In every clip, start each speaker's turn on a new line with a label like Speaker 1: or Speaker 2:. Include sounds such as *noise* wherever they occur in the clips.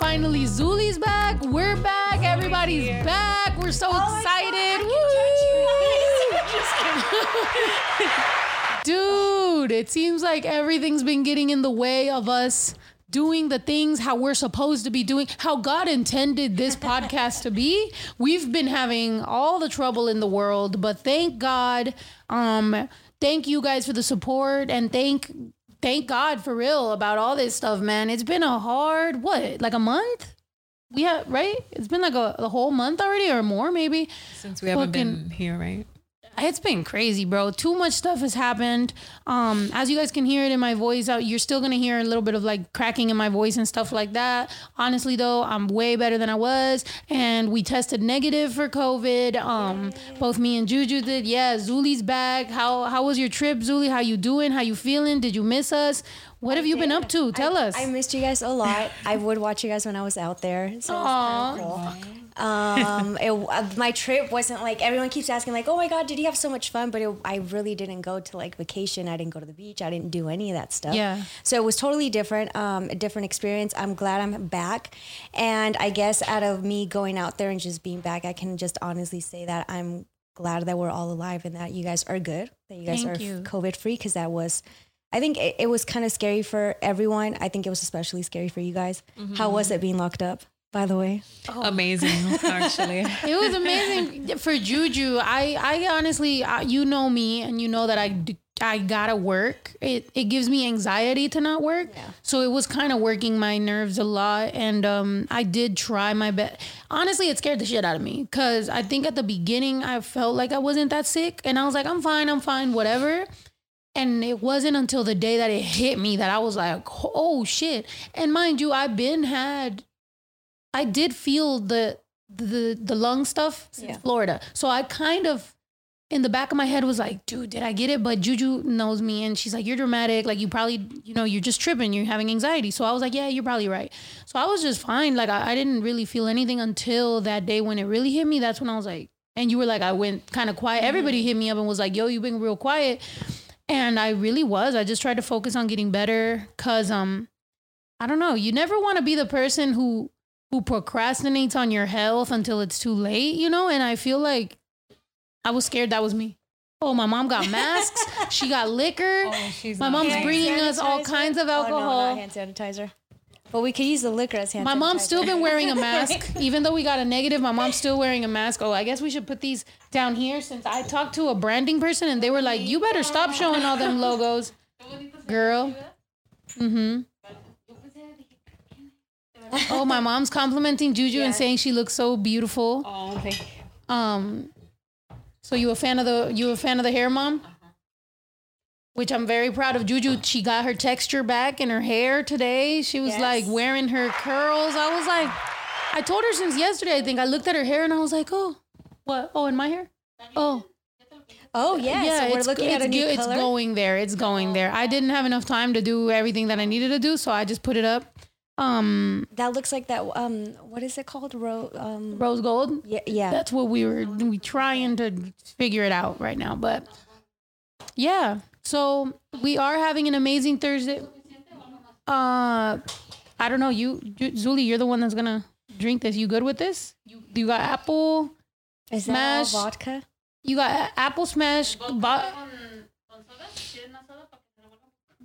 Speaker 1: finally Zuli's back. We're back. Everybody's back. We're so excited. *laughs* Woo! Dude, it seems like everything's been getting in the way of us doing the things how we're supposed to be doing, how God intended this *laughs* podcast to be. We've been having all the trouble in the world, but thank God. Um, thank you guys for the support and thank thank God for real about all this stuff, man. It's been a hard what, like a month? We have right? It's been like a, a whole month already or more, maybe.
Speaker 2: Since we haven't
Speaker 1: Fucking-
Speaker 2: been here, right?
Speaker 1: It's been crazy, bro. Too much stuff has happened. Um, as you guys can hear it in my voice, uh, you're still gonna hear a little bit of like cracking in my voice and stuff like that. Honestly, though, I'm way better than I was, and we tested negative for COVID. Um, both me and Juju did. Yeah, Zuli's back. How how was your trip, Zuli? How you doing? How you feeling? Did you miss us? What have you been up to? Tell us.
Speaker 3: I missed you guys a lot. I would watch you guys when I was out there. So it was kinda cool. Um, *laughs* it, uh, my trip wasn't like everyone keeps asking, like, "Oh my god, did you have so much fun?" But it, I really didn't go to like vacation. I didn't go to the beach. I didn't do any of that stuff.
Speaker 1: Yeah.
Speaker 3: So it was totally different. Um, a different experience. I'm glad I'm back, and I guess out of me going out there and just being back, I can just honestly say that I'm glad that we're all alive and that you guys are good. That you guys
Speaker 1: Thank
Speaker 3: are
Speaker 1: you.
Speaker 3: COVID free because that was. I think it, it was kind of scary for everyone. I think it was especially scary for you guys. How was it being locked up, by the way?
Speaker 2: Amazing, *laughs* actually.
Speaker 1: it was amazing for Juju. I, I honestly, I, you know me, and you know that I, I gotta work. It, it gives me anxiety to not work. Yeah. So it was kind of working my nerves a lot, and um, I did try my best. Honestly, it scared the shit out of me because I think at the beginning I felt like I wasn't that sick, and I was like, I'm fine, I'm fine, whatever. And it wasn't until the day that it hit me that I was like, oh shit. And mind you, I've been had I did feel the the the lung stuff since
Speaker 3: Yeah.
Speaker 1: Florida. So I kind of in the back of my head was like, dude, did I get it? But Juju knows me and she's like, you're dramatic. Like you probably, you know, you're just tripping. You're having anxiety. So I was like, yeah, you're probably right. So I was just fine. Like I, I didn't really feel anything until that day when it really hit me. That's when I was like, and you were like, I went kind of quiet. Everybody hit me up and was like, yo, you've been real quiet. And I really was. I just tried to focus on getting better. Cause um, I don't know. You never want to be the person who who procrastinates on your health until it's too late, you know? And I feel like I was scared that was me. Oh, my mom got masks. *laughs* she got liquor.
Speaker 2: she's
Speaker 1: my mom's
Speaker 3: Hand
Speaker 1: bringing us all kinds of
Speaker 3: Oh, no,
Speaker 1: alcohol.
Speaker 3: not hand sanitizer. But we could use the liquor as hand
Speaker 1: my mom's still been wearing a mask. *laughs* Even though we got a negative, my mom's still wearing a mask. Oh, I guess we should put these down here since I talked to a branding person and they were like, you better stop showing all them logos. Girl. Mm-hmm. Oh, my mom's complimenting Juju and saying she looks so beautiful.
Speaker 2: Oh, thank you.
Speaker 1: Um, so you a fan of the you a fan of the hair, mom? Which I'm very proud of. Juju, she got her texture back in her hair today. She was
Speaker 3: Yes.
Speaker 1: like wearing her curls. I was like, I told her since yesterday. I think I looked at her hair and I was like, oh, what? Oh, in my hair? Oh,
Speaker 3: Oh yeah, so we're
Speaker 1: it's,
Speaker 3: looking
Speaker 1: it's,
Speaker 3: at a new
Speaker 1: go-
Speaker 3: color.
Speaker 1: it's going there. It's going there. I didn't have enough time to do everything that I needed to do, so I just put it up. Um,
Speaker 3: That looks like that. Um, what is it called? Ro- um,
Speaker 1: rose gold.
Speaker 3: yeah, yeah.
Speaker 1: that's what we were we trying to figure it out right now but yeah so we are having an amazing thursday uh i don't know you zuli you're the one that's gonna drink this you good with this you you got apple
Speaker 3: Is that
Speaker 1: smash.
Speaker 3: vodka?
Speaker 1: you got apple smash bo-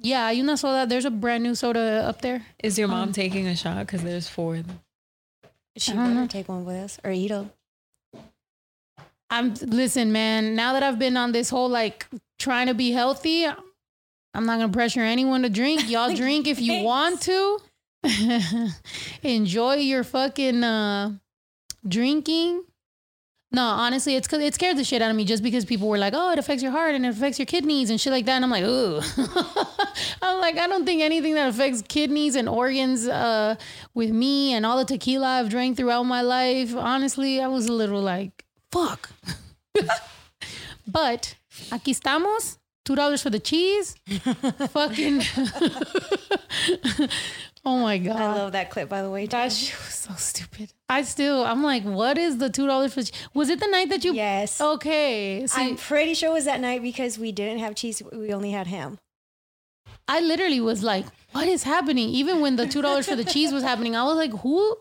Speaker 1: yeah hay una soda there's a brand new soda up there
Speaker 2: Is your mom taking a shot? Because there's four. of them.
Speaker 3: She
Speaker 1: I don't
Speaker 3: better
Speaker 1: know.
Speaker 3: take one with us or eat them.
Speaker 1: I'm listen, man. Now that I've been on this whole like trying to be healthy, I'm not gonna pressure anyone to drink. Y'all *laughs* drink if you want to. *laughs* Enjoy your fucking uh, drinking. No, honestly, it's cause it scared the shit out of me just because people were like, "Oh, it affects your heart and it affects your kidneys and shit like that." And I'm like, "Ooh," *laughs* I'm like, I don't think anything that affects kidneys and organs uh, with me and all the tequila I've drank throughout my life. Honestly, I was a little like, "Fuck." *laughs* but aquí estamos. Two dollars for the cheese. *laughs* Fucking. Oh my god.
Speaker 3: I love that clip, by the way.
Speaker 1: That shit was so stupid. I still, I'm like, what is the two dollars for? Was it the night that you?
Speaker 3: Yes.
Speaker 1: Okay. See,
Speaker 3: I'm pretty sure it was that night because we didn't have cheese. We only had ham.
Speaker 1: I literally was like, what is happening? Even when the two dollars for the cheese was happening, I was like, who?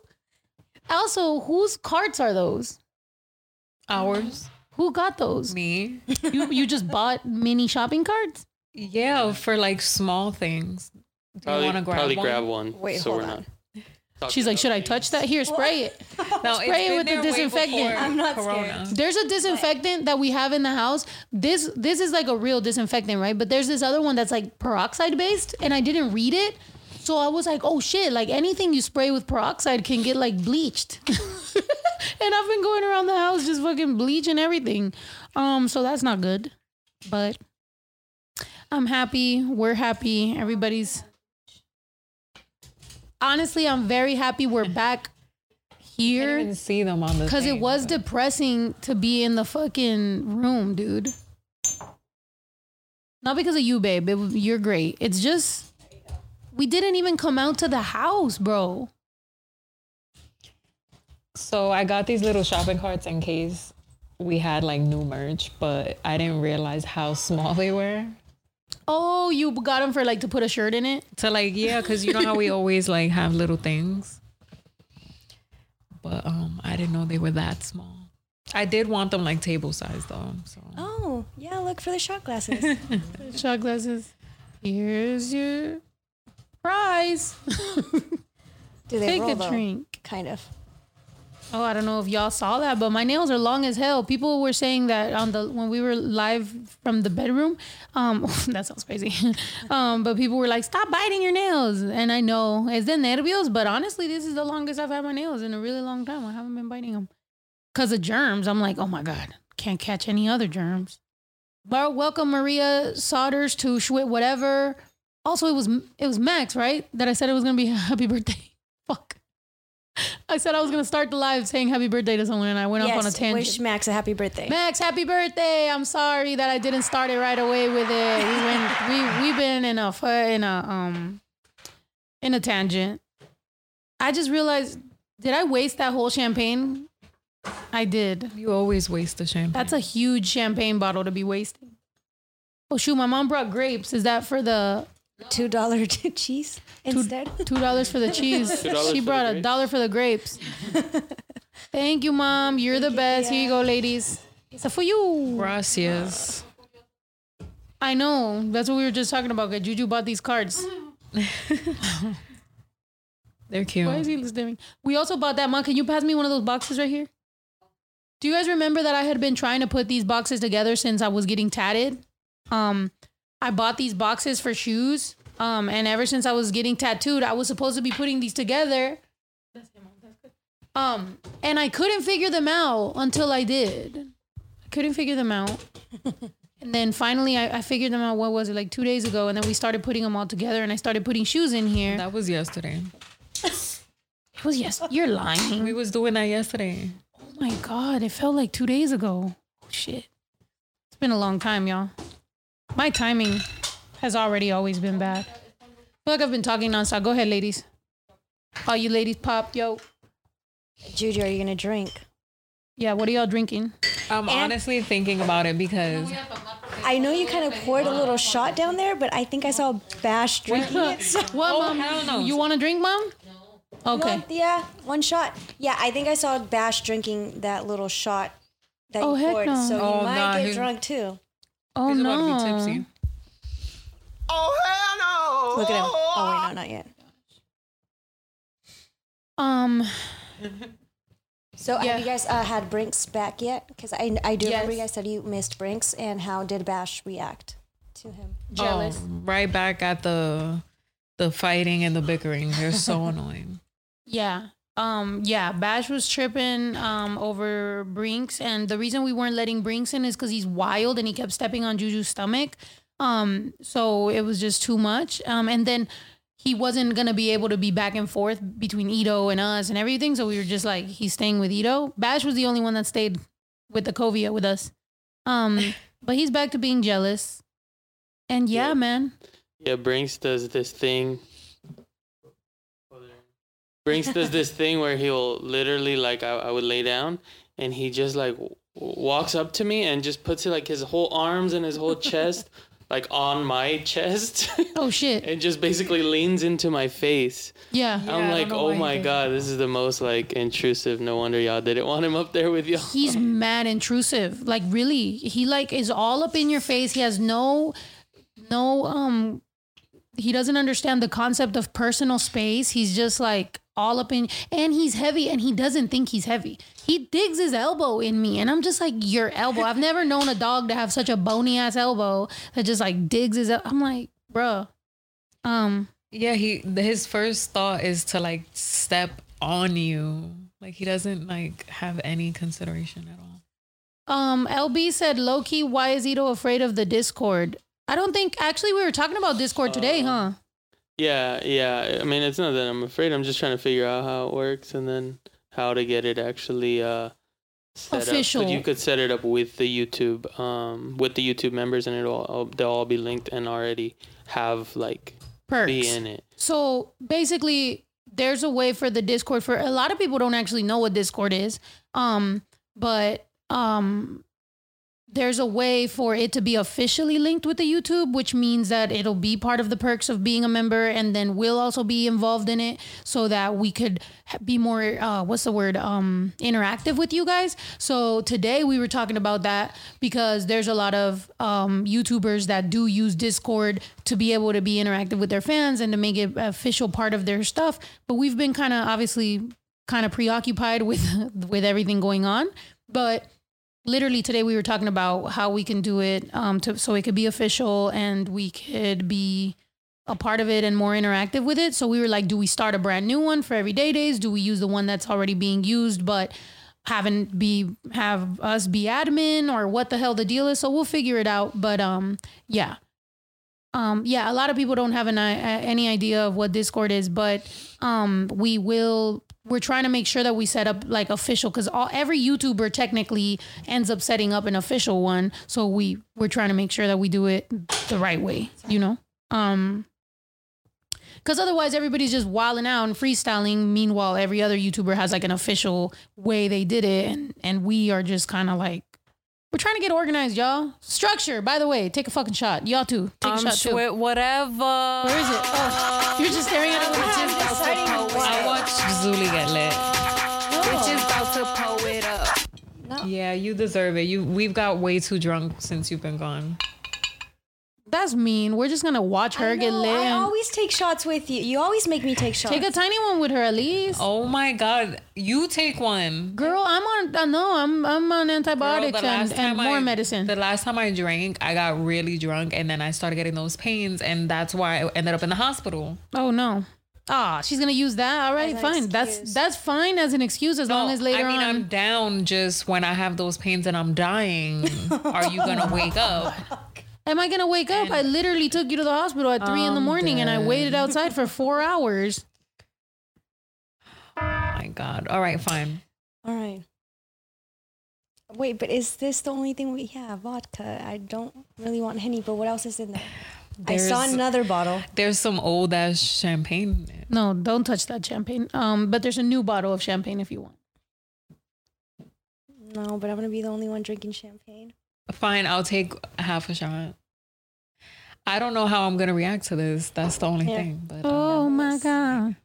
Speaker 1: Also, whose carts are those?
Speaker 2: Ours,
Speaker 1: Who got those?
Speaker 2: me.
Speaker 1: You you just bought mini shopping carts?
Speaker 2: Yeah, for like small things. Do you
Speaker 4: Probably,
Speaker 2: want to grab
Speaker 4: probably
Speaker 2: one?
Speaker 4: grab one.
Speaker 3: Wait,
Speaker 4: so
Speaker 3: hold
Speaker 4: we're
Speaker 3: on.
Speaker 4: not.
Speaker 1: She's like,
Speaker 4: about
Speaker 1: should I touch that? Here, spray it. *laughs*
Speaker 2: No,
Speaker 1: Spray it with the disinfectant.
Speaker 3: I'm not scared.
Speaker 1: There's a disinfectant that we have in the house. This this is like a real disinfectant, right? But there's this other one that's like peroxide based, and I didn't read it. So I was like, oh shit, like anything you spray with peroxide can get like bleached. *laughs* and I've been going around the house just fucking bleaching everything. Um, so that's not good. But I'm happy. We're happy. Everybody's honestly, I'm very happy we're back here.
Speaker 2: I didn't see them on the
Speaker 1: because it was
Speaker 2: but-
Speaker 1: depressing to be in the fucking room, dude. Not because of you, babe. It, you're great. It's just we didn't even come out to the house, bro.
Speaker 2: So I got these little shopping carts in case we had like new merch, but I didn't realize how small they were.
Speaker 1: Oh, you got them for like to put a shirt in it.
Speaker 2: To like yeah, because you know how we *laughs* always like have little things. But um I didn't know they were that small. I did want them like table size though. So
Speaker 3: Oh, yeah, look for the shot glasses. *laughs* *laughs*
Speaker 1: Shot glasses. Here's your prize.
Speaker 3: Do they
Speaker 1: Take
Speaker 3: roll
Speaker 1: a
Speaker 3: though?
Speaker 1: drink.
Speaker 3: Kind of.
Speaker 1: Oh, I don't know if y'all saw that, but my nails are long as hell. People were saying that on the when we were live from the bedroom. Um, *laughs* that sounds crazy. *laughs* um, but people were like, "Stop biting your nails." And I know it's the nervios, but honestly, this is the longest I've had my nails in a really long time. I haven't been biting them because of germs. I'm like, oh my god, can't catch any other germs. But welcome Maria Sodders to Schwit whatever. Also, it was it was Max, right? That I said it was gonna be *laughs* happy birthday. Fuck. *laughs* I said I was gonna start the live saying happy birthday to someone, and I went off on a tangent.
Speaker 3: wish Max a happy birthday.
Speaker 1: Max, happy birthday! I'm sorry that I didn't start it right away with it. We went, *laughs* we we've been in a in a um in a tangent. I just realized, did I waste that whole champagne? I did.
Speaker 2: you always waste the champagne.
Speaker 1: That's a huge champagne bottle to be wasting. Oh shoot, my mom brought grapes. Is that for the
Speaker 3: Two dollar *laughs* cheese instead. *laughs*
Speaker 1: two dollars for the cheese? *laughs* She brought a dollar for the grapes. Thank you, mom. You're the best. Here you go, ladies. It's for you.
Speaker 2: Gracias.
Speaker 1: I know. That's what we were just talking about. 'cause Juju bought these cards.
Speaker 2: They're cute.
Speaker 1: Why is he staring? We also bought that. Mom, can you pass me one of those boxes right here? Do you guys remember that I had been trying to put these boxes together since I was getting tatted? Um, I bought these boxes for shoes. Um, and ever since I was getting tattooed, I was supposed to be putting these together. Um, and I couldn't figure them out until I did. I couldn't figure them out. *laughs* and then finally, I, I figured them out. What was it like two days ago? And then we started putting them all together, and I started putting shoes in here.
Speaker 2: That was yesterday.
Speaker 1: It was yes. You're lying.
Speaker 2: We was doing that yesterday.
Speaker 1: Oh my god, it felt like two days ago. Oh, shit. It's been a long time, y'all. My timing has already always been bad. I feel like I've been talking nonstop. Go ahead, ladies. All you ladies pop, yo.
Speaker 3: Judy, are you gonna drink?
Speaker 1: Yeah, what are y'all drinking?
Speaker 2: I'm
Speaker 3: And-
Speaker 2: honestly thinking about it because
Speaker 3: I know you kind of poured a little shot down there, but I think I saw Bash drinking it. So. *laughs*
Speaker 1: What,
Speaker 2: Oh,
Speaker 1: mom?
Speaker 2: hell no.
Speaker 1: You want to drink, mom? Okay.
Speaker 3: Well, yeah, one shot. Yeah, I think I saw Bash drinking that little shot that
Speaker 1: Oh,
Speaker 3: you
Speaker 1: heck
Speaker 3: poured.
Speaker 1: no.
Speaker 3: So
Speaker 2: Oh,
Speaker 3: you might
Speaker 2: nah,
Speaker 3: get
Speaker 2: he-
Speaker 3: drunk too.
Speaker 1: Oh
Speaker 2: he's
Speaker 1: no.
Speaker 2: about to be tipsy.
Speaker 5: Oh hell no!
Speaker 3: Look at him. Oh wait, no, not yet.
Speaker 1: Um,
Speaker 3: So
Speaker 1: Yeah.
Speaker 3: have you guys uh, had Brinks back yet? Because I I do remember you guys said you missed Brinks, and how did Bash react to him?
Speaker 1: jealous.
Speaker 2: Oh, right back at the the fighting and the bickering. They're so *laughs* annoying.
Speaker 1: Yeah. Um, yeah, Bash was tripping um over Brinks and the reason we weren't letting Brinks in is because he's wild and he kept stepping on Juju's stomach. Um, so it was just too much. Um, and then he wasn't gonna be able to be back and forth between Ito and us and everything. So we were just like, he's staying with Ito. Bash was the only one that stayed with the Covia with us. Um, *laughs* but he's back to being jealous. And yeah,
Speaker 4: Yeah.
Speaker 1: man.
Speaker 4: Yeah, Brinks does this thing. Brinks does this thing where he'll literally like I, I would lay down and he just like w- walks up to me and just puts it like his whole arms and his whole chest *laughs* like on my *laughs* chest
Speaker 1: Oh shit.
Speaker 4: and just basically leans into my face.
Speaker 1: Yeah.
Speaker 2: I
Speaker 4: I'm
Speaker 2: don't
Speaker 4: like,
Speaker 2: know
Speaker 4: oh
Speaker 2: why he
Speaker 4: my
Speaker 2: did
Speaker 4: god, this is the most like intrusive. No wonder y'all didn't want him up there with y'all.
Speaker 1: He's mad intrusive. Like really, he like is all up in your face. He has no no um he doesn't understand the concept of personal space. He's just like all up in and he's heavy and he doesn't think he's heavy. He digs his elbow in me and I'm just like your elbow. I've never known a dog to have such a bony ass elbow that just like digs his el- I'm like, bruh. Um
Speaker 2: Yeah, he his first thought is to like step on you. Like he doesn't like have any consideration at all.
Speaker 1: Um, LB said, Loki, why is Ito afraid of the Discord? I don't think, actually, we were talking about Discord today, huh?
Speaker 4: Yeah, yeah. I mean, it's not that I'm afraid. I'm just trying to figure out how it works and then how to get it actually uh, set
Speaker 1: Official.
Speaker 4: up. But you could set it up with the YouTube, um, with the YouTube members, and it'll all, they'll all be linked and already have like
Speaker 1: Perks.
Speaker 4: be in it.
Speaker 1: So basically, there's a way for the Discord for a lot of people don't actually know what Discord is. Um, but um there's a way for it to be officially linked with the YouTube, which means that it'll be part of the perks of being a member, and then we'll also be involved in it, so that we could be more uh, what's the word um, interactive with you guys. So today we were talking about that because there's a lot of um, YouTubers that do use Discord to be able to be interactive with their fans and to make it official part of their stuff. But we've been kind of obviously kind of preoccupied with *laughs* with everything going on, but literally today we were talking about how we can do it um to so it could be official and we could be a part of it and more interactive with it. So we were like do we start a brand new one for everyday days? Do we use the one that's already being used but haven't be have us be admin or what the hell the deal is? So we'll figure it out but um yeah. Um yeah a lot of people don't have an, i- any idea of what discord is but um we will we're trying to make sure that we set up like official because all every youtuber technically ends up setting up an official one. So we we're trying to make sure that we do it the right way you know? Um because otherwise everybody's just wilding out and freestyling. Meanwhile every other youtuber has like an official way they did it. And and we are just kind of like we're trying to get organized y'all. Structure by the way take a fucking shot. Y'all too take a shot too.
Speaker 2: whatever.
Speaker 1: where is it? Oh you're just staring at it with a
Speaker 2: I watched *laughs* Zuli get lit.
Speaker 5: Bitches about to pull it up.
Speaker 2: Yeah, you deserve it. You we've got way too drunk since you've been gone.
Speaker 1: that's mean we're just gonna watch her
Speaker 3: I
Speaker 1: get
Speaker 3: know,
Speaker 1: lit
Speaker 3: I
Speaker 1: and
Speaker 3: always take shots with you. You always make me take shots.
Speaker 1: take a tiny one with her at least
Speaker 2: Oh my god, you take one.
Speaker 1: Girl, I'm on. I know I'm. I'm on
Speaker 2: Girl,
Speaker 1: antibiotics and, and more
Speaker 2: I,
Speaker 1: medicine.
Speaker 2: The last time I drank, I got really drunk and then I started getting those pains and that's why I ended up in the hospital.
Speaker 1: oh no. Ah, she's gonna use that. All right, fine. That's
Speaker 3: excuse.
Speaker 1: that's fine as an excuse as long as later
Speaker 2: I mean,
Speaker 1: on.
Speaker 2: I'm down just when I have those pains and I'm dying. *laughs* Are you gonna wake up?
Speaker 1: Am I gonna wake up? I literally took you to the hospital at three in the
Speaker 2: I'm
Speaker 1: morning and I waited outside for four hours.
Speaker 2: Oh my God. All right, fine.
Speaker 3: All right. Wait, but is this the only thing we have? Vodka. I don't really want henny, but what else is in there? I saw
Speaker 2: There's-
Speaker 3: another bottle.
Speaker 2: There's some old ass champagne. in it.
Speaker 1: No, don't touch that champagne. Um, but there's a new bottle of champagne if you want.
Speaker 3: No, but I'm gonna be the only one drinking champagne.
Speaker 2: Fine, I'll take half a shot. I don't know how I'm gonna react to this. That's the only
Speaker 3: Yeah.
Speaker 2: thing. But
Speaker 1: Oh my god.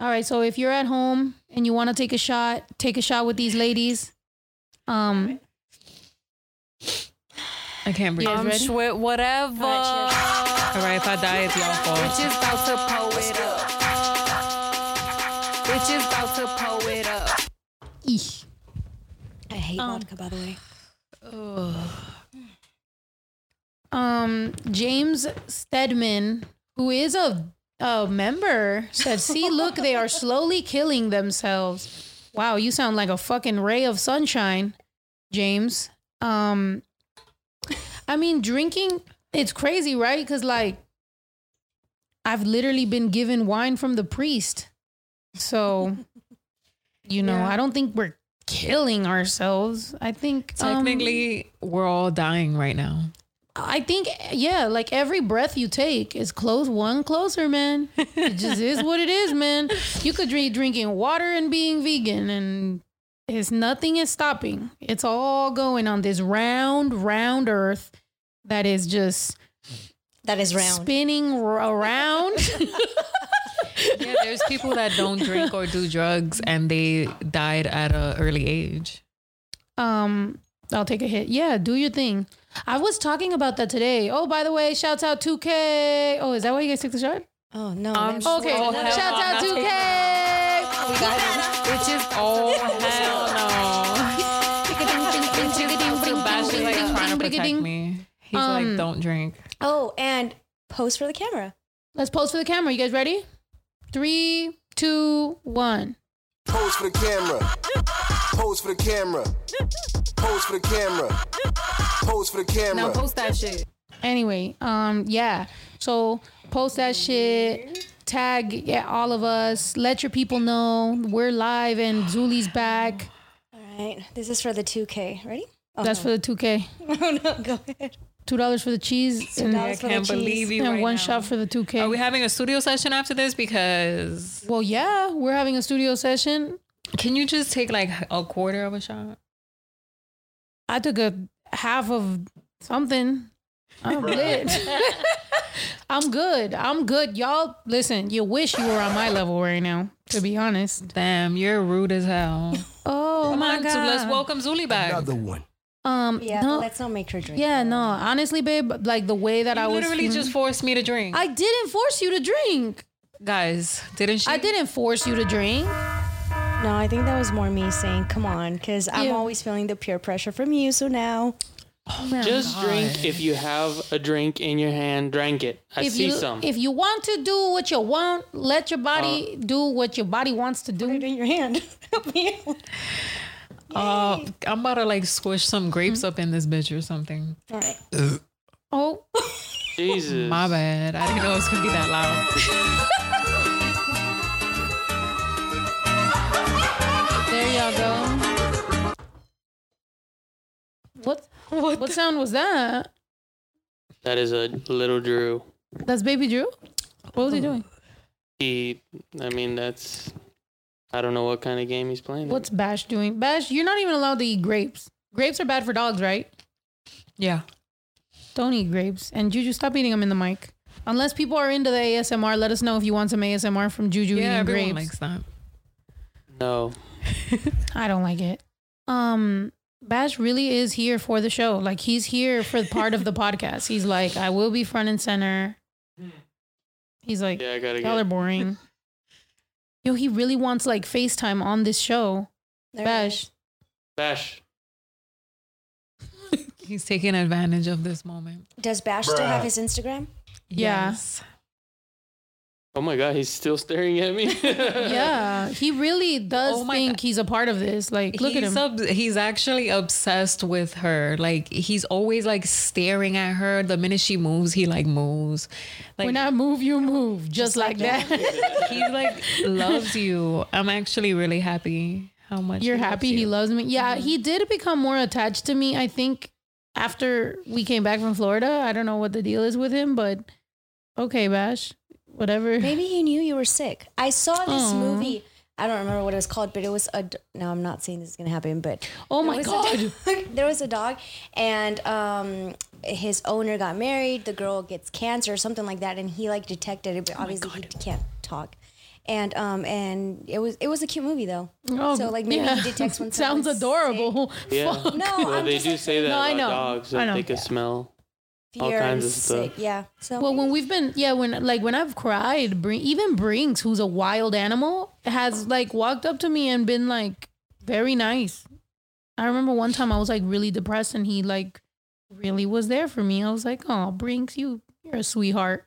Speaker 1: All right, so if you're at home and you want to take a shot, take a shot with these ladies. Um,
Speaker 2: I can't breathe.
Speaker 1: You guys
Speaker 2: All
Speaker 1: ready?
Speaker 2: sweat, whatever.
Speaker 3: All right, cheers.
Speaker 2: right, if I die, it's y'all fault.
Speaker 5: Bitches about to pull it up. Bitches about to pull it up.
Speaker 1: eesh.
Speaker 3: I hate
Speaker 1: Um,
Speaker 3: vodka, by the way.
Speaker 1: um James Stedman, who is a a member, said, "See, look, they are slowly killing themselves." Wow, you sound like a fucking ray of sunshine, James. Um, I mean, drinking it's crazy, right? Because like, I've literally been given wine from the priest, so *laughs* you know,
Speaker 2: Yeah.
Speaker 1: I don't think we're killing ourselves. I think um,
Speaker 2: Technically, we're all dying right now.
Speaker 1: I think yeah, like every breath you take is close one closer, man. It just is what it is, man. You could be drinking water and being vegan, and it's nothing is stopping. It's all going on this round, round Earth, that is just
Speaker 3: That is round.
Speaker 1: spinning r- around. *laughs*
Speaker 2: Yeah, there's people that don't drink or do drugs and they died at an early age.
Speaker 1: um, I'll take a hit. Yeah, do your thing. I was talking about that today. Oh, by the way, shouts out 2K. Oh, is that why you guys took the shot?
Speaker 3: oh no.
Speaker 2: Um,
Speaker 3: that's-
Speaker 1: Okay,
Speaker 2: Oh, hell
Speaker 1: shouts out
Speaker 2: not
Speaker 1: 2K.
Speaker 2: Which is oh *laughs* hell He's
Speaker 1: Um,
Speaker 2: like, don't drink.
Speaker 3: Oh, and pose for the camera.
Speaker 1: Let's pose for the camera. You guys ready? Three, two, one.
Speaker 6: Pose for the camera. Pose for the camera. Pose for the camera. Pose for the camera.
Speaker 2: Now post that shit.
Speaker 1: Anyway, um, yeah. So post that shit. Tag yeah, all of us. Let your people know we're live and Zuli's back.
Speaker 3: All right. This is for the 2K. Ready? Oh,
Speaker 1: That's for the 2K. *laughs*
Speaker 3: oh no, go ahead.
Speaker 1: Two dollars for the cheese and,
Speaker 3: $2
Speaker 2: I
Speaker 3: for
Speaker 2: can't
Speaker 3: cheese.
Speaker 2: believe you
Speaker 1: and
Speaker 2: right
Speaker 1: one
Speaker 2: now.
Speaker 1: shot for the 2K.
Speaker 2: Are we having a studio session after this? Because
Speaker 1: well, yeah, we're having a studio session.
Speaker 2: can you just take like a quarter of a shot?
Speaker 1: I took a half of something. I'm lit. *laughs* *laughs* I'm good. I'm good. Y'all, listen, you wish you were on my level right now, to be honest.
Speaker 2: Damn, you're rude as hell.
Speaker 1: Oh
Speaker 2: Come
Speaker 1: my
Speaker 2: on,
Speaker 1: god.
Speaker 2: so let's welcome Zuli back.
Speaker 6: Another one.
Speaker 1: Um
Speaker 3: Yeah,
Speaker 1: no,
Speaker 3: let's not make her drink.
Speaker 1: yeah, no. Honestly, babe, like the way that
Speaker 2: You
Speaker 1: I was
Speaker 2: literally just forced me to drink.
Speaker 1: I didn't force you to drink.
Speaker 2: Guys, didn't she?
Speaker 1: I didn't force you to drink.
Speaker 3: No, I think that was more me saying, come on, because I'm
Speaker 1: Yeah.
Speaker 3: always feeling the peer pressure from you. So now,
Speaker 4: Just drink if you have a drink in your hand. Drink it. I
Speaker 1: If
Speaker 4: see
Speaker 1: you
Speaker 4: some.
Speaker 1: if you want to do what you want, let your body do what your body wants to
Speaker 3: put it
Speaker 1: do.
Speaker 3: in your hand. *laughs* Help.
Speaker 2: Uh, I'm about to like squish some grapes up in this bitch or something.
Speaker 3: All right.
Speaker 1: Oh,
Speaker 4: Jesus.
Speaker 2: My bad. I didn't know it was gonna be that loud. *laughs*
Speaker 1: there y'all go. What what, what sound was that?
Speaker 4: That is a little Drew.
Speaker 1: That's baby Drew? What was he doing?
Speaker 4: He, I mean, that's. I don't know what kind of game he's playing.
Speaker 1: What's Bash doing? Bash, you're not even allowed to eat grapes. Grapes are bad for dogs, right?
Speaker 2: Yeah.
Speaker 1: Don't eat grapes. And Juju, stop eating them in the mic. Unless people are into the ASMR, let us know if you want some ASMR from Juju
Speaker 2: Yeah,
Speaker 1: eating
Speaker 2: everyone
Speaker 1: grapes.
Speaker 2: likes that.
Speaker 4: No. *laughs*
Speaker 1: I don't like it. Um, Bash really is here for the show. Like he's here for part of the *laughs* podcast. He's like, I will be front and center. He's like,
Speaker 4: Yeah, I gotta
Speaker 1: y'all are boring. *laughs* Yo, he really wants like FaceTime on this show.
Speaker 3: There
Speaker 1: Bash.
Speaker 4: Bash. *laughs*
Speaker 2: He's taking advantage of this moment.
Speaker 3: Does Bash still have his Instagram?
Speaker 1: Yeah.
Speaker 2: Yes.
Speaker 4: Oh my God, he's still staring at me. *laughs*
Speaker 1: Yeah, he really does
Speaker 2: Oh my
Speaker 1: think
Speaker 2: God.
Speaker 1: he's a part of this. Like, look at him.
Speaker 2: ob- he's actually obsessed with her. Like he's always like staring at her. The minute she moves, he like moves. Like
Speaker 1: when I move, you move, just, like, that. *laughs*
Speaker 2: he like loves you. I'm actually really happy how much
Speaker 1: You're
Speaker 2: he loves
Speaker 1: happy
Speaker 2: you.
Speaker 1: he loves me. Yeah, mm-hmm. he did become more attached to me. I think after we came back from Florida. I don't know what the deal is with him, but okay, Bash, whatever.
Speaker 3: Maybe he knew you were sick. I saw this
Speaker 1: Aw.
Speaker 3: movie. I don't remember what it was called, but it was a. d- No, I'm not saying this is gonna happen, but
Speaker 1: Oh my god. *laughs*
Speaker 3: there was a dog, and um, his owner got married. The girl gets cancer or something like that, and he like detected it,
Speaker 1: Oh
Speaker 3: but obviously he can't talk. And um and it was it was a cute movie though.
Speaker 1: Oh,
Speaker 3: so like maybe
Speaker 1: yeah.
Speaker 3: he detects *laughs* when
Speaker 1: Sounds
Speaker 3: someone's
Speaker 1: adorable.
Speaker 4: Yeah.
Speaker 3: No,
Speaker 4: well,
Speaker 3: I'm
Speaker 4: they
Speaker 3: just
Speaker 4: do
Speaker 3: like
Speaker 4: say that
Speaker 1: No, I know.
Speaker 4: dogs
Speaker 1: I
Speaker 4: that
Speaker 1: know.
Speaker 4: they can smell.
Speaker 3: Sick,
Speaker 4: all
Speaker 3: fear
Speaker 4: kinds
Speaker 3: and
Speaker 4: of eh, stuff.
Speaker 3: sick. Yeah. So
Speaker 1: Well, when we've been, yeah, when like when I've cried, Brin- even Brinks, who's a wild animal, has like walked up to me and been like very nice. I remember one time I was like really depressed, and he like really was there for me. I was like, oh, Brinks, you you're a sweetheart.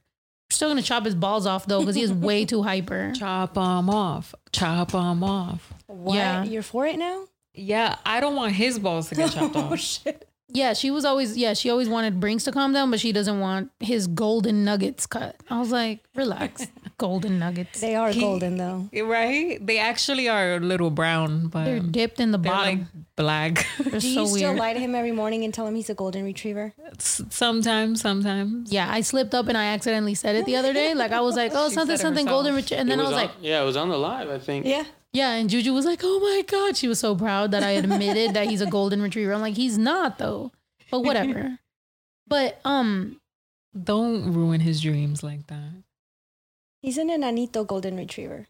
Speaker 1: We're still gonna chop his balls off though, because he is way too hyper. *laughs*
Speaker 2: Chop him off. Chop him off.
Speaker 3: what?
Speaker 1: yeah.
Speaker 3: You're for it now?
Speaker 2: Yeah, I don't want his balls to get chopped *laughs*
Speaker 3: Oh
Speaker 2: off.
Speaker 3: shit.
Speaker 1: Yeah, she was always yeah, she always wanted Brinks to calm down, but she doesn't want his golden nuggets cut. I was like, relax, *laughs* golden nuggets.
Speaker 3: They are golden though. *laughs*
Speaker 2: Right? They actually are a little brown, but
Speaker 1: They're dipped in the
Speaker 2: they're like black. *laughs*
Speaker 1: They're
Speaker 3: Do
Speaker 1: so
Speaker 3: you still
Speaker 1: weird.
Speaker 3: lie to him every morning and tell him he's a golden retriever?
Speaker 2: Sometimes, sometimes.
Speaker 1: Yeah, I slipped up and I accidentally said it the other day. Like I was like, oh, something, something,
Speaker 2: herself.
Speaker 1: golden retriever, and then
Speaker 4: It
Speaker 1: I was
Speaker 4: on-
Speaker 1: like,
Speaker 4: yeah, it was on the live, I think.
Speaker 3: Yeah.
Speaker 1: Yeah, and Juju was like, oh my god, she was so proud that I admitted that he's a golden retriever. I'm like, he's not though, but *laughs* whatever. But um,
Speaker 2: Don't ruin his dreams like that.
Speaker 3: He's in an enanito golden retriever.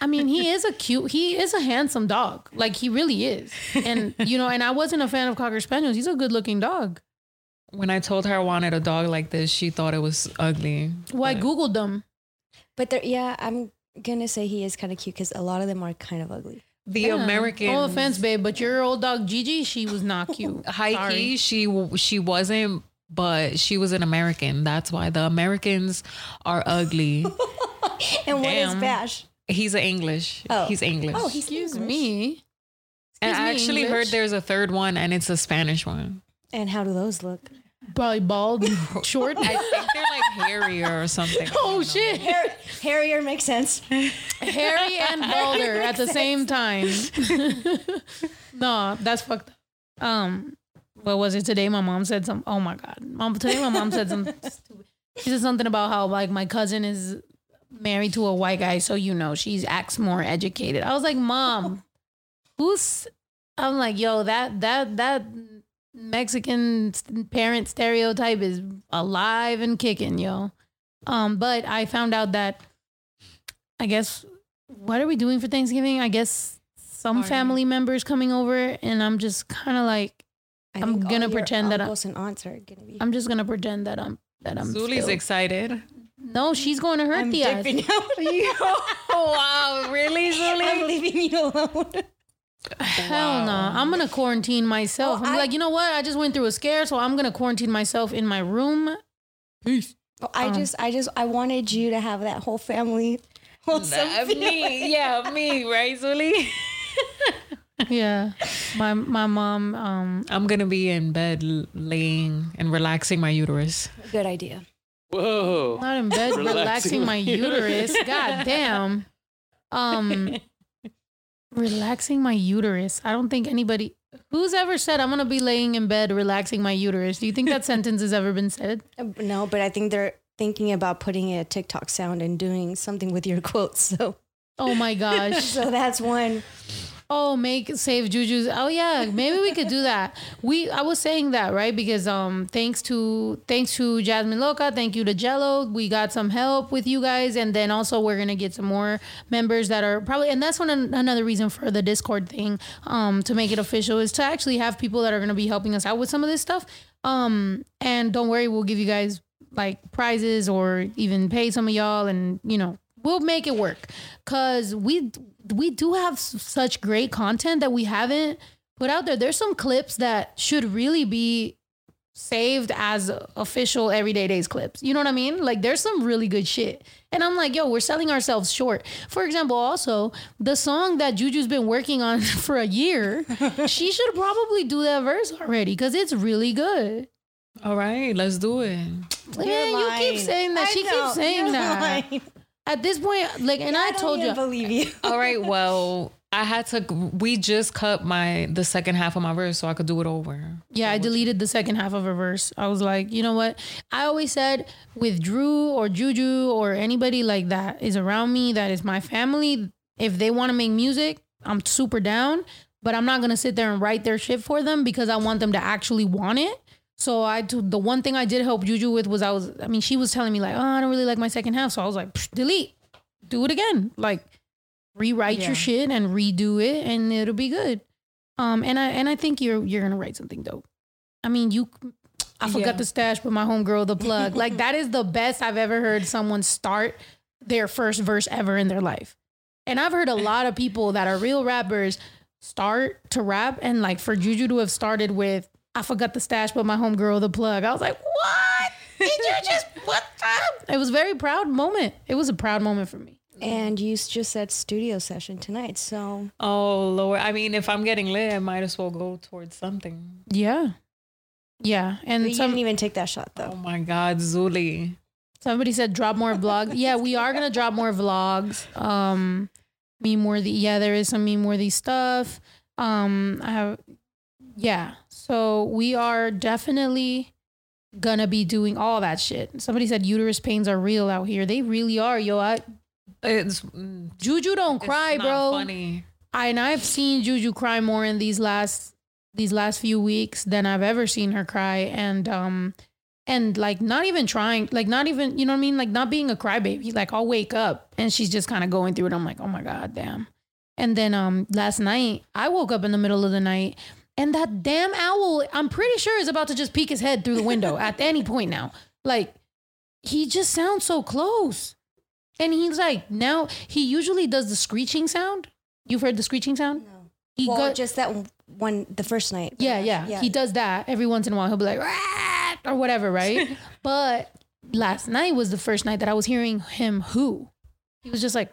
Speaker 1: I mean, he is a cute, he is a handsome dog. Like he really is. And *laughs* you know, and I wasn't a fan of cocker spaniels. He's a good looking dog.
Speaker 2: When I told her I wanted a dog like this, she thought it was ugly.
Speaker 1: Well, I googled them.
Speaker 3: But there, yeah, I'm gonna say he is kind of cute because a lot of them are kind of ugly.
Speaker 2: the
Speaker 1: Yeah.
Speaker 2: American.
Speaker 1: No offense, babe, but your old dog Gigi, she was not cute. *laughs*
Speaker 2: high
Speaker 1: Sorry.
Speaker 2: key, she w- she wasn't, but she was an American. That's why the Americans are ugly. *laughs*
Speaker 3: And what is
Speaker 1: Damn.
Speaker 3: Bash?
Speaker 2: He's an English.
Speaker 3: Oh.
Speaker 2: He's English.
Speaker 3: Oh, he's
Speaker 1: Excuse
Speaker 3: English.
Speaker 1: me.
Speaker 2: and
Speaker 1: excuse
Speaker 2: I
Speaker 1: me,
Speaker 2: actually heard there's a third one, and it's a Spanish one.
Speaker 3: And how do those look?
Speaker 1: Probably bald, and *laughs* short.
Speaker 2: I think they're like hairier or something. *laughs*
Speaker 1: oh shit.
Speaker 3: Har- Harrier makes sense.
Speaker 1: Harry and Balder at the same time. *laughs* no, that's fucked up. Um, what was it today? My mom said some. Oh my god, mom. Today my mom said some. She said something about how like my cousin is married to a white guy, so you know she's acts more educated. I was like, mom, who's? I'm like, yo, that that that Mexican parent stereotype is alive and kicking, yo. Um, but I found out that I guess what are we doing for Thanksgiving? I guess some
Speaker 2: Party.
Speaker 1: family members coming over, and I'm just kind of like
Speaker 3: I
Speaker 1: I'm gonna pretend that I-
Speaker 3: uncles and aunts are gonna be.
Speaker 1: I'm just gonna pretend that I'm that I'm.
Speaker 2: Zuli's
Speaker 1: still-
Speaker 2: excited.
Speaker 1: no, she's going to her
Speaker 3: I'm
Speaker 1: tia's.
Speaker 3: dipping out. *laughs*
Speaker 2: Oh wow, really, *laughs*
Speaker 3: I'm leaving you alone.
Speaker 1: Hell no, I'm gonna quarantine myself.
Speaker 3: Oh,
Speaker 1: I'm
Speaker 3: I-
Speaker 1: like, you know what? I just went through a scare, so I'm gonna quarantine myself in my room. Peace.
Speaker 3: I
Speaker 1: Um,
Speaker 3: just, I just, I wanted you to have that whole family. *laughs* wholesome
Speaker 2: Uh, me, *laughs* yeah, me, right, Zuli? *laughs*
Speaker 1: Yeah, my my mom. Um,
Speaker 2: I'm gonna be in bed, laying and relaxing my uterus.
Speaker 3: Good idea.
Speaker 4: Whoa.
Speaker 1: not in bed,
Speaker 4: Relaxing
Speaker 1: relaxing, my
Speaker 4: my
Speaker 1: uterus.
Speaker 4: uterus.
Speaker 1: God damn. Um, relaxing my uterus. I don't think anybody who's ever said I'm gonna be laying in bed relaxing my uterus. Do you think that *laughs* sentence has ever been said?
Speaker 3: Uh, No, but I think they're thinking about putting a TikTok sound and doing something with your quotes. *laughs* So,
Speaker 1: Oh my gosh. *laughs*
Speaker 3: so that's one.
Speaker 1: Oh, make save Juju's. Oh yeah, maybe we could do that. We I was saying that right because um thanks to thanks to Jasmine Loca, thank you to Jello, we got some help with you guys, and then also we're gonna get some more members that are probably and that's one another reason for the Discord thing um to make it official is to actually have people that are gonna be helping us out with some of this stuff. Um and don't worry, we'll give you guys like prizes or even pay some of y'all, and you know we'll make it work because we we do have s- such great content that we haven't put out there there's some clips that should really be saved as official everyday days clips you know what i mean like there's some really good shit and i'm like yo we're selling ourselves short for example also the song that juju's been working on *laughs* for a year *laughs* she should probably do that verse already because it's really good
Speaker 2: All right, let's do it.
Speaker 1: Man, you keep saying that.
Speaker 3: I
Speaker 1: she
Speaker 3: know,
Speaker 1: keeps saying
Speaker 3: you're
Speaker 1: that.
Speaker 3: lying.
Speaker 1: At this point, like, and I,
Speaker 3: I don't
Speaker 1: told
Speaker 3: even
Speaker 1: you,
Speaker 3: believe you.
Speaker 2: All right, *laughs* well, I had to. We just cut my the second half of my verse so I could do it over.
Speaker 1: Yeah, I deleted the second half of a verse. I was like, you know what? I always said with Drew or Juju or anybody like that is around me that is my family, if they want to make music, I'm super down. But I'm not gonna sit there and write their shit for them because I want them to actually want it. So I do, the one thing I did help Juju with was I was I mean she was telling me like oh I don't really like my second half so I was like "Psh, delete do it again like rewrite
Speaker 2: Yeah.
Speaker 1: your shit and redo it and it'll be good. Um and I and I think you're you're gonna write something dope. I mean you I forgot
Speaker 2: Yeah.
Speaker 1: the stash but my homegirl the plug like that is the best I've ever heard someone start their first verse ever in their life. And I've heard a *laughs* lot of people that are real rappers start to rap and like for Juju to have started with I forgot the stash but my homegirl the plug. I was like, "What? Did you just *laughs* what the?" It was a very proud moment. It was a proud moment for me.
Speaker 3: And you just said studio session tonight. So
Speaker 2: Oh Lord, I mean, if I'm getting lit, I might as well go towards something.
Speaker 1: Yeah. Yeah. And
Speaker 3: but you
Speaker 1: some
Speaker 3: didn't even take that shot though.
Speaker 2: Oh my God, Zuli.
Speaker 1: Somebody said drop more vlogs. *laughs* Yeah, we are gonna drop more vlogs. Um, meme worthy. Yeah, there is some meme worthy stuff. Um, I have. Yeah, so we are definitely gonna be doing all that shit. Somebody said uterus pains are real out here. They really are, yo. I,
Speaker 2: It's
Speaker 1: Juju don't cry,
Speaker 2: not
Speaker 1: bro.
Speaker 2: Funny.
Speaker 1: I, and I've seen Juju cry more in these last these last few weeks than I've ever seen her cry. And um and like not even trying, like not even, you know what I mean? Like not being a crybaby. Like I'll wake up and she's just kind of going through it. I'm like, oh my God, damn. And then um last night, I woke up in the middle of the night and that damn owl, I'm pretty sure is about to just peek his head through the window at *laughs* any point now. Like he just sounds so close. And he's like, now he usually does the screeching sound. You've heard the screeching sound?
Speaker 3: No.
Speaker 1: He
Speaker 3: well,
Speaker 1: got-
Speaker 3: just that one, the first night.
Speaker 1: yeah, yeah, yeah, He does that every once in a while. He'll be like, "Rah!" or whatever, right? *laughs* but last night was the first night that I was hearing him who. He was just like,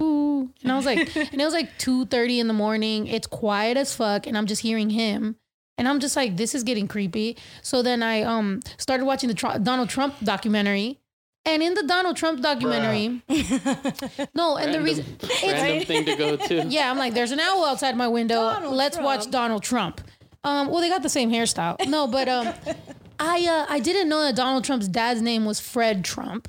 Speaker 1: ooh. And I was like, *laughs* and it was like 2.30 in the morning. It's quiet as fuck. And I'm just hearing him. And I'm just like, this is getting creepy. So then I um started watching the Tr- Donald Trump documentary. And in the Donald Trump documentary, *laughs* no, and the
Speaker 4: Random,
Speaker 1: reason
Speaker 4: random thing to go to. *laughs*
Speaker 1: yeah, I'm like, there's an owl outside my window.
Speaker 3: Donald
Speaker 1: Let's watch Donald Trump. Um, well, they got the same hairstyle. No, but um, I uh, I didn't know that Donald Trump's dad's name was Fred Trump,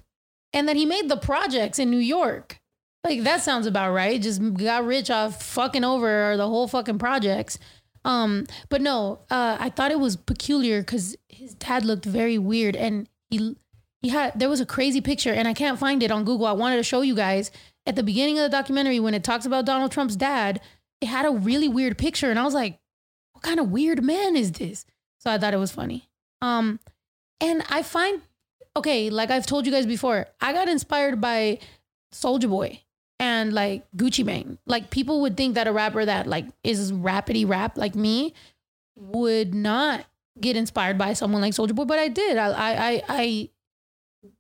Speaker 1: and that he made the projects in New York. Like that sounds about right. Just got rich off fucking over the whole fucking projects. Um, but no, uh, I thought it was peculiar because his dad looked very weird, and he he had there was a crazy picture, and I can't find it on Google. I wanted to show you guys at the beginning of the documentary when it talks about Donald Trump's dad. It had a really weird picture, and I was like, "What kind of weird man is this?" So I thought it was funny. Um, and I find okay, like I've told you guys before, I got inspired by Soulja Boy and like Gucci Mane. Like people would think that a rapper that like is rapidy rap like me would not get inspired by someone like Soulja Boy, but I did. I I I, I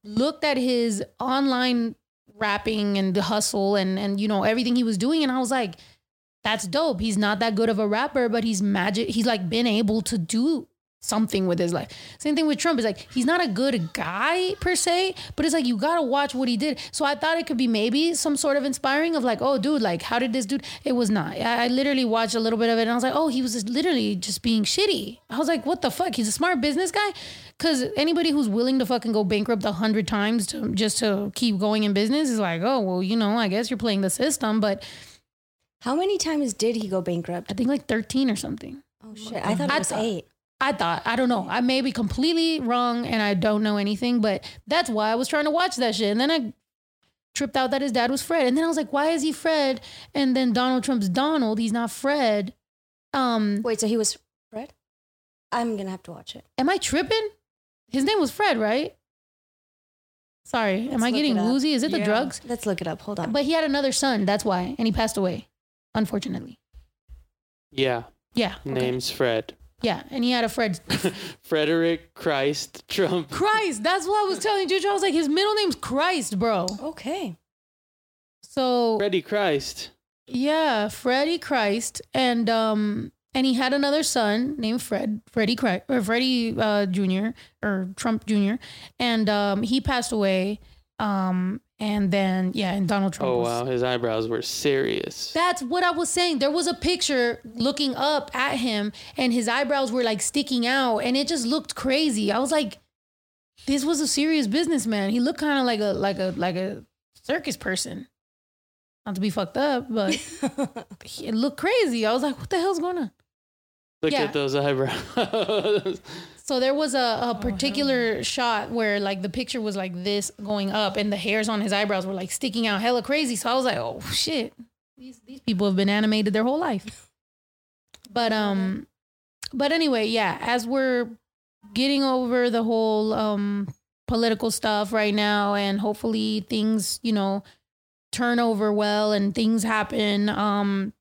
Speaker 1: looked at his online rapping and the hustle and and you know everything he was doing, and I was like, that's dope. He's not that good of a rapper, but he's magic. He's like been able to do something with his life. Same thing with Trump. Is like he's not a good guy per se, but it's like you gotta watch what he did. So I thought it could be maybe some sort of inspiring of like, oh, dude, like how did this dude? It was not. I, I literally watched a little bit of it and I was like, oh, he was just literally just being shitty. I was like, what the fuck? He's a smart business guy. Cause anybody who's willing to fucking go bankrupt a hundred times to just to keep going in business is like, oh, well, you know, I guess you're playing the system, but
Speaker 3: How many times did he go bankrupt?
Speaker 1: I think like 13 or something.
Speaker 3: Oh shit! I thought it was
Speaker 1: thought-
Speaker 3: eight.
Speaker 1: I thought, I don't know. I may be completely wrong and I don't know anything, but that's why I was trying to watch that shit. And then I tripped out that his dad was Fred. And then I was like, why is he Fred? And then Donald Trump's Donald, he's not Fred. Um,
Speaker 3: Wait, so he was Fred? I'm gonna have to watch it.
Speaker 1: am I tripping? His name was Fred, right? Sorry, am
Speaker 3: Let's
Speaker 1: I getting woozy? Is it the
Speaker 2: Yeah.
Speaker 1: drugs?
Speaker 3: Let's look it up. Hold on.
Speaker 1: But he had another son, that's why. And he passed away, unfortunately.
Speaker 4: Yeah,
Speaker 1: Yeah. okay.
Speaker 4: name's Fred.
Speaker 1: Yeah. And he had a Fred. *laughs*
Speaker 4: Frederick Christ Trump.
Speaker 1: Christ. That's what I was telling Juju. I was like, his middle name's Christ, bro.
Speaker 3: okay.
Speaker 1: So
Speaker 4: Freddie Christ.
Speaker 1: Yeah, Freddie Christ, and um, and he had another son named Fred, Freddie Christ, or Freddie uh, Jr. or Trump Jr. And um, he passed away. Um, and then yeah, and Donald Trump.
Speaker 4: Oh
Speaker 1: was,
Speaker 4: wow, his eyebrows were serious.
Speaker 1: That's what I was saying. There was a picture looking up at him, and his eyebrows were like sticking out, and it just looked crazy. I was like, this was a serious businessman. He looked kind of like a like a like a circus person. Not to be fucked up, but *laughs* it looked crazy. I was like, what the hell's going on?
Speaker 4: Look
Speaker 1: yeah.
Speaker 4: at those eyebrows. *laughs*
Speaker 1: So there was a, a particular shot where like the picture was like this going up and the hairs on his eyebrows were like sticking out hella crazy. So I was like, oh shit. These these people have been animated their whole life. But um but anyway, yeah, as we're getting over the whole um political stuff right now and hopefully things, you know, turn over well and things happen. Um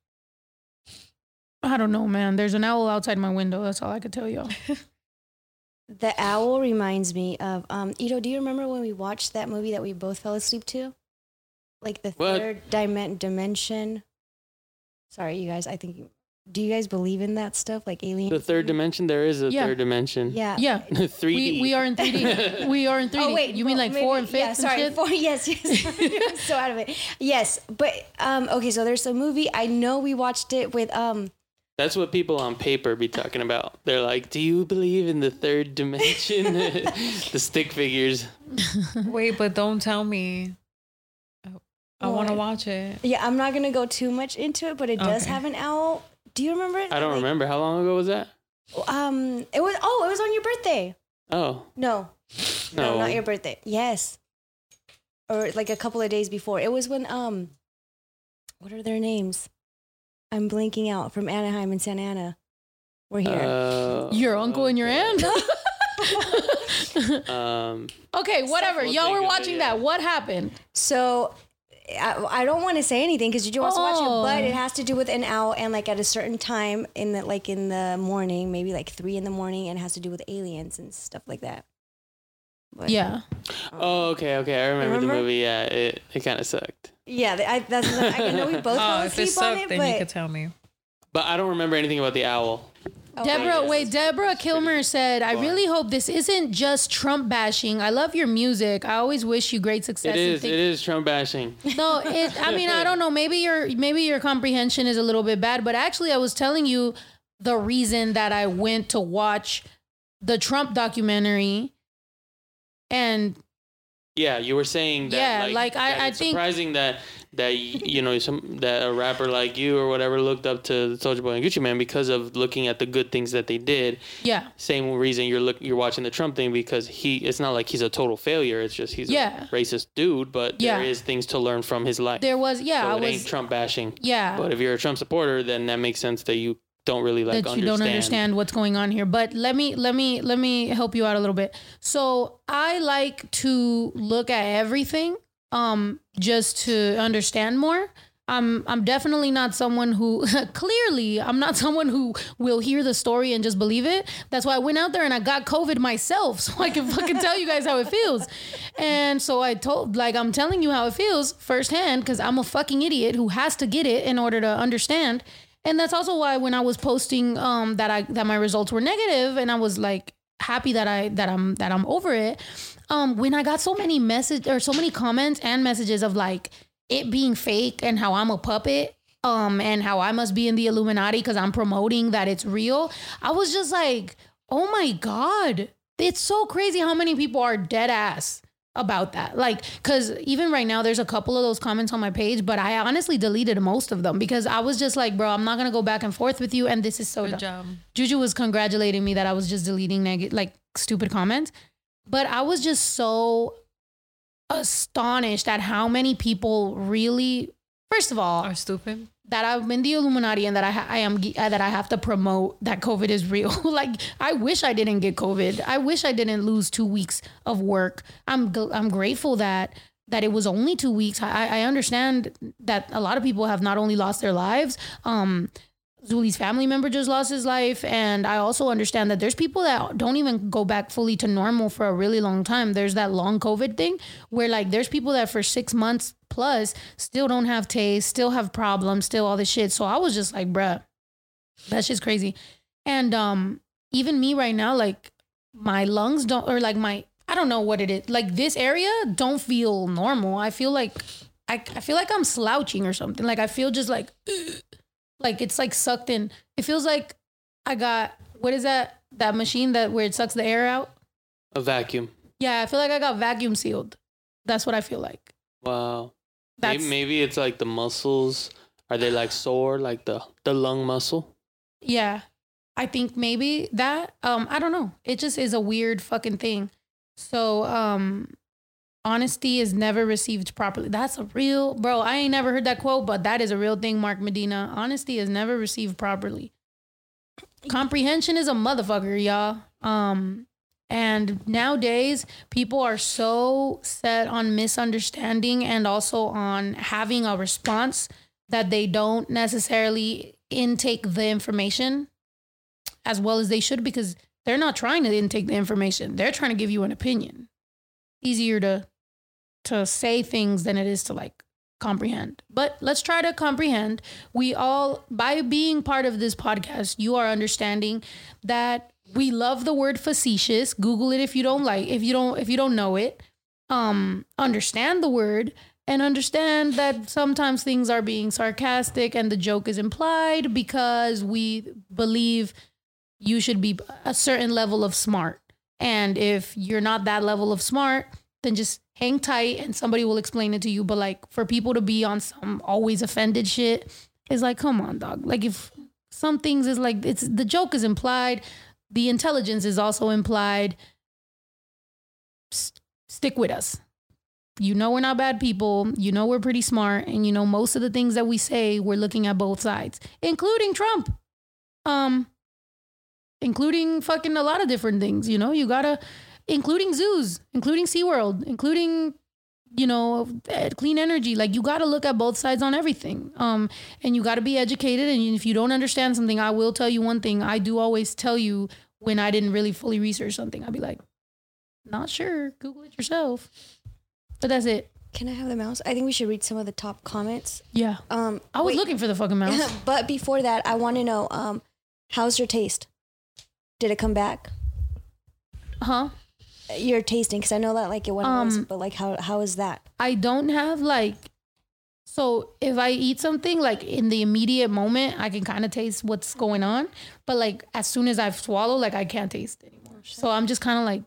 Speaker 1: I don't know, man. There's an owl outside my window. That's all I could tell y'all. *laughs*
Speaker 3: The owl reminds me of um Ito, do you remember when we watched that movie that we both fell asleep to? Like the
Speaker 4: What?
Speaker 3: third dimen- dimension. Sorry, you guys, I think you, do you guys believe in that stuff like aliens?
Speaker 4: the third dimension. There is a
Speaker 1: Yeah.
Speaker 4: third dimension.
Speaker 3: Yeah.
Speaker 1: Yeah. *laughs*
Speaker 4: 3D.
Speaker 1: We, we are in 3D. *laughs* We are in 3D.
Speaker 3: Oh wait,
Speaker 1: you mean
Speaker 3: well,
Speaker 1: like four and fifth
Speaker 3: Yeah,
Speaker 1: and
Speaker 3: sorry,
Speaker 1: shit?
Speaker 3: four. Yes, yes. I'm so out of it. Yes, but um, okay. So there's a movie. I know we watched it with um.
Speaker 4: That's what people on paper be talking about. They're like, "Do you believe in the third dimension?" *laughs* the stick figures.
Speaker 2: Wait, but don't tell me. I, I want to watch it.
Speaker 3: Yeah, I'm not gonna go too much into it, but it does
Speaker 2: Okay.
Speaker 3: have an owl. Do you remember it?
Speaker 4: I don't
Speaker 3: Like,
Speaker 4: remember how long ago was that.
Speaker 3: Um, it was. Oh, it was on your birthday.
Speaker 4: Oh
Speaker 3: No, no,
Speaker 4: no,
Speaker 3: not your birthday. Yes, or like a couple of days before. It was when um, what are their names? I'm blanking out from Anaheim and Santa Ana. We're here.
Speaker 4: Uh,
Speaker 1: Your uncle and your aunt. *laughs*
Speaker 4: Um,
Speaker 1: okay, whatever.
Speaker 4: We'll
Speaker 1: Y'all were
Speaker 4: of it,
Speaker 1: watching
Speaker 4: yeah.
Speaker 1: that. What happened?
Speaker 3: So I, I don't want to say anything because you wants to watch
Speaker 1: Oh.
Speaker 3: it, but it has to do with an owl and like at a certain time in the like in the morning, maybe like three in the morning, and it has to do with aliens and stuff like that. But-
Speaker 1: Yeah.
Speaker 4: oh, okay, okay. I remember,
Speaker 3: Remember?
Speaker 4: the movie. Yeah, it, it kind of sucked.
Speaker 3: yeah. I, that's I know we *laughs* both
Speaker 2: Oh,
Speaker 3: fell
Speaker 2: if it
Speaker 3: asleep on it,
Speaker 2: then you could tell me.
Speaker 4: But I don't remember anything about the owl.
Speaker 3: Oh, okay.
Speaker 1: Deborah,
Speaker 4: yes.
Speaker 1: wait, Deborah Kilmer said, I really hope this isn't just Trump bashing. I love your music. I always wish you great success.
Speaker 4: It
Speaker 1: and
Speaker 4: is.
Speaker 1: think-
Speaker 4: It is Trump bashing. *laughs*
Speaker 1: No, it, I mean, I don't know. Maybe your maybe your comprehension is a little bit bad, but actually, I was telling you the reason that I went to watch the Trump documentary, and
Speaker 4: Yeah, you were saying that.
Speaker 1: Yeah,
Speaker 4: like,
Speaker 1: like, I- I
Speaker 4: it's
Speaker 1: think-
Speaker 4: surprising that that you know some that a rapper like you or whatever looked up to Soulja Boy and Gucci Mane because of looking at the good things that they did.
Speaker 1: yeah,
Speaker 4: Same reason you're look you're watching the Trump thing because he it's not like he's a total failure. It's just he's
Speaker 1: Yeah.
Speaker 4: a racist dude, but
Speaker 1: Yeah.
Speaker 4: there is things to learn from his life.
Speaker 1: there was yeah,
Speaker 4: so
Speaker 1: I
Speaker 4: it
Speaker 1: was
Speaker 4: ain't Trump bashing.
Speaker 1: yeah.
Speaker 4: But if you're a Trump supporter, then that makes sense that you don't really like
Speaker 1: that you
Speaker 4: understand.
Speaker 1: don't understand what's going on here. But let me let me let me help you out a little bit. So I like to look at everything um just to understand more. I'm I'm definitely not someone who *laughs* clearly I'm not someone who will hear the story and just believe it. That's why I went out there and I got COVID myself *laughs* so I can fucking tell you guys how it feels. And so I told like I'm telling you how it feels firsthand because I'm a fucking idiot who has to get it in order to understand. And that's also why when I was posting um that I that my results were negative and I was like happy that I that I'm that I'm over it. Um when I got so many message or so many comments and messages of like it being fake and how I'm a puppet um and how I must be in the Illuminati cuz I'm promoting that it's real. I was just like, "Oh my god. It's so crazy how many people are dead ass about that. Like, cause even right now, there's a couple of those comments on my page, but I honestly deleted most of them because I was just like, bro, I'm not gonna go back and forth with you. And this is so
Speaker 2: Good
Speaker 1: dumb.
Speaker 2: job.
Speaker 1: Juju was congratulating me that I was just deleting neg- like stupid comments, but I was just so astonished at how many people really, first of all,
Speaker 2: Are stupid.
Speaker 1: That I'm in the Illuminati and that I, ha- I am uh, that I have to promote that COVID is real. *laughs* like I wish I didn't get COVID. I wish I didn't lose two weeks of work. I'm I'm grateful that that it was only two weeks. I, I understand that a lot of people have not only lost their lives. Um, Zuli's family member just lost his life, and I also understand that there's people that don't even go back fully to normal for a really long time. There's that long COVID thing where like there's people that for six months plus still don't have taste, still have problems, still all this shit. So I was just like, bruh, that's just crazy. And um, even me right now, like my lungs don't, or like my, I don't know what it is. Like this area don't feel normal. I feel like I, I feel like I'm slouching or something. Like I feel just like, *clears throat* like it's like sucked in. It feels like I got what is that? That machine that where it sucks the air out.
Speaker 4: A vacuum.
Speaker 1: Yeah, I feel like I got vacuum sealed. That's what I feel like.
Speaker 4: Wow.
Speaker 1: That's
Speaker 4: Maybe, maybe it's like the muscles. Are they like sore, like the the lung muscle?
Speaker 1: Yeah. I think maybe that um I don't know. It just is a weird fucking thing. So um honesty is never received properly. That's a real bro, I ain't never heard that quote, but that is a real thing, Mark Medina. Honesty is never received properly. Comprehension is a motherfucker, y'all. Um and nowadays people are so set on misunderstanding and also on having a response that they don't necessarily intake the information as well as they should because they're not trying to intake the information. They're trying to give you an opinion. Easier to to say things than it is to like comprehend. But let's try to comprehend. We all by being part of this podcast, you are understanding that we love the word facetious. Google it if you don't like if you don't if you don't know it. Um understand the word and understand that sometimes things are being sarcastic and the joke is implied because we believe you should be a certain level of smart. And if you're not that level of smart, then just hang tight and somebody will explain it to you. But like for people to be on some always offended shit, is like, come on, dog. Like if some things is like it's the joke is implied, the intelligence is also implied. stick with us. You know we're not bad people. You know we're pretty smart, and you know most of the things that we say we're looking at both sides, including Trump, um, including fucking a lot of different things. You know you gotta, including zoos, including SeaWorld, including you know eh, clean energy. Like you gotta look at both sides on everything. Um, and you gotta be educated. And if you don't understand something, I will tell you one thing. I do always tell you when I didn't really fully research something. I'd be like, not sure. Google it yourself. But that's it.
Speaker 3: Can I have the mouse? I think we should read some of the top comments.
Speaker 1: Yeah.
Speaker 3: Um,
Speaker 1: I was
Speaker 3: wait.
Speaker 1: looking for the fucking mouse. *laughs*
Speaker 3: but before that, I want to know, um, how's your taste? Did it come back?
Speaker 1: huh?
Speaker 3: Your tasting, because I know that like it went
Speaker 1: Um,
Speaker 3: once, but like how how is that?
Speaker 1: I don't have like so if I eat something like in the immediate moment, I can kind of taste what's going on. But like as soon as I've swallowed, like I can't taste it anymore. So I'm just kind of like,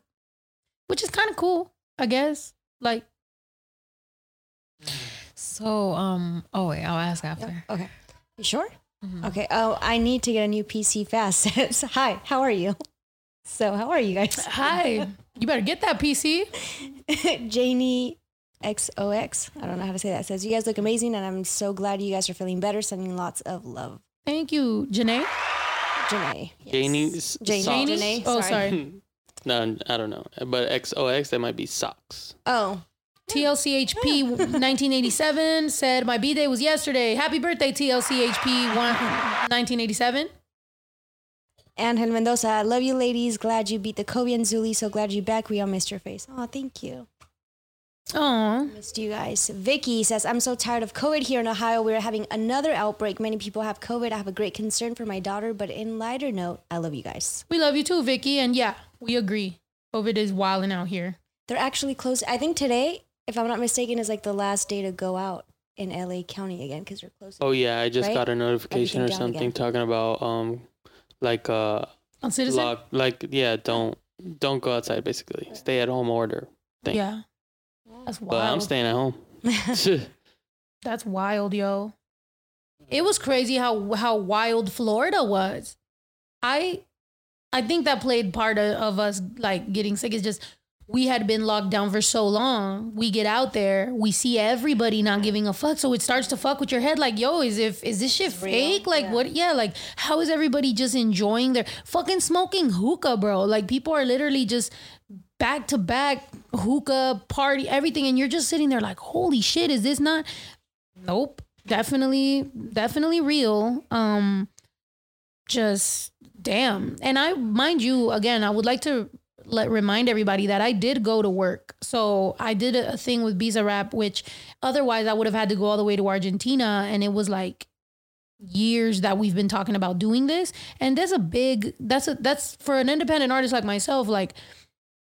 Speaker 1: which is kind of cool, I guess. Like,
Speaker 2: So, um, oh wait, I'll ask after.
Speaker 3: Okay, you sure?
Speaker 1: Mm-hmm.
Speaker 3: Okay. Oh, I need to get a new PC fast. *laughs* Hi. How are you? So how are you guys? *laughs*
Speaker 1: hi, you better get that PC. *laughs*
Speaker 3: Janie XOX. I don't know how to say that. Says you guys look amazing, and I'm so glad you guys are feeling better. Sending lots of love,
Speaker 1: Thank you, Janae.
Speaker 3: Janae. Yes.
Speaker 4: Janie's
Speaker 3: Janie.
Speaker 4: socks.
Speaker 3: Janae.
Speaker 1: Oh,
Speaker 3: sorry.
Speaker 1: sorry. *laughs*
Speaker 4: No, I don't know. But XOX, that might be socks.
Speaker 3: Oh,
Speaker 1: TLCHP 1987 said my B day was yesterday. Happy birthday, TLCHP 1987.
Speaker 3: Angel Mendoza. I love you, ladies. Glad you beat the Kobe and Zuli. So glad you back. We all missed your face. Oh, thank you.
Speaker 1: Aw.
Speaker 3: Missed you guys. Vicky says, I'm so tired of COVID here in Ohio. We're having another outbreak. Many people have COVID. I have a great concern for my daughter, but in lighter note, I love you guys.
Speaker 1: We love you too, Vicky. And yeah, we agree. COVID is wilding out here.
Speaker 3: They're actually closed. I think today, if I'm not mistaken, is like the last day to go out in LA County again because they're closed.
Speaker 4: Oh yeah, I just
Speaker 3: Right?
Speaker 4: got a notification or
Speaker 3: Everything down
Speaker 4: something
Speaker 3: again.
Speaker 4: talking about um like uh
Speaker 1: On Citizen?
Speaker 4: lock like yeah, don't don't go outside basically. Stay at home order. thing.
Speaker 1: Yeah. That's wild
Speaker 4: But I'm staying at home. *laughs* *laughs*
Speaker 1: That's wild, yo. It was crazy how how wild Florida was. I I think that played part of, of us like getting sick is just we had been locked down for so long. We get out there, we see everybody not giving a fuck, so it starts to fuck with your head. Like, yo, is if is this shit fake? Like, what? Yeah, like how is everybody just enjoying their fucking smoking hookah, bro? Like, people are literally just back to back hookah party, everything, and you're just sitting there like, holy shit, is this not? Nope, definitely, definitely real. Um, just damn. And I, mind you, again, I would like to let remind everybody that I did go to work. So I did a, thing with Bizarrap, which otherwise I would have had to go all the way to Argentina, and it was like years that we've been talking about doing this. And there's a big that's a that's for an independent artist like myself, like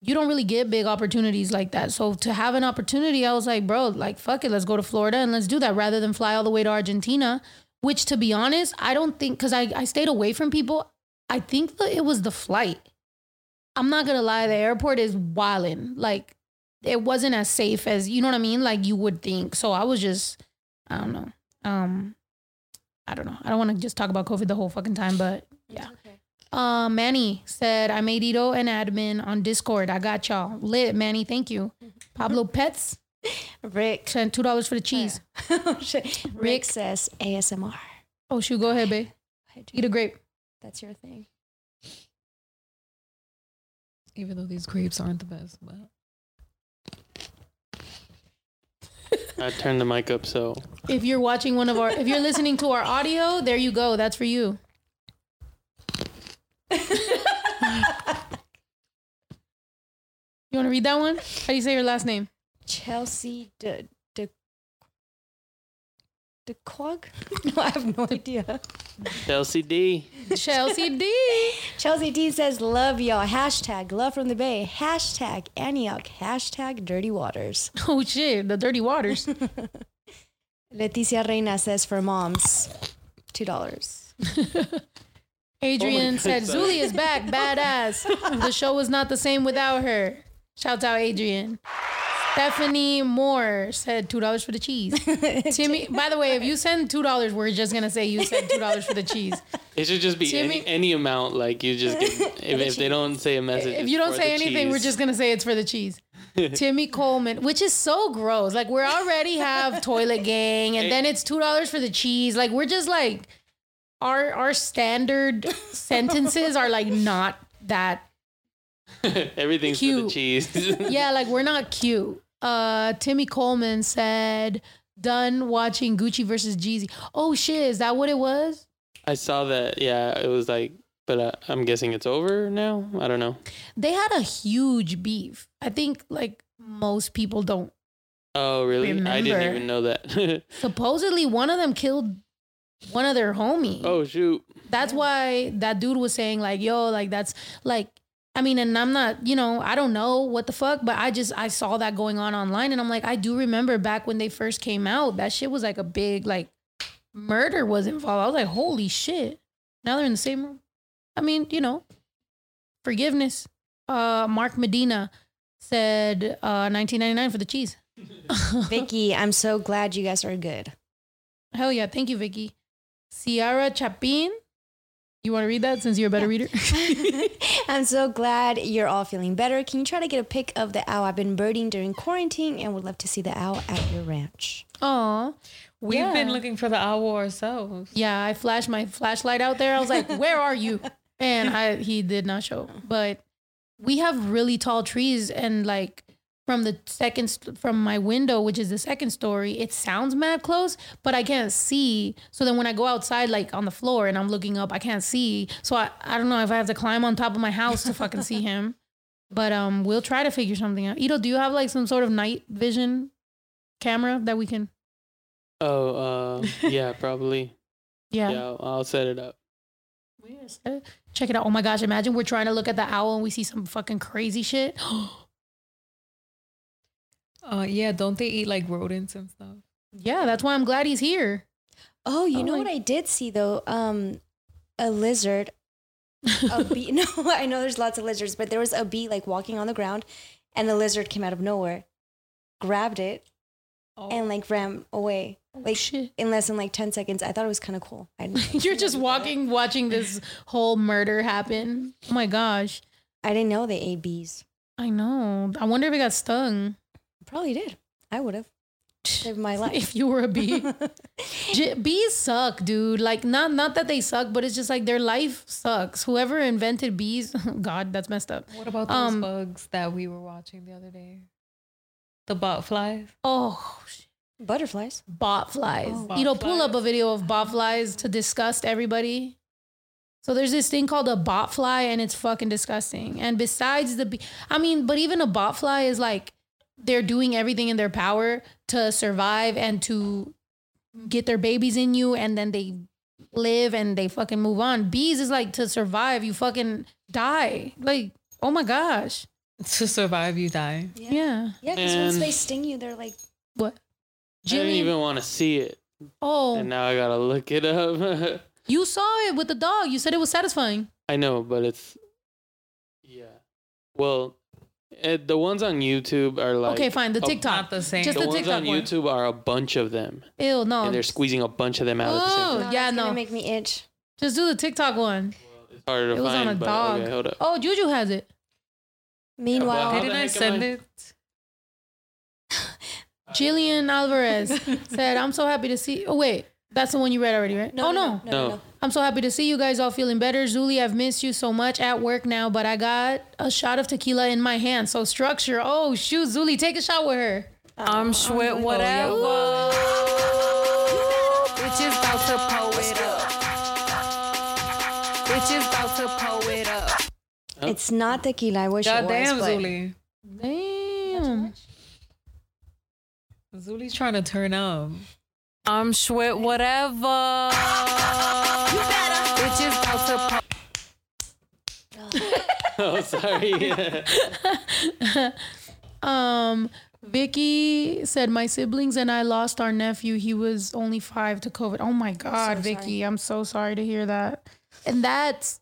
Speaker 1: you don't really get big opportunities like that. So to have an opportunity, I was like, bro, like fuck it, let's go to Florida and let's do that rather than fly all the way to Argentina. Which to be honest, I don't think because I, I stayed away from people. I think that it was the flight. I'm not gonna lie, the airport is wildin'. Like it wasn't as safe as you know what I mean, like you would think. So I was just, I don't know. Um, I don't know. I don't want to just talk about COVID the whole fucking time, but yeah. Uh, Manny said, I made Ito an admin on Discord. I got y'all. Lit, Manny. Thank you. *laughs* Pablo Pets
Speaker 3: Rick.
Speaker 1: sent $2 for the cheese. *laughs*
Speaker 3: Rick
Speaker 1: Rick.
Speaker 3: says ASMR.
Speaker 1: Oh, shoot. Go ahead, babe. Eat a grape.
Speaker 3: That's your thing.
Speaker 2: Even though these grapes aren't the best, but *laughs*
Speaker 4: I turned the mic up so
Speaker 1: If you're watching one of our, if you're listening to our audio, there you go. That's for you. *laughs* you want to read that one? How do you say your last name?
Speaker 3: Chelsea de de de Quag? No, I have no idea.
Speaker 4: LCD.
Speaker 1: Chelsea D. *laughs*
Speaker 3: Chelsea D says, "Love y'all." Hashtag love from the Bay. Hashtag Antioch. Hashtag Dirty Waters.
Speaker 1: Oh shit, the dirty waters. *laughs*
Speaker 3: Leticia Reina says, "For moms, two dollars." *laughs*
Speaker 1: Adrian oh
Speaker 4: God,
Speaker 1: said,
Speaker 4: sorry.
Speaker 1: Zuli is back, badass. The show was not the same without her. Shout out, Adrian. Stephanie Moore said $2 for the cheese. *laughs* Timmy, by the way, if you send $2, we're just going to say you said $2 for the cheese.
Speaker 4: It should just be
Speaker 1: Timmy-
Speaker 4: any, any amount. Like you just get, if, if they don't say a message.
Speaker 1: If you don't say
Speaker 4: the
Speaker 1: anything, we're just going to say it's for the cheese. *laughs* Timmy Coleman, which is so gross. Like we already have toilet gang, and then it's two dollars for the cheese. Like we're just like our our standard sentences are like not that. *laughs*
Speaker 4: Everything's for
Speaker 1: Cute.
Speaker 4: the cheese.
Speaker 1: Yeah, like we're not cute. Uh, Timmy Coleman said, "Done watching Gucci versus Jeezy." Oh shit, is that what it was?
Speaker 4: I saw that. Yeah, it was like, but uh, I'm guessing it's over now. I don't know.
Speaker 1: They had a huge beef. I think like most people don't.
Speaker 4: Oh, really? I didn't even know that. *laughs*
Speaker 1: Supposedly, one of them killed one of their homies.
Speaker 4: oh shoot.
Speaker 1: That's why that dude was saying like, "Yo, like that's like." I mean, and I'm not, you know, I don't know what the fuck, but I just I saw that going on online, and I'm like, I do remember back when they first came out, that shit was like a big like murder was involved. I was like, holy shit! Now they're in the same room. I mean, you know, forgiveness. Uh, Mark Medina said uh, 19.99 for the cheese. *laughs*
Speaker 3: Vicky, I'm so glad you guys are good.
Speaker 1: Hell yeah, thank you, Vicky. Ciara Chapin. You want to read that since you're a better reader? *laughs*
Speaker 3: I'm so glad you're all feeling better. Can you try to get a pic of the owl? I've been birding during quarantine and would love to see the owl at your ranch.
Speaker 1: Aw.
Speaker 2: We've
Speaker 1: Yeah.
Speaker 2: been looking for the owl ourselves.
Speaker 1: Yeah, I flashed my flashlight out there. I was like, "Where are you?" And I he did not show. But we have really tall trees, and like from the second st- from my window, which is the second story, it sounds mad close, but I can't see. So then when I go outside, like on the floor, and I'm looking up, I can't see. So I I don't know if I have to climb on top of my house to fucking see him. *laughs* But um, we'll try to figure something out. Ito, do you have like some sort of night vision camera that we can?
Speaker 4: Oh, uh, *laughs* yeah, probably.
Speaker 1: Yeah.
Speaker 4: Yeah, I'll, I'll set it up.
Speaker 1: Check it out. Oh my gosh, imagine we're trying to look at the owl and we see some fucking crazy shit. *gasps* *gasps* *gasps*
Speaker 2: Uh, yeah, don't they eat like rodents and stuff?
Speaker 1: yeah, that's why I'm glad he's here.
Speaker 3: Oh, you
Speaker 1: Oh,
Speaker 3: know
Speaker 1: like-
Speaker 3: what I did see though? Um, a lizard, a *laughs* bee. *laughs* No, I know there's lots of lizards, but there was a bee like walking on the ground, and the lizard came out of nowhere, grabbed it,
Speaker 2: Oh.
Speaker 3: and like ran away. Like
Speaker 1: shit.
Speaker 3: in less than like ten seconds. I thought it was kind of cool. I didn't, *laughs*
Speaker 1: You're just walking, watching this whole murder happen. Oh my gosh.
Speaker 3: I didn't know they ate bees.
Speaker 1: I know. I wonder if it got stung.
Speaker 3: Probably did. I would have saved my life.
Speaker 1: If you were a bee. *laughs* J- bees suck, dude. Like not not that they suck, but it's just like their life sucks. Whoever invented bees, *laughs* God, that's messed up.
Speaker 2: What about those
Speaker 1: Um,
Speaker 2: bugs that we were watching the other day? The bot flies.
Speaker 1: Oh, shit.
Speaker 3: Butterflies.
Speaker 1: bot flies.
Speaker 3: Oh.
Speaker 1: you know, pull up a video of bot flies to disgust everybody. So there's this thing called a bot fly, and it's fucking disgusting. And besides the, be- I mean, but even a bot fly is like they're doing everything in their power to survive and to get their babies in you, and then they live and they fucking move on. Bees is like to survive, you fucking die. Like, oh my gosh,
Speaker 2: To survive, you die.
Speaker 1: yeah.
Speaker 3: Yeah, because once they sting you, they're like,
Speaker 1: What?
Speaker 4: I didn't even want to see it,
Speaker 1: Oh,
Speaker 4: and now I gotta look it up. *laughs*
Speaker 1: you saw it with the dog. You said it was satisfying.
Speaker 4: I know, but it's yeah. Well, eh, the ones on YouTube are like
Speaker 1: okay, fine. The
Speaker 4: a-
Speaker 1: TikTok.
Speaker 2: Not the same.
Speaker 1: Just
Speaker 4: The
Speaker 1: the
Speaker 4: ones
Speaker 1: TikTok
Speaker 4: on
Speaker 1: one.
Speaker 4: YouTube are a bunch of them,
Speaker 1: Ew, no.
Speaker 4: and they're squeezing a bunch of them out at the same
Speaker 1: Oh,
Speaker 4: time.
Speaker 3: "No,
Speaker 1: yeah,
Speaker 3: that's gonna
Speaker 1: no.
Speaker 3: make me itch.
Speaker 1: Just do the TikTok one.
Speaker 4: It's harder to
Speaker 1: It was
Speaker 4: find,
Speaker 1: on a
Speaker 4: but
Speaker 1: dog.
Speaker 4: okay, hold up.
Speaker 1: Oh, Juju has it.
Speaker 3: Meanwhile,
Speaker 4: How the
Speaker 2: Didn't I send
Speaker 4: I-
Speaker 2: it? *laughs*
Speaker 1: Jillian Alvarez *laughs* said, I'm so happy to see. Oh, wait. That's the one you read already, right? oh, no.
Speaker 4: No.
Speaker 1: I'm so happy to see you guys all feeling better. Zuli, I've missed you so much at work now, but I got a shot of tequila in my hand. So, structure. Oh, shoot. Zuli, take a shot with her.
Speaker 5: I'm sweat oh, whatever. Bitches about to pull it up. Bitches about to pull it up.
Speaker 3: It's not tequila. I wish
Speaker 2: God
Speaker 3: it
Speaker 2: damn,
Speaker 3: was. but
Speaker 2: Zuli.
Speaker 1: Damn.
Speaker 2: Zuli's trying to turn up.
Speaker 5: I'm sweat whatever. *laughs*
Speaker 4: oh, sorry. *laughs*
Speaker 1: Um, Vicky said, My siblings and I lost our nephew. He was only five to COVID. Oh my God,
Speaker 3: So
Speaker 1: Vicky. I'm so sorry to hear that. And that's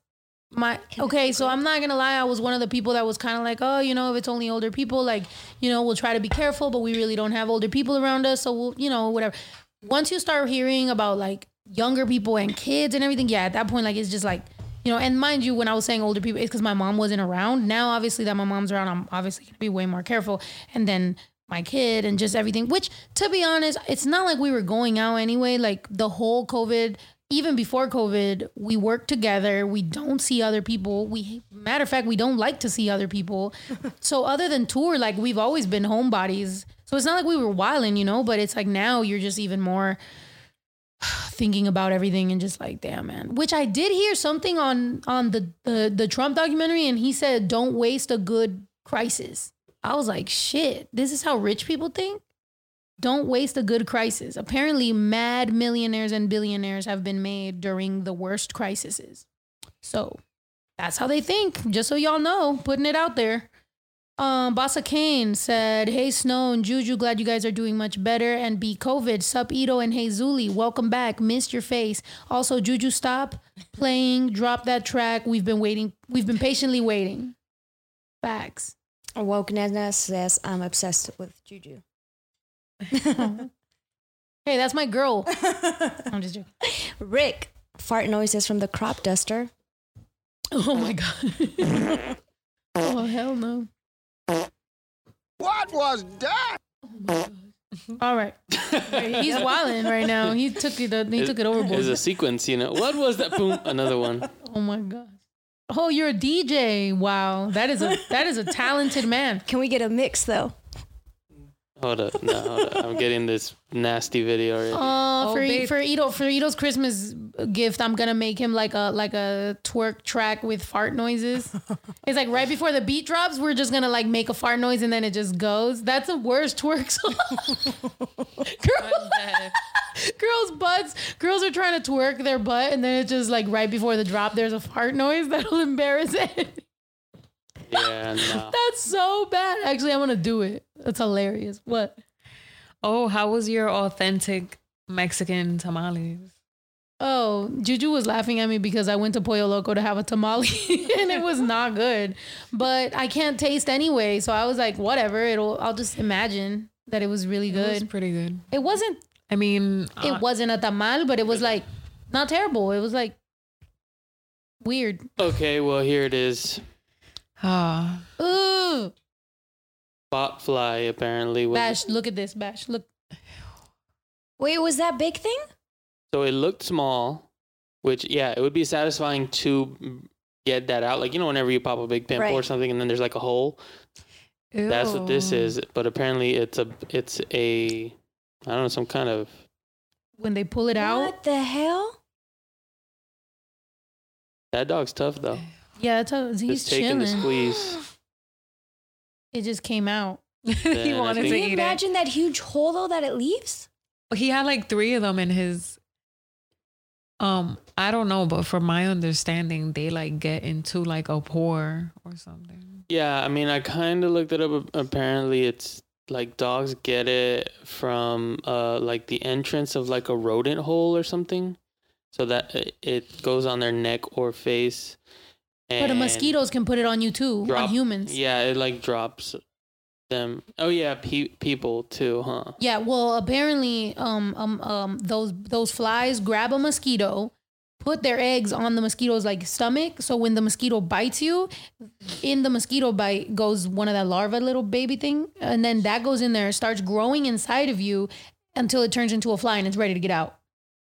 Speaker 1: my okay. So I'm not gonna lie. I was one of the people that was kind of like, oh, you know, if it's only older people, like, you know, we'll try to be careful, but we really don't have older people around us. So we'll, you know, whatever. Once you start hearing about like younger people and kids and everything, yeah, at that point, like, it's just like, you know, and mind you, when I was saying older people, it's because my mom wasn't around. Now, obviously, that my mom's around, I'm obviously gonna be way more careful. And then my kid and just everything, which to be honest, it's not like we were going out anyway. Like the whole COVID, even before COVID, we work together. We don't see other people. We, matter of fact, we don't like to see other people. *laughs* so other than tour, like we've always been homebodies. So it's not like we were wilding, you know, but it's like now you're just even more *sighs* thinking about everything and just like damn man. Which i did hear something on on the the, the trump documentary and he said don't waste a good crisis. I was like shit this is how rich people think? Don't waste a good crisis. Apparently mad millionaires and billionaires have been made during the worst crises. So that's how they think just so y'all know putting it out there um, Bassa Kane said, Hey Snow and Juju, glad you guys are doing much better. And be COVID, Sup Ito and Hey Zuli, welcome back. Missed your face. Also, Juju, stop playing, drop that track. We've been waiting, we've been patiently waiting. Facts.
Speaker 3: Wokeness says I'm obsessed with Juju. *laughs*
Speaker 1: Hey, that's my girl. *laughs* I'm just joking.
Speaker 3: Rick, fart noises from the crop duster.
Speaker 1: Oh my God. *laughs* oh, hell no.
Speaker 6: What was that?
Speaker 1: All right. *laughs* He's wilding right now. He took it, uh, he took it overboard.
Speaker 4: There's a sequence, you know. What was that? Boom, another one.
Speaker 1: Oh my god. Oh, you're a DJ. Wow. That is a that is a talented man.
Speaker 3: Can we get a mix though?
Speaker 4: Hold up, no, hold up. I'm getting this nasty video. Already.
Speaker 1: Uh,
Speaker 2: Oh,
Speaker 1: for
Speaker 2: babe.
Speaker 1: for Ito for Ito's Christmas gift, I'm gonna make him like a like a twerk track with fart noises. *laughs* it's like right before the beat drops, we're just gonna like make a fart noise and then it just goes. That's the worst twerk song. *laughs* Girl, *laughs* girls' butts. Girls are trying to twerk their butt, and then it's just like right before the drop, there's a fart noise that'll embarrass it.
Speaker 4: Yeah, no. *laughs*
Speaker 1: That's so bad. Actually, I'm gonna do it. That's hilarious. What?
Speaker 2: Oh, how was your authentic Mexican tamales?
Speaker 1: Oh, Juju was laughing at me because I went to Pollo Loco to have a tamale *laughs* and it was not good. But I can't taste anyway, so I was like, whatever. It'll. I'll just imagine that it was really
Speaker 2: It was
Speaker 1: good.
Speaker 2: pretty good.
Speaker 1: It wasn't.
Speaker 2: I mean,
Speaker 1: It
Speaker 2: uh,
Speaker 1: wasn't a tamal, but it was like not terrible. It was like weird.
Speaker 4: Okay, well here it is.
Speaker 2: Ah,
Speaker 1: Ooh,
Speaker 4: Botfly apparently was.
Speaker 1: Bash, look at this, Bash. Look.
Speaker 3: Wait, was that big thing?
Speaker 4: So it looked small, which yeah, it would be satisfying to get that out. Like you know, whenever you pop a big pimple or something, and then there's like a hole. That's what this is. But apparently, it's a it's a I don't know some kind of
Speaker 1: When they pull it out,
Speaker 3: What the hell?
Speaker 4: that dog's tough though.
Speaker 1: Yeah, it's a, he's
Speaker 4: Just taking the
Speaker 1: chilling.
Speaker 4: squeeze. *gasps*
Speaker 1: It just came out. *laughs*
Speaker 2: he
Speaker 4: Then I
Speaker 2: wanted
Speaker 4: think-
Speaker 2: to
Speaker 3: Can you
Speaker 2: eat
Speaker 3: imagine that huge hole though that it leaves?
Speaker 2: He had like three of them in his. Um, I don't know, but from my understanding, they like get into like a pore or something.
Speaker 4: Yeah, I mean, I kind of looked it up. Apparently, it's like dogs get it from uh like the entrance of like a rodent hole or something, so that it- it goes on their neck or face.
Speaker 1: But the mosquitoes can put it on you too, on humans.
Speaker 4: Yeah, it like drops them. Oh yeah, pe- people too, huh?
Speaker 1: Yeah, well, apparently, um, um, um, those those flies grab a mosquito, put their eggs on the mosquito's like stomach. So when the mosquito bites you, in the mosquito bite goes one of that larva little baby thing, and then that goes in there, starts growing inside of you until it turns into a fly and it's ready to get out.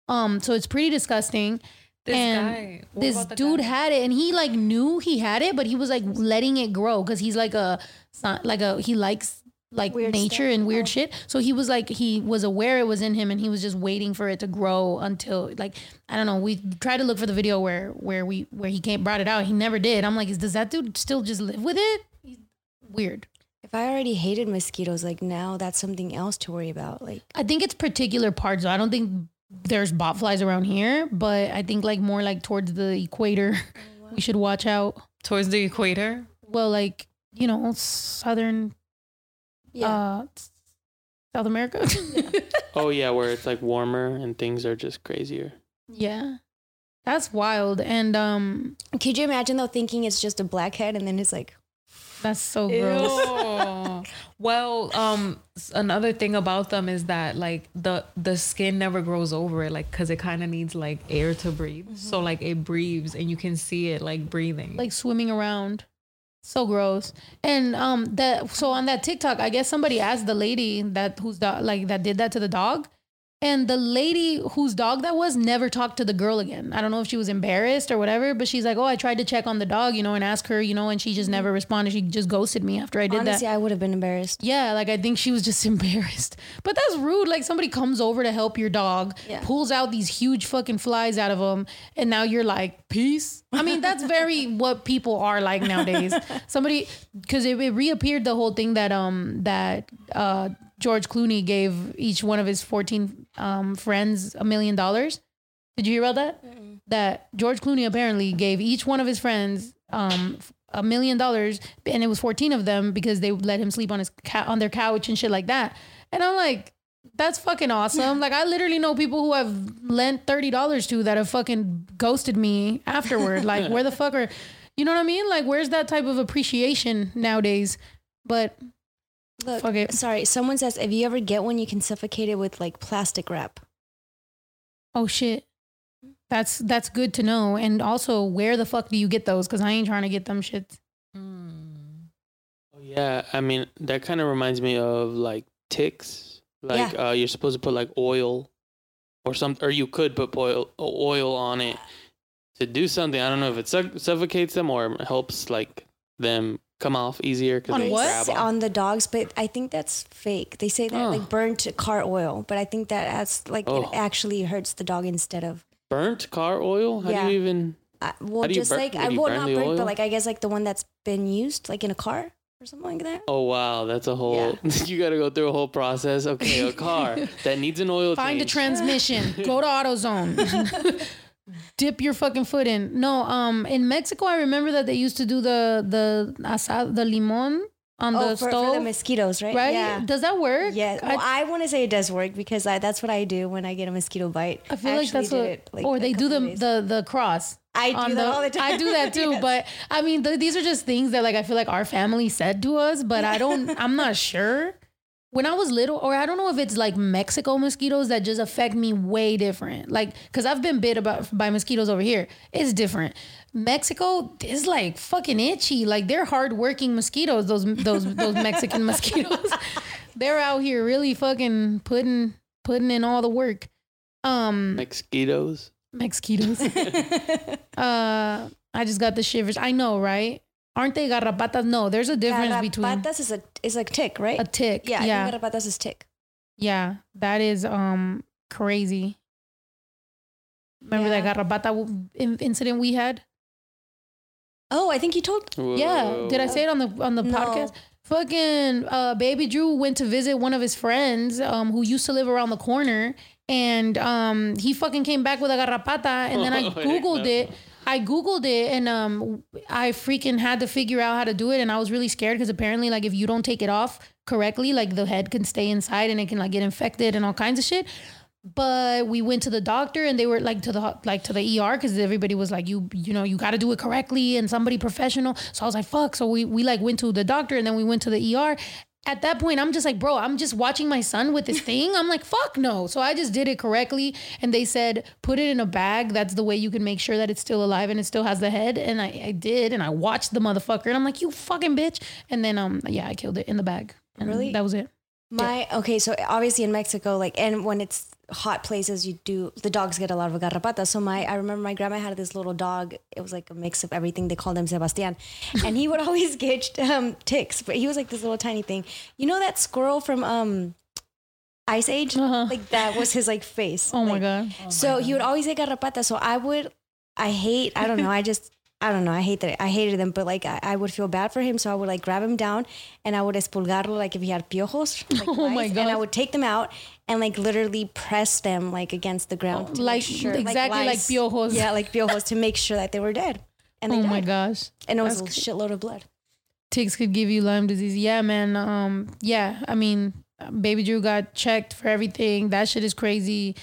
Speaker 1: Um, so it's pretty disgusting.
Speaker 2: This
Speaker 1: and
Speaker 2: guy, what
Speaker 1: this dude
Speaker 2: guy?
Speaker 1: had it, and he like knew he had it, but he was like letting it grow because he's like a like a he likes like
Speaker 3: Weird
Speaker 1: nature
Speaker 3: stuff.
Speaker 1: and weird
Speaker 3: Oh.
Speaker 1: shit. So he was like he was aware it was in him, and he was just waiting for it to grow until like I don't know. We tried to look for the video where where we where he came brought it out. He never did. I'm like, is, does that dude still just live with it? He's weird.
Speaker 3: If I already hated mosquitoes, like now that's something else to worry about. Like
Speaker 1: I think it's particular parts. Though. I don't think there's bot flies around here, but I think like more like towards the equator, *laughs* we should watch out.
Speaker 2: towards the equator.
Speaker 1: Well, like you know, southern
Speaker 3: yeah,
Speaker 1: uh South America. *laughs*
Speaker 4: Oh yeah, where it's like warmer and things are just crazier.
Speaker 1: yeah. That's wild. And um
Speaker 3: could you imagine though thinking it's just a blackhead and then it's like
Speaker 1: that's so gross. *laughs*
Speaker 2: Well, um, another thing about them is that like the the skin never grows over it, like because it kind of needs like air to breathe. So like it breathes, and you can see it like breathing.
Speaker 1: like swimming around. So gross. And um that so on that TikTok, I guess somebody asked the lady that who's dog like that did that to the dog. And the lady whose dog that was never talked to the girl again. I don't know if she was embarrassed or whatever, but she's like, "Oh, I tried to check on the dog, you know, and ask her, you know, and she just never responded. She just ghosted me after I did
Speaker 3: Honestly,
Speaker 1: that."
Speaker 3: I would have been embarrassed.
Speaker 1: Yeah, like I think she was just *laughs* embarrassed. But that's rude. Like somebody comes over to help your dog,
Speaker 3: Yeah.
Speaker 1: pulls out these huge fucking flies out of them, and now you're like, peace. I mean, that's *laughs* very what people are like nowadays. Somebody, because it, it reappeared the whole thing that um that uh George Clooney gave each one of his 14 um friends a million dollars. Did you hear about that? That George Clooney apparently gave each one of his friends um a million dollars, and it was 14 of them because they let him sleep on his ca- on their couch and shit like that. And I'm like, that's fucking awesome. *laughs* like I literally know people who have lent thirty dollars to that have fucking ghosted me afterward. *laughs* like where the fuck are, you know what I mean? Like where's that type of appreciation nowadays? But
Speaker 3: Look,
Speaker 1: Fuck it.
Speaker 3: sorry. Someone says if you ever get one, you can suffocate it with like plastic wrap.
Speaker 1: oh shit, that's that's good to know. And also, where the fuck do you get those? Because I ain't trying to get them shits.
Speaker 2: Hmm.
Speaker 4: Yeah, I mean that kind of reminds me of like ticks. Like uh, you're supposed to put like oil or some, or you could put oil oil on it to do something. I don't know if it suff- suffocates them or helps like them come off easier because
Speaker 1: On
Speaker 4: they
Speaker 1: what?
Speaker 4: grab on.
Speaker 3: on the dogs, but I think that's fake. They say that
Speaker 4: Oh.
Speaker 3: like burnt car oil, but I think that adds like
Speaker 4: Oh.
Speaker 3: it actually hurts the dog instead of
Speaker 4: burnt car oil. How
Speaker 3: Yeah.
Speaker 4: do you even?
Speaker 3: uh, well,
Speaker 4: How do you
Speaker 3: just
Speaker 4: burn-
Speaker 3: like I
Speaker 4: you
Speaker 3: well not
Speaker 4: the
Speaker 3: burnt,
Speaker 4: oil?
Speaker 3: but like I guess like the one that's been used like in a car or something like that.
Speaker 4: Oh wow, that's a whole. yeah. *laughs* you got to go through a whole process. Okay, a car *laughs* that needs an oil
Speaker 1: Find a transmission. Go to *laughs* AutoZone. Dip your fucking foot in. No, um, in Mexico, I remember that they used to do the the asado, the limon on
Speaker 3: oh,
Speaker 1: the
Speaker 3: for,
Speaker 1: stove,
Speaker 3: for the mosquitoes, right?
Speaker 1: right?
Speaker 3: Yeah.
Speaker 1: Does that work?
Speaker 3: Yeah,
Speaker 1: I,
Speaker 3: well, I, want to say it does work because I, that's what I do when I get a mosquito bite.
Speaker 1: I feel like that's what.
Speaker 3: it, like,
Speaker 1: or they do the the the cross.
Speaker 3: I do that all the time.
Speaker 1: I do that *laughs* too,
Speaker 3: Yes.
Speaker 1: but I mean, th- these are just things that like I feel like our family said to us, but I don't. I'm not sure. *laughs* When I was little, or I don't know if it's like Mexico mosquitoes that just affect me way different. Like, cause I've been bit about by mosquitoes over here. It's different. Mexico is like fucking itchy. Like they're hardworking mosquitoes. Those those those Mexican *laughs* mosquitoes. *laughs* They're out here really fucking putting putting in all the work. Um,
Speaker 4: Mosquitoes.
Speaker 1: mosquitoes. *laughs* uh, I just got the shivers. I know, right? Aren't they garrapatas? No, there's a difference between
Speaker 3: Garrapatas is a is a tick, right?
Speaker 1: a tick.
Speaker 3: yeah,
Speaker 1: Yeah,
Speaker 3: I
Speaker 1: yeah,
Speaker 3: think garrapatas is tick.
Speaker 1: Yeah, that is um crazy. Remember that garrapata incident we had?
Speaker 3: Oh, I think you told.
Speaker 1: Yeah. Did I say it on the on the
Speaker 3: No.
Speaker 1: podcast? Fucking uh, baby Drew went to visit one of his friends um, who used to live around the corner, and um, he fucking came back with a garrapata, and then I *laughs*
Speaker 4: Oh,
Speaker 1: googled it. I googled it, and um, I freaking had to figure out how to do it, and I was really scared because apparently, like, if you don't take it off correctly, like the head can stay inside and it can like get infected and all kinds of shit. But we went to the doctor and they were like to the like to the ER because everybody was like you you know you got to do it correctly and somebody professional. So I was like fuck. So we we like went to the doctor and then we went to the ER at that point I'm just like bro I'm just watching my son with this *laughs* thing. I'm like fuck no. So I just did it correctly and they said put it in a bag. That's the way you can make sure that it's still alive and it still has the head. And I, I did and I watched the motherfucker and I'm like you fucking bitch. And then um yeah I killed it in the bag. And
Speaker 3: Really?
Speaker 1: that was it.
Speaker 3: My okay, so obviously in Mexico, like, and when it's hot places, you do the dogs get a lot of garrapata. So my, I remember my grandma had this little dog. It was like a mix of everything. They called him Sebastian, and he would *laughs* always get um, ticks. But he was like this little tiny thing. You know that squirrel from um, Ice Age?
Speaker 1: Uh-huh.
Speaker 3: Like that was his like face. *laughs*
Speaker 1: oh my
Speaker 3: Like,
Speaker 1: god
Speaker 3: so he would always get garrapata. So I would, I hate, I don't know, I just, I don't know, I hate that, I hated them, but like I, I would feel bad for him. So I would like grab him down and I would expulgarlo like if he had piojos. *laughs* Like,
Speaker 1: Oh my
Speaker 3: mice, And I would take them out and like literally press them like against the ground. make
Speaker 1: like
Speaker 3: sure-
Speaker 1: exactly like
Speaker 3: lice.
Speaker 1: piojos
Speaker 3: Yeah, like piojos to make sure that they were dead. And they
Speaker 1: oh my gosh
Speaker 3: And it was a shitload of blood.
Speaker 1: ticks could give you Lyme disease. Yeah, man. Um, yeah. I mean, baby Drew got checked for everything. That shit is crazy.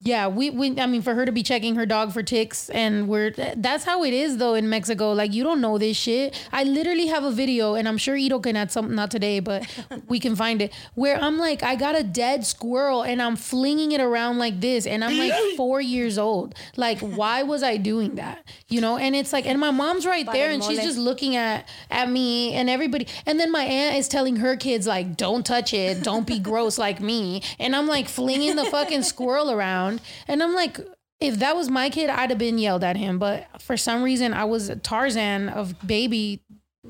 Speaker 1: Yeah, we, we I mean for her to be checking her dog for ticks and we're that's how it is though in Mexico. Like you don't know this shit. I literally have a video and I'm sure Ito can add something not today, but we can find it where I'm like I got a dead squirrel and I'm flinging it around like this and I'm like 4 years old. Like why was I doing that? You know, and it's like and my mom's right there and she's just looking at at me and everybody and then my aunt is telling her kids like don't touch it, don't be *laughs* gross like me. And I'm like flinging the fucking squirrel around and I'm like if that was my kid, I'd have been yelled at him. But for some reason, I was Tarzan of baby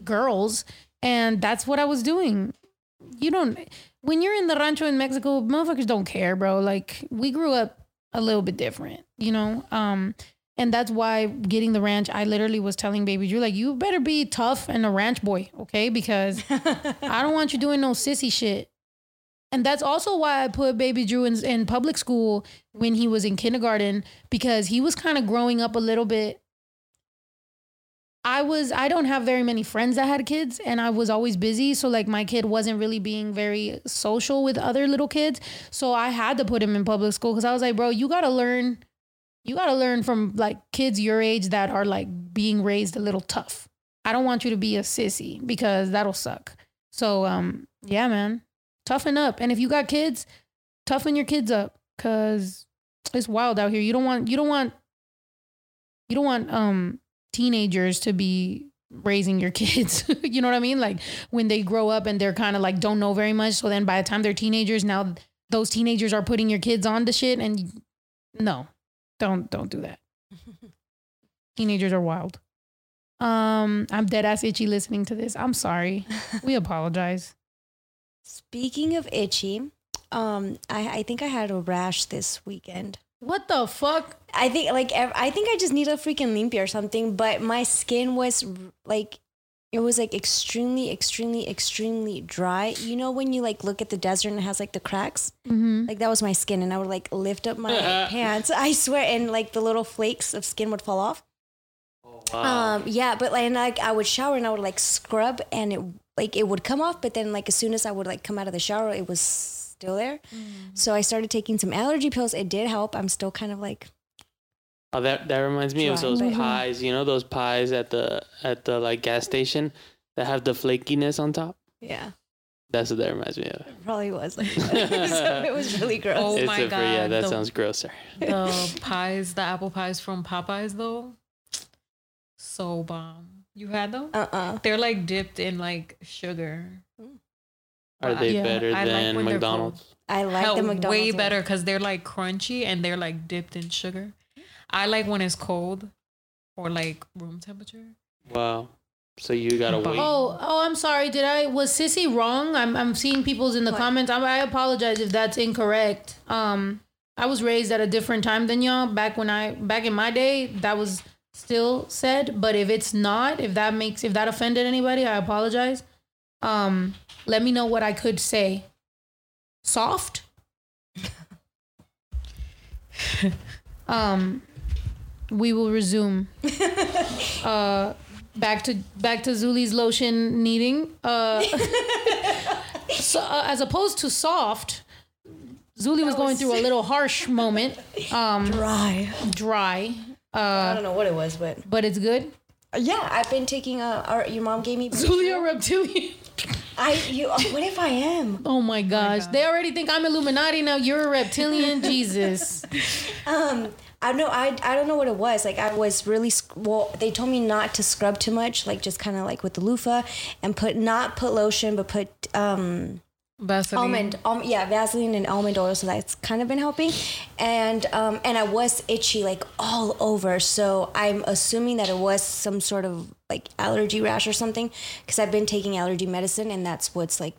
Speaker 1: girls, and that's what I was doing. You don't, when you're in the rancho in Mexico, motherfuckers don't care, bro. Like, we grew up a little bit different, you know? Um, and that's why getting the ranch, I literally was telling baby Drew, like, you better be tough and a ranch boy, okay? Because *laughs* I don't want you doing no sissy shit. And that's also why I put baby Drew in, in public school when he was in kindergarten because he was kind of growing up a little bit. I was I don't have very many friends that had kids and I was always busy so like my kid wasn't really being very social with other little kids so I had to put him in public school cuz I was like bro you got to learn you got to learn from like kids your age that are like being raised a little tough. I don't want you to be a sissy because that'll suck. So um yeah man toughen up. And if you got kids, toughen your kids up because it's wild out here. You don't want you don't want you don't want um teenagers to be raising your *laughs* kids. you know what I mean? Like when they grow up and they're kind of like don't know very much. So then by the time they're teenagers, now those teenagers are putting your kids on to shit and no. Don't don't do that. *laughs* teenagers are wild. Um, I'm dead ass itchy listening to this. I'm sorry. *laughs* We apologize.
Speaker 3: Speaking of itchy, um, I, I think I had a rash this weekend.
Speaker 1: What the fuck?
Speaker 3: I think like I think I just need a freaking limpia or something. But my skin was like, it was like extremely, extremely, extremely dry. You know when you like look at the desert and it has like the cracks,
Speaker 1: Mm-hmm.
Speaker 3: like that was my skin, and I would like lift up my *laughs* pants. I swear, and like the little flakes of skin would fall off.
Speaker 4: Wow.
Speaker 3: Um, yeah, but like, and, like I would shower and I would like scrub and it like it would come off, but then like as soon as I would like come out of the shower, it was still there. Mm. So I started taking some allergy pills. It did help. I'm still kind of like
Speaker 4: Oh, that that reminds me of those
Speaker 3: but-
Speaker 4: pies. You know those pies at the at the like gas station that have the flakiness on top.
Speaker 3: yeah,
Speaker 4: That's what that reminds me of.
Speaker 3: probably was like that. *laughs* so it was really *laughs* oh gross.
Speaker 2: Oh
Speaker 4: it's
Speaker 2: my
Speaker 4: a, yeah,
Speaker 2: God,
Speaker 4: that
Speaker 2: the-
Speaker 4: sounds grosser.
Speaker 2: the *laughs* pies, the apple pies from Popeyes though, so bomb. You had them?
Speaker 3: Uh uh
Speaker 2: They're like dipped in like sugar.
Speaker 4: Are they
Speaker 1: Yeah,
Speaker 4: better
Speaker 2: I
Speaker 4: than
Speaker 2: when they're
Speaker 4: McDonald's?
Speaker 3: I like
Speaker 2: Hell,
Speaker 3: the McDonald's
Speaker 2: way
Speaker 3: one.
Speaker 2: better because they're like crunchy and they're like dipped in sugar. I like when it's cold or like room temperature.
Speaker 4: Wow. So you gotta
Speaker 2: But-
Speaker 4: wait.
Speaker 1: Oh, oh, I'm sorry. Did I was Sissy wrong? I'm I'm seeing people's in the
Speaker 3: What?
Speaker 1: comments. I, I apologize if that's incorrect. Um, I was raised at a different time than y'all. Back when I back in my day, that was still said. But if it's not, if that makes if that offended anybody, I apologize. Um, let me know what I could say. Soft. *laughs* um, we will resume. *laughs* uh back to back to Zuli's lotion kneading. Uh, *laughs* so, uh, as opposed to soft, Zuli was going through a little harsh moment. Um,
Speaker 3: dry.
Speaker 1: dry.
Speaker 3: I
Speaker 1: Uh,
Speaker 3: don't know what it was, but
Speaker 1: but it's good.
Speaker 3: yeah, I've been taking a. Our, your mom gave me. *laughs*
Speaker 1: Zuli a reptilian.
Speaker 3: I you. What if I am? *laughs*
Speaker 1: Oh my gosh, they already think I'm Illuminati now. You're a reptilian, *laughs* Jesus.
Speaker 3: Um, I don't know. I, I don't know what it was. Like I was really well. They told me not to scrub too much, like just kind of like with the loofah, and put not put lotion, but put um
Speaker 2: Vaseline.
Speaker 3: almond, um, yeah, Vaseline and almond oil. So that's kind of been helping, and um and I was itchy like all over. So I'm assuming that it was some sort of like allergy rash or something, because I've been taking allergy medicine, and that's what's like.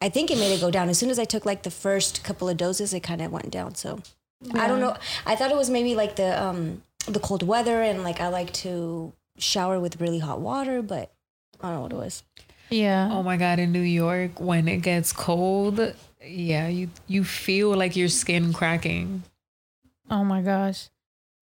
Speaker 3: I think it made it go down as soon as I took like the first couple of doses. It kind of went down. So I don't know. I thought it was maybe like the um the cold weather and like I like to shower with really hot water, but I don't know what it was.
Speaker 1: Yeah.
Speaker 2: Oh my god, in New York when it gets cold, yeah, you you feel like your skin cracking.
Speaker 1: Oh my gosh.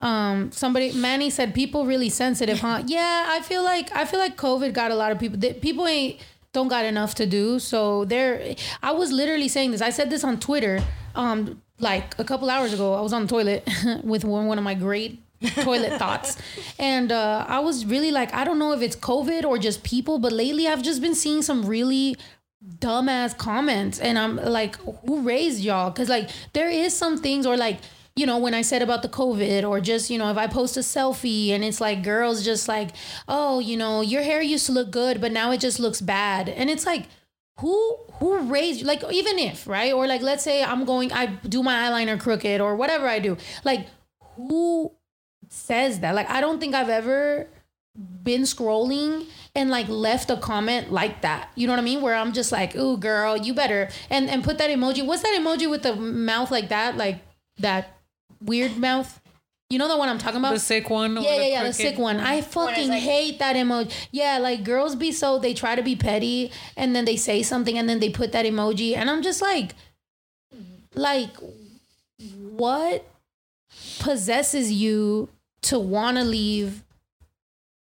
Speaker 1: Um, somebody Manny said people really sensitive, huh? *laughs* Yeah, I feel like I feel like COVID got a lot of people. that People ain't don't got enough to do, so there. I was literally saying this. I said this on Twitter. Um, like a couple hours ago, I was on the toilet *laughs* with one, one of my great toilet *laughs* thoughts. And uh, I was really like, I don't know if it's COVID or just people, but lately I've just been seeing some really dumbass comments. And I'm like, who raised y'all? Because like there is some things, or like, you know, when I said about the COVID, or just, you know, if I post a selfie and it's like girls just like, oh, you know, your hair used to look good, but now it just looks bad. And it's like, who who raised you? like even if right or like let's say i'm going i do my eyeliner crooked or whatever i do like who says that. Like i don't think i've ever been scrolling and like left a comment like that. You know what i mean? Where i'm just like ooh girl you better and and put that emoji. What's that emoji with the mouth like that? Like that weird mouth? You know the one i'm talking about?
Speaker 2: The sick one. or
Speaker 1: yeah, yeah, yeah, the
Speaker 2: crooked-
Speaker 1: sick one. I fucking
Speaker 3: like-
Speaker 1: hate that emoji. Yeah, like girls be so they try to be petty and then they say something and then they put that emoji and I'm just like like what possesses you to want to leave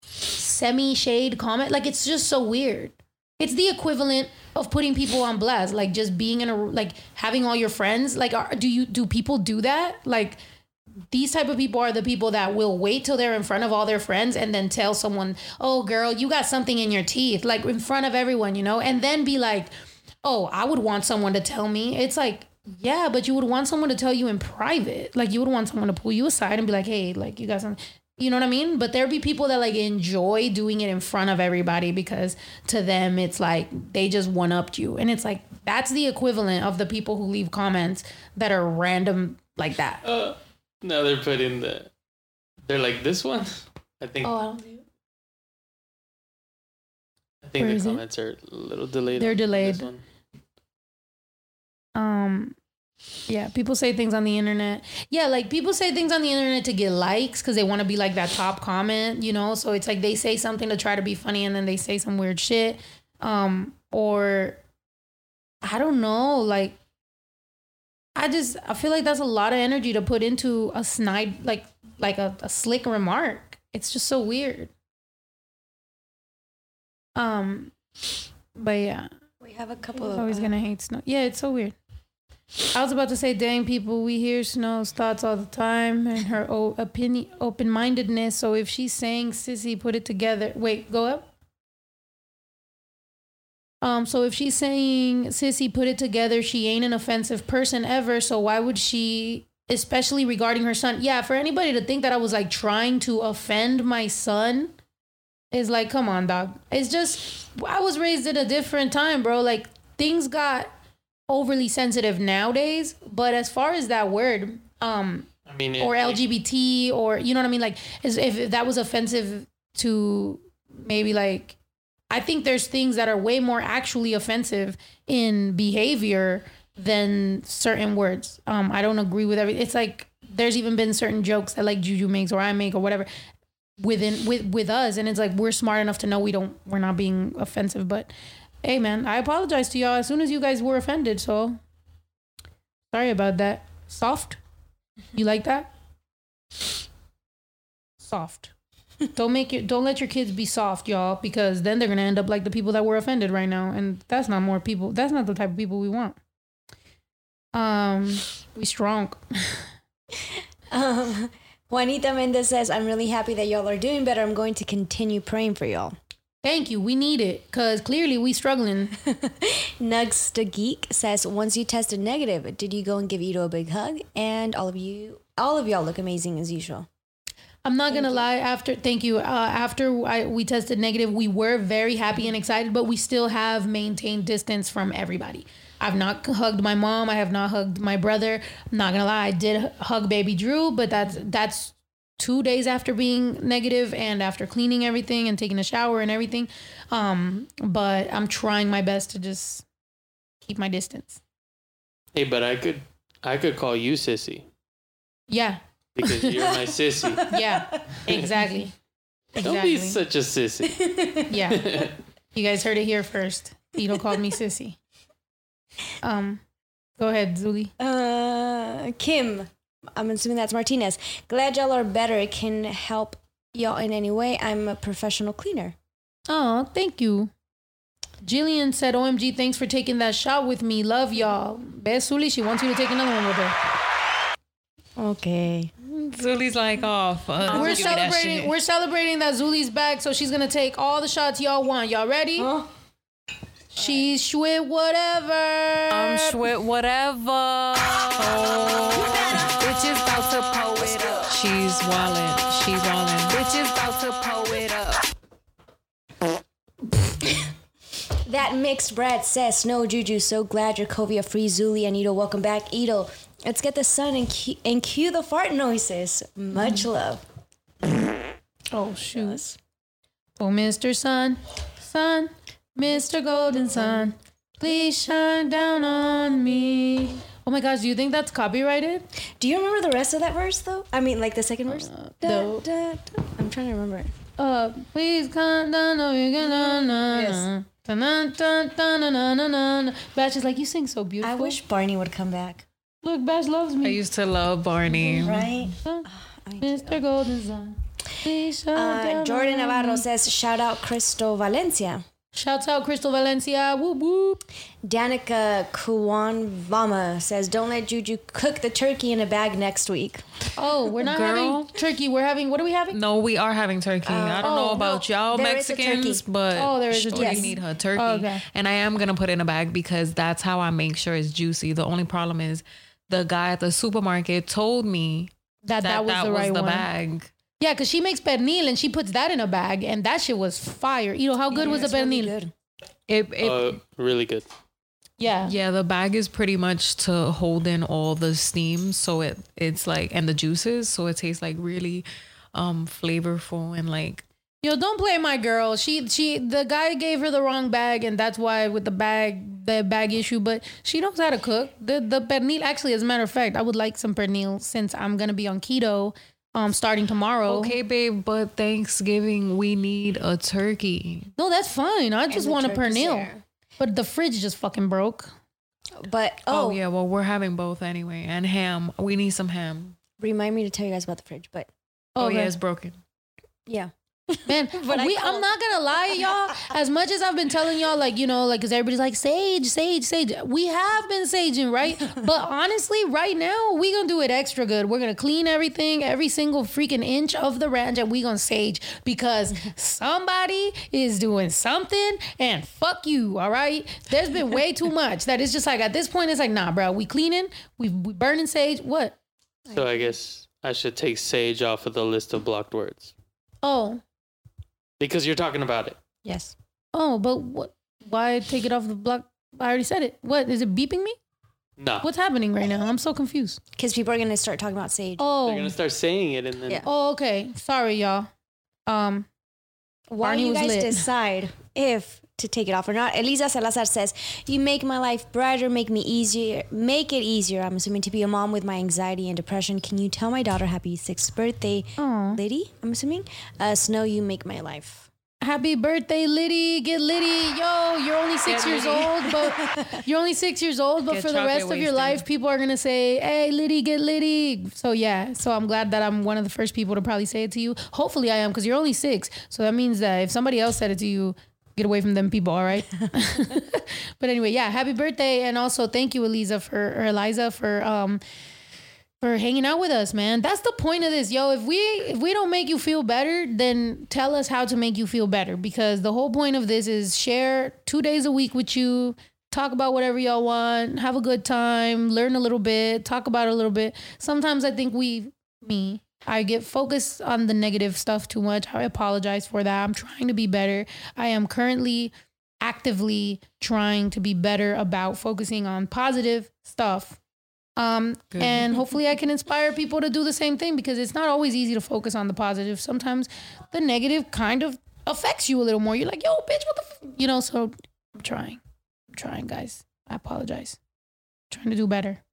Speaker 1: semi shade comment? Like it's just so weird. It's the equivalent of putting people on blast, like just being in a like having all your friends. Like, are, do you do people do that? Like, these type of people are the people that will wait till they're in front of all their friends and then tell someone, "Oh, girl, you got something in your teeth," like in front of everyone, you know, and then be like, "Oh, I would want someone to tell me." It's like, yeah, but you would want someone to tell you in private. Like, you would want someone to pull you aside and be like, "Hey, like, you got something." You know what I mean? But there'd be people that like enjoy doing it in front of everybody because to them it's like they just one upped you. And it's like that's the equivalent of the people who leave comments that are random like that.
Speaker 4: Uh, now they're putting the. They're like this one. I think.
Speaker 1: Oh, I don't see.
Speaker 4: I think
Speaker 1: where
Speaker 4: the
Speaker 1: is it?
Speaker 4: comments are a little delayed.
Speaker 1: They're delayed. Um, yeah, people say things on the internet. Yeah, like people say things on the internet to get likes because they want to be like that top comment, you know. So it's like they say something to try to be funny, and then they say some weird shit. Um, or I don't know, like I just I feel like that's a lot of energy to put into a snide like like a, a slick remark. It's just so weird. Um, but yeah.
Speaker 3: We have a couple of.
Speaker 1: Always
Speaker 3: uh,
Speaker 1: gonna hate snow. Yeah, it's so weird. I was about to say, dang people, we hear Snow's thoughts all the time and her opinion, open mindedness. So if she's saying, "Sissy, put it together," wait, go up. Um, so if she's saying, "Sissy, put it together," she ain't an offensive person ever. So why would she, especially regarding her son? Yeah, for anybody to think that I was like trying to offend my son is like, come on, dog. It's just I was raised at a different time, bro. Like things got overly sensitive nowadays. But as far as that word, um,
Speaker 4: I mean, it,
Speaker 1: or LGBT, or you know what I mean, like is if that was offensive to maybe like, I think there's things that are way more actually offensive in behavior than certain words. Um, I don't agree with everything. It's like there's even been certain jokes that like Juju makes or I make or whatever within with with us and it's like we're smart enough to know we don't we're not being offensive but hey man i apologize to y'all as soon as you guys were offended so sorry about that. Soft? You like that? Soft. Don't make it don't let your kids be soft y'all because then they're gonna end up like the people that were offended right now and that's not more people that's not the type of people we want. Um we strong. *laughs*
Speaker 3: Um, Juanita Mendez says, I'm really happy that y'all are doing better. I'm going to continue praying for y'all.
Speaker 1: Thank you we need it because clearly we struggling *laughs*
Speaker 3: Nugs the Geek says, once you tested negative, did you go and give Ito a big hug? And all of you, all of y'all look amazing as usual.
Speaker 1: I'm not gonna lie. After thank you. Uh, after I, we tested negative, we were very happy and excited, but we still have maintained distance from everybody. I've not hugged my mom. I have not hugged my brother. I'm not gonna lie. I did hug baby Drew, but that's that's two days after being negative and after cleaning everything and taking a shower and everything. Um, but I'm trying my best to just keep my distance.
Speaker 4: Hey, but I could, I could call you sissy
Speaker 1: Yeah,
Speaker 4: because you're my *laughs* sissy.
Speaker 1: yeah, exactly.
Speaker 4: Don't be such a sissy.
Speaker 1: Yeah. *laughs* You guys heard it here first. Tito called me sissy. Um, go ahead, Zuli.
Speaker 3: Uh, Kim, I'm assuming that's Martinez. Glad y'all are better. It can help y'all in any way. I'm a professional cleaner.
Speaker 1: Oh, thank you. Jillian said, OMG, thanks for taking that shot with me. Love y'all. Best Zuli, she wants you to take another one with her.
Speaker 3: Okay.
Speaker 2: Zuli's like, oh, fuck.
Speaker 1: We're
Speaker 2: give me that
Speaker 1: celebrating. We're celebrating that Zuli's back, so she's gonna take all the shots y'all want. Y'all ready? She's shit whatever.
Speaker 2: I'm sweat whatever.
Speaker 5: Bitches about to pull it up.
Speaker 2: She's wildin'. She's wildin'.
Speaker 5: Bitches about to pull it up. *laughs*
Speaker 3: That mixed bread says no Juju. So glad Jakovia free Zuli and Ito. Welcome back, Ito. Let's get the sun and cue, and cue the fart noises. Much mm. love.
Speaker 1: Oh shoot. Oh, Mr. Sun, Sun, Mr. Golden Sun, please shine down on me. Oh my gosh, do you think that's copyrighted?
Speaker 3: Do you remember the rest of that verse though? I mean, like the second verse. Da,
Speaker 1: no.
Speaker 3: da, da. I'm trying to remember.
Speaker 1: Uh, please come down on me. na, na,
Speaker 3: Yes.
Speaker 1: na. Dun, dun, dun, dun, dun, dun, dun, dun. Bash is like, you sing so beautiful.
Speaker 3: I wish Barney would come back.
Speaker 1: Look, Bash loves me.
Speaker 2: I used to love Barney.
Speaker 3: Right?
Speaker 1: Sun,
Speaker 3: I mean,
Speaker 1: Mr. Golden Sun.
Speaker 3: Uh, Jordan Navarro says, shout out Crystal Valencia.
Speaker 1: Shouts out Crystal Valencia. Whoop whoop.
Speaker 3: Danica Kuwanvama says, don't let Juju cook the turkey in a bag next week.
Speaker 1: Oh, we're not
Speaker 2: Girl.
Speaker 1: having turkey. We're having, what are we having?
Speaker 2: No, we are having turkey. Oh. I don't know
Speaker 3: oh,
Speaker 2: about
Speaker 3: no,
Speaker 2: y'all
Speaker 3: there is a
Speaker 2: Mexicans, but
Speaker 1: Oh, there is a
Speaker 2: Shorty
Speaker 1: turkey.
Speaker 2: need her turkey.
Speaker 1: Oh, okay.
Speaker 2: And I am gonna put it in a bag because that's how I make sure it's juicy. The only problem is the guy at the supermarket told me
Speaker 1: That,
Speaker 2: that
Speaker 1: that was
Speaker 2: that
Speaker 1: the
Speaker 2: was
Speaker 1: right
Speaker 2: the
Speaker 1: one.
Speaker 2: bag.
Speaker 1: Yeah, because she makes pernil and she puts that in a bag, and that shit was fire. You know how good was the
Speaker 3: It's really
Speaker 1: pernil?
Speaker 3: good.
Speaker 2: It, it
Speaker 4: Uh, really good.
Speaker 1: Yeah.
Speaker 2: yeah, the bag is pretty much to hold in all the steam, so it it's like and the juices, so it tastes like really um flavorful and like
Speaker 1: Yo, don't play my girl. She she the guy gave her the wrong bag, and that's why with the bag the bag issue. But she knows how to cook. The the pernil actually, as a matter of fact, I would like some pernil since I'm gonna be on keto, um, starting tomorrow.
Speaker 2: okay, babe, but Thanksgiving we need a turkey.
Speaker 1: No, that's fine. I just want a pernil. But the fridge just fucking broke.
Speaker 3: But,
Speaker 2: Oh,
Speaker 3: oh,
Speaker 2: yeah, well we're having both anyway, and ham. We need some ham.
Speaker 3: remind me to tell you guys about the fridge. But
Speaker 2: Oh,
Speaker 1: Okay.
Speaker 2: yeah, it's broken.
Speaker 3: yeah.
Speaker 1: Man, *laughs*
Speaker 3: But I
Speaker 1: we, I'm not gonna lie, y'all. *laughs* As much as I've been telling y'all, like you know, like because everybody's like sage, sage, sage. We have been saging, right? *laughs* but honestly, right now we gonna do it extra good. We're gonna clean everything, every single freaking inch of the ranch, and we gonna sage because somebody is doing something. And fuck you, all right? There's been way too much that it's just like at this point, it's like nah, bro. We cleaning, we we burning sage. What?
Speaker 4: So I guess I should take sage off of the list of blocked words
Speaker 1: Oh,
Speaker 4: because you're talking about it.
Speaker 3: Yes.
Speaker 1: oh, but what? Why take it off the block? I already said it. What is it beeping me?
Speaker 4: Nah,
Speaker 1: What's happening right now? I'm so confused.
Speaker 3: Because people are going to start talking about sage. Oh.
Speaker 4: They're
Speaker 1: Oh,
Speaker 4: gonna start saying it and then
Speaker 3: Yeah.
Speaker 1: oh, okay. Sorry, y'all. Um,
Speaker 3: While
Speaker 1: Barney
Speaker 3: you
Speaker 1: was
Speaker 3: guys
Speaker 1: lit.
Speaker 3: decide *laughs* if to take it off or not, Elisa Salazar says, You make my life brighter, make me easier, make it easier. I'm assuming to be a mom with my anxiety and depression. Can you tell my daughter happy sixth birthday,
Speaker 1: Aw.
Speaker 3: Liddy? I'm assuming. Uh, Snow, you make my life.
Speaker 1: happy birthday, Liddy. Get Liddy. Yo, you're only six years old, but *laughs* you're only six years old, but
Speaker 2: Get
Speaker 1: for the
Speaker 2: chocolate
Speaker 1: rest of your life, people are gonna say, "Hey, Liddy, get Liddy." So yeah, so I'm glad that I'm one of the first people to probably say it to you. Hopefully, I am because you're only six. So that means that if somebody else said it to you. Get away from them people, all right? *laughs* *laughs* but anyway, yeah, happy birthday. And also thank you, Eliza, for or Eliza for um for hanging out with us, man. That's the point of this, yo. If we if we don't make you feel better, then tell us how to make you feel better because the whole point of this is share 2 days a week with you, talk about whatever y'all want, have a good time, learn a little bit, talk about it a little bit. Sometimes I think we me I get focused on the negative stuff too much. I apologize for that. I'm trying to be better. I am currently actively trying to be better about focusing on positive stuff um,
Speaker 2: Good.
Speaker 1: and hopefully I can inspire people to do the same thing because it's not always easy to focus on the positive. Sometimes the negative kind of affects you a little more. You're like, yo, bitch, what the, f-? you know? So I'm trying, I'm trying, guys. I apologize. trying to do better.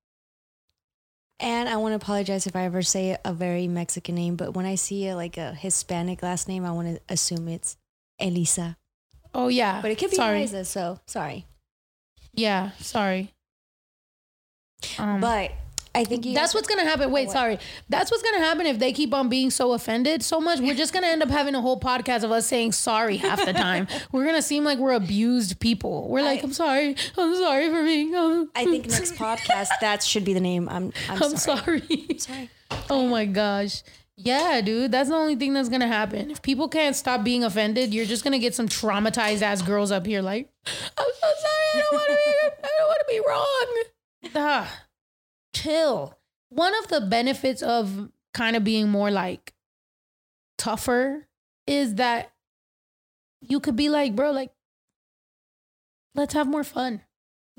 Speaker 3: And I want to apologize if I ever say a very Mexican name, but when I see a, like a Hispanic last name, I want to assume it's Elisa.
Speaker 1: Oh yeah,
Speaker 3: But it could be
Speaker 1: sorry.
Speaker 3: Eliza, so sorry.
Speaker 1: Yeah, sorry. Um,
Speaker 3: But I think you
Speaker 1: That's what's gonna happen. Wait, sorry. That's what's gonna happen if they keep on being so offended so much. We're just gonna end up having a whole podcast of us saying sorry half the time. *laughs* we're gonna seem like we're abused people. We're like, I, am sorry, I'm sorry for being. Um,
Speaker 3: I think next podcast that should be the name. I'm. I'm,
Speaker 1: I'm
Speaker 3: sorry.
Speaker 1: sorry.
Speaker 3: sorry.
Speaker 1: Oh my gosh. Yeah, dude, that's the only thing that's gonna happen. If people can't stop being offended, you're just gonna get some traumatized ass girls up here like, I'm so sorry, I don't wanna be I don't wanna be wrong. *laughs* Ah, chill. One of the benefits of kind of being more like tougher is that you could be like, bro, like, let's have more fun.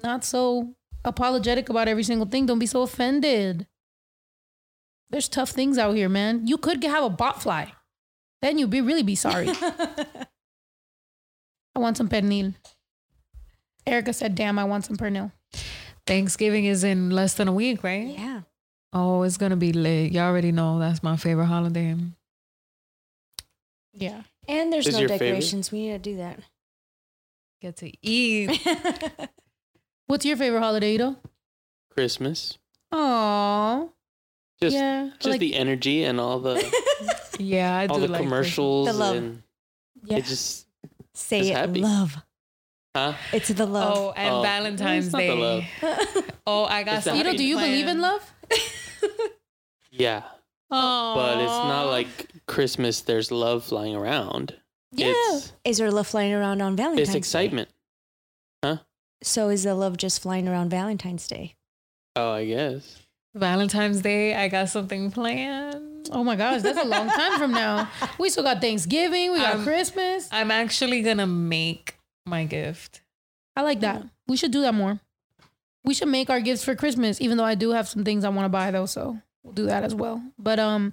Speaker 1: Not so apologetic about every single thing. Don't be so offended. There's tough things out here, man. You could have a bot fly. Then you'd be really be sorry. *laughs* I want some pernil. Erica said, damn, I want some pernil.
Speaker 2: Thanksgiving is in less than a week, right?
Speaker 3: Yeah.
Speaker 2: Oh, it's gonna be lit. You already know that's my favorite holiday.
Speaker 1: Yeah.
Speaker 3: And there's
Speaker 4: Is
Speaker 3: no
Speaker 4: your favorite?
Speaker 3: decorations. We need to do that.
Speaker 2: Get to eat. *laughs*
Speaker 1: What's your favorite holiday, Ito?
Speaker 4: Christmas.
Speaker 1: Aww.
Speaker 4: Just
Speaker 1: yeah.
Speaker 4: just
Speaker 1: like,
Speaker 4: the energy and all the *laughs*
Speaker 2: yeah, I
Speaker 4: all
Speaker 2: do
Speaker 4: the
Speaker 2: like
Speaker 4: commercials
Speaker 3: The love.
Speaker 4: and
Speaker 1: yeah.
Speaker 4: it just
Speaker 3: Say
Speaker 4: Just
Speaker 3: it,
Speaker 4: happy.
Speaker 3: love.
Speaker 4: Huh?
Speaker 3: It's the love.
Speaker 2: Oh, and
Speaker 4: Oh,
Speaker 2: Valentine's
Speaker 4: it's not the love.
Speaker 2: Day. *laughs* Oh, I got
Speaker 4: It's the
Speaker 2: something
Speaker 1: Ito, do you believe in love?
Speaker 4: Yeah.
Speaker 2: Oh,
Speaker 4: But it's not like Christmas there's love flying around.
Speaker 1: Yeah.
Speaker 4: It's
Speaker 3: Is there love flying around on Valentine's
Speaker 4: it's
Speaker 3: Day?
Speaker 4: excitement.
Speaker 3: So is the love just flying around Valentine's Day?
Speaker 4: Oh, I guess.
Speaker 2: Valentine's Day. I got something planned.
Speaker 1: Oh my gosh, that's a long time from now. *laughs* We still got Thanksgiving. We got
Speaker 2: Um,
Speaker 1: Christmas.
Speaker 2: I'm actually gonna make my gift.
Speaker 1: I like that. We should do that more. We should make our gifts for Christmas, even though I do have some things I want to buy though, so we'll do that as well. But um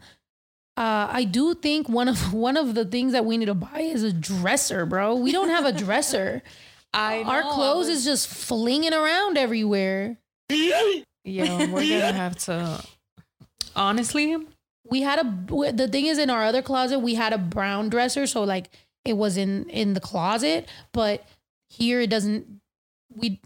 Speaker 1: uh I do think one of *laughs* one of the things that we need to buy is a dresser, bro. We don't have a dresser. *laughs*
Speaker 2: I
Speaker 1: Our
Speaker 2: know, I
Speaker 1: clothes
Speaker 2: was-
Speaker 1: is just flinging around everywhere.
Speaker 2: Yeah, we're gonna have to. Honestly,
Speaker 1: We had a the thing is in our other closet we had a brown dresser, so like it was in in the closet, but here it doesn't. We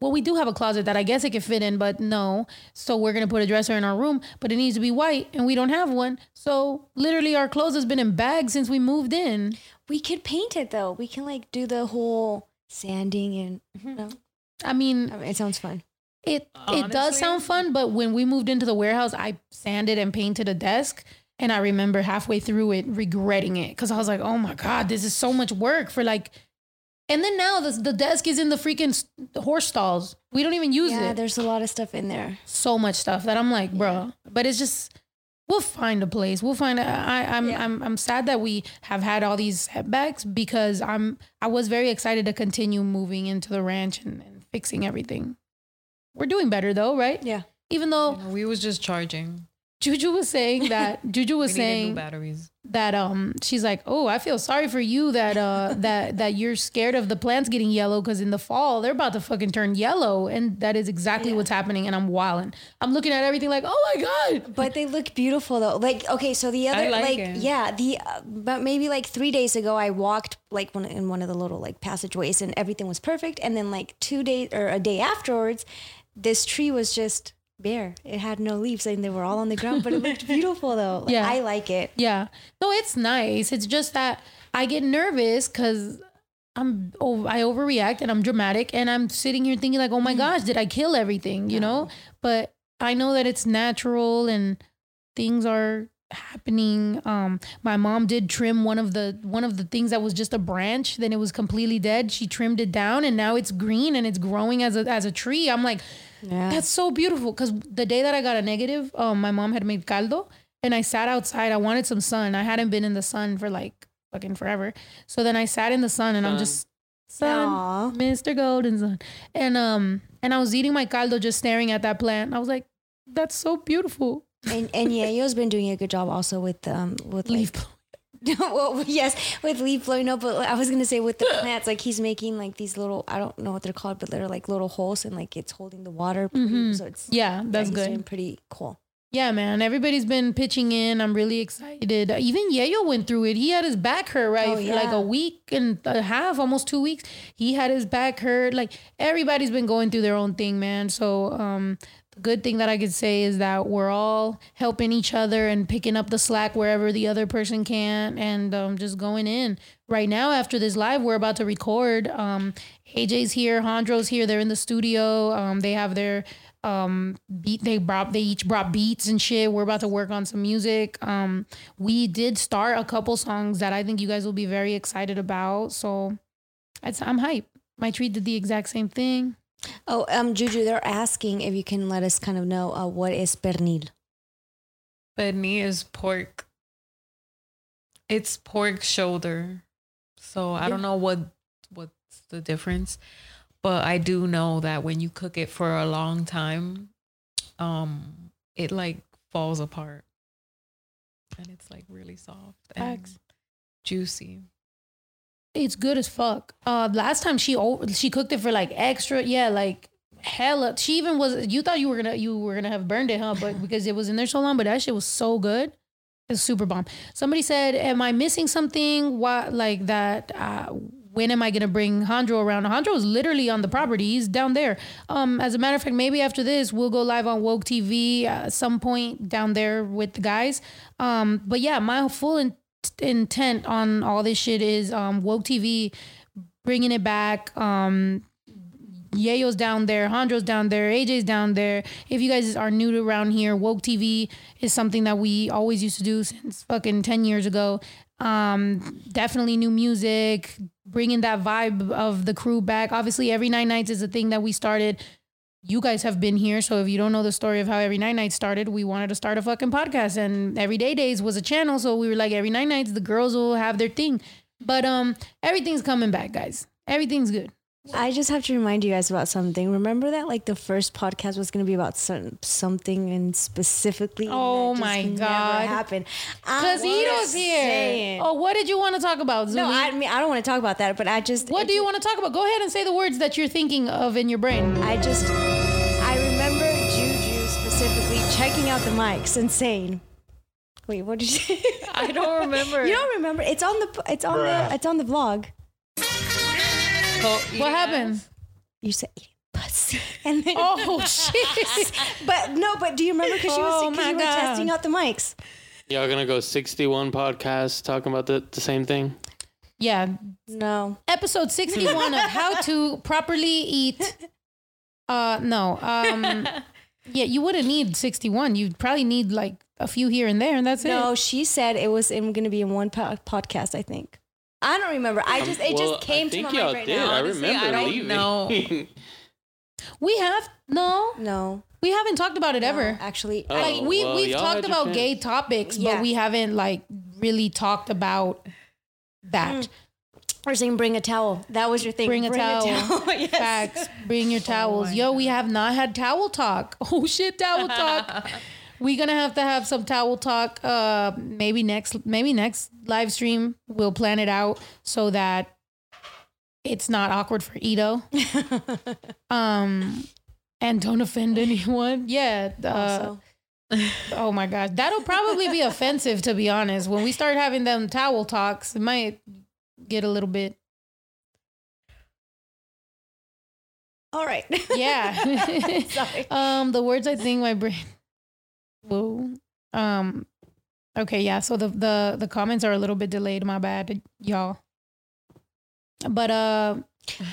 Speaker 1: well, we do have a closet that I guess it could fit in, but no. So we're gonna put a dresser in our room, but it needs to be white, and we don't have one. So literally, our clothes has been in bags since we moved in.
Speaker 3: We could paint it though. We can like do the whole sanding and
Speaker 1: Mm-hmm.
Speaker 3: no,
Speaker 1: I mean,
Speaker 3: I mean, it sounds fun.
Speaker 1: It it does sound fun, but when we moved into the warehouse, I sanded and painted a desk, and I remember halfway through it regretting it because I was like, "Oh my god, this is so much work for like." And then now the the desk is in the freaking horse stalls. We don't even use
Speaker 3: Yeah,
Speaker 1: it.
Speaker 3: Yeah, there's a lot of stuff in there.
Speaker 1: So much stuff that I'm like, bro. But it's just we'll find a place. We'll find. A, I I'm
Speaker 3: Yeah.
Speaker 1: I'm I'm sad that we have had all these setbacks because I'm I was very excited to continue moving into the ranch and, and fixing everything. We're doing better though, right?
Speaker 3: Yeah.
Speaker 1: Even though
Speaker 2: we was just charging.
Speaker 1: Juju was saying that *laughs* Juju was saying that um she's like, "Oh, I feel sorry for you that uh *laughs* that that you're scared of the plants getting yellow cuz in the fall they're about to fucking turn yellow." And that is exactly
Speaker 3: Yeah.
Speaker 1: what's happening and I'm wilding. I'm looking at everything like, "Oh my god."
Speaker 3: But they look beautiful though. Like okay, so the other
Speaker 2: like
Speaker 3: like,
Speaker 2: it.
Speaker 3: yeah, the uh, but maybe like 3 days ago I walked like one in one of the little like passageways and everything was perfect and then like 2 days or a day afterwards this tree was just bare. It had no leaves and they were all on the ground, but it looked *laughs* beautiful though. Like,
Speaker 1: Yeah.
Speaker 3: I like it.
Speaker 1: Yeah. No, it's nice. It's just that I get nervous cuz I'm oh, I overreact and I'm dramatic and I'm sitting here thinking like, "Oh my gosh, did I kill everything?" You know? But I know that it's natural and things are happening. Um my mom did trim one of the one of the things that was just a branch, then it was completely dead. She trimmed it down and now it's green and it's growing as a as a tree. I'm like,
Speaker 3: Yeah.
Speaker 1: that's so beautiful. Cause the day that I got a negative, um, my mom had made caldo and I sat outside. I wanted some sun. I hadn't been in the sun for like fucking forever. So then I sat in the sun and I'm just sun,
Speaker 3: Aw.
Speaker 1: Mr. Golden Sun. And um and I was eating my caldo just staring at that plant. I was like, that's so beautiful.
Speaker 3: And and Yayo's *laughs* been doing a good job also with um with
Speaker 1: Leaf
Speaker 3: like *laughs* well, yes, with leaf blowing. No, but I was gonna say with the plants, like he's making like these little I don't know what they're called, but they're like little holes and like it's holding the water.
Speaker 1: Mhm.
Speaker 3: So it's
Speaker 1: Yeah, that's
Speaker 3: he's
Speaker 1: good.
Speaker 3: Pretty cool.
Speaker 1: Yeah, man. Everybody's been pitching in. I'm really excited. Even Yayo went through it. He had his back hurt, right?
Speaker 3: Oh,
Speaker 1: For like a week and a half, almost two weeks. He had his back hurt. Like everybody's been going through their own thing, man. So um good thing that I could say is that we're all helping each other and picking up the slack wherever the other person can and um, just going in. Right now, after this live, we're about to record. Um, AJ's here, Hondro's here. They're in the studio. Um, they have their um beat they brought they each brought beats and shit we're about to work on some music um we did start a couple songs that i think you guys will be very excited about so i'm hype my tree did the exact same thing
Speaker 3: Oh, um, Juju, they're asking if you can let us kind of know uh, what is pernil.
Speaker 2: Pernil is pork. It's pork shoulder. So I don't know what what's the difference, but I do know that when you cook it for a long time, um, it like falls apart, and it's like really soft and
Speaker 1: Facts.
Speaker 2: juicy.
Speaker 1: It's good as fuck. Uh, last time she she cooked it for like extra, yeah, like hella. She even was. You thought you were gonna you were gonna have burned it, huh? But *laughs* because it was in there so long, but that shit was so good. It's super bomb. Somebody said, "Am I missing something? What like that? Uh, when am I gonna bring Hondro around? Hondro is literally on the property. He's down there. Um, as a matter of fact, maybe after this, we'll go live on Woke TV at some point down there with the guys. Um, but yeah, my full in- intent on all this shit is um Woke TV bringing it back. Um, Yayo's down there, Hondro's down there, AJ's down there. If you guys are new to around here, Woke TV is something that we always used to do since fucking 10 years ago. Um, definitely new music, bringing that vibe of the crew back. Obviously, every nine nights is a thing that we started. You guys have been here, so if you don't know the story of how every Night nights started, we wanted to start a fucking podcast, and Everyday Days was a channel, so we were like, every Night nights the girls will have their thing. But um, everything's coming back, guys. Everything's good.
Speaker 3: I just have to remind you guys about something. Remember that like the first podcast was going to be about some, something and specifically.
Speaker 1: Oh
Speaker 3: that just
Speaker 1: my
Speaker 3: never
Speaker 1: God.
Speaker 3: Happened.
Speaker 1: Cause Ito's here.
Speaker 3: saying.
Speaker 1: Oh, what did you want to talk about, Zuli?
Speaker 3: no, I mean I don't want to talk about that, but I just
Speaker 1: what
Speaker 3: it
Speaker 1: do you want to talk about? Go ahead and say the words that you're thinking of in your brain.
Speaker 3: I just I remember Juju specifically checking out the mics and saying, "Wait, what did you?"
Speaker 2: I don't *laughs* remember.
Speaker 3: you don't remember? It's on the it's on the it's on the vlog.
Speaker 1: What happened?
Speaker 3: You said eating pussy, *laughs* and then
Speaker 1: Oh shit! *laughs*
Speaker 3: but no, but do you remember because she was
Speaker 1: Oh,
Speaker 3: because
Speaker 1: my
Speaker 3: you were testing out the mics?
Speaker 4: Y'all gonna go 61 podcasts talking about the, the same thing?
Speaker 1: yeah,
Speaker 3: No,
Speaker 1: episode 61 of how to *laughs* properly eat. Uh, no. Um, yeah, you wouldn't need 61. You'd probably need like a few here and there, and that's
Speaker 3: no.
Speaker 1: it.
Speaker 3: No, she said it was going to be in one po- podcast. I think. I don't remember. I just it
Speaker 4: Um, Well,
Speaker 3: just came
Speaker 4: I
Speaker 3: to my
Speaker 4: y'all
Speaker 3: mind right
Speaker 4: did.
Speaker 3: now.
Speaker 4: I
Speaker 2: Honestly,
Speaker 4: remember
Speaker 2: I don't
Speaker 4: leaving.
Speaker 2: know. *laughs*
Speaker 1: We have no,
Speaker 3: No,
Speaker 1: we haven't talked about it ever.
Speaker 3: actually,
Speaker 4: Oh,
Speaker 1: like we
Speaker 4: well,
Speaker 1: we've talked about gay topics,
Speaker 3: Yeah.
Speaker 1: but we haven't like really talked about that.
Speaker 3: Or saying bring a towel. That was your thing.
Speaker 1: Bring a towel. *laughs*
Speaker 3: yes.
Speaker 1: Facts. Bring your towels. Yo, we have not had towel talk. *laughs* Oh shit, towel talk. We gonna have to have some towel talk. Uh, maybe next, maybe next live stream we'll plan it out so that it's not awkward for Ito. *laughs* um, and don't offend anyone. Yeah. *laughs* Uh, oh my gosh, that'll probably be offensive to be honest. When we start having them towel talks, it might get a little bit.
Speaker 3: all right.
Speaker 1: Yeah. *laughs*
Speaker 3: Sorry.
Speaker 1: um, the words I think my brain. Whoa. Um. Okay. Yeah. So the the the comments are a little bit delayed. My bad, y'all. But uh,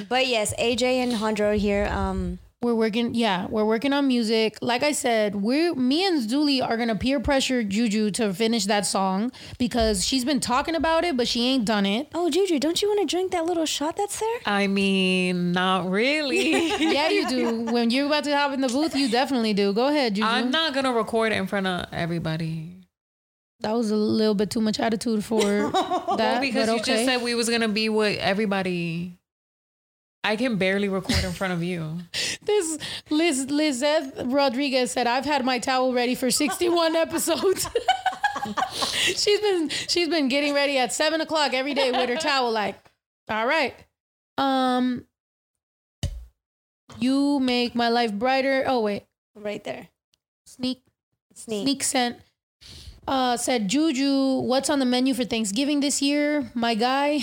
Speaker 3: But yes, AJ and Hondro here. Um,
Speaker 1: we're working. Yeah, we're working on music. Like I said, we're me and Zuli are gonna peer pressure Juju to finish that song because she's been talking about it, but she ain't done it.
Speaker 3: oh, Juju, don't you want to drink that little shot that's there?
Speaker 2: I mean, not really. *laughs*
Speaker 1: Yeah, you do. when you're about to hop in the booth, you definitely do. Go ahead, Juju.
Speaker 2: I'm not gonna record it in front of everybody.
Speaker 1: that was a little bit too much attitude for *laughs* that.
Speaker 2: because
Speaker 1: but
Speaker 2: you
Speaker 1: okay.
Speaker 2: just said we was gonna be with everybody. I can barely record in front of you. *laughs*
Speaker 1: This Liz Lizeth Rodriguez said, "I've had my towel ready for 61 *laughs* episodes." *laughs* she's been she's been getting ready at seven o'clock every day with her towel. Like, all right, um, you make my life brighter. Oh wait,
Speaker 3: Right there.
Speaker 1: sneak
Speaker 3: Sneak.
Speaker 1: sneak scent. Uh, said Juju, what's on the menu for Thanksgiving this year? My guy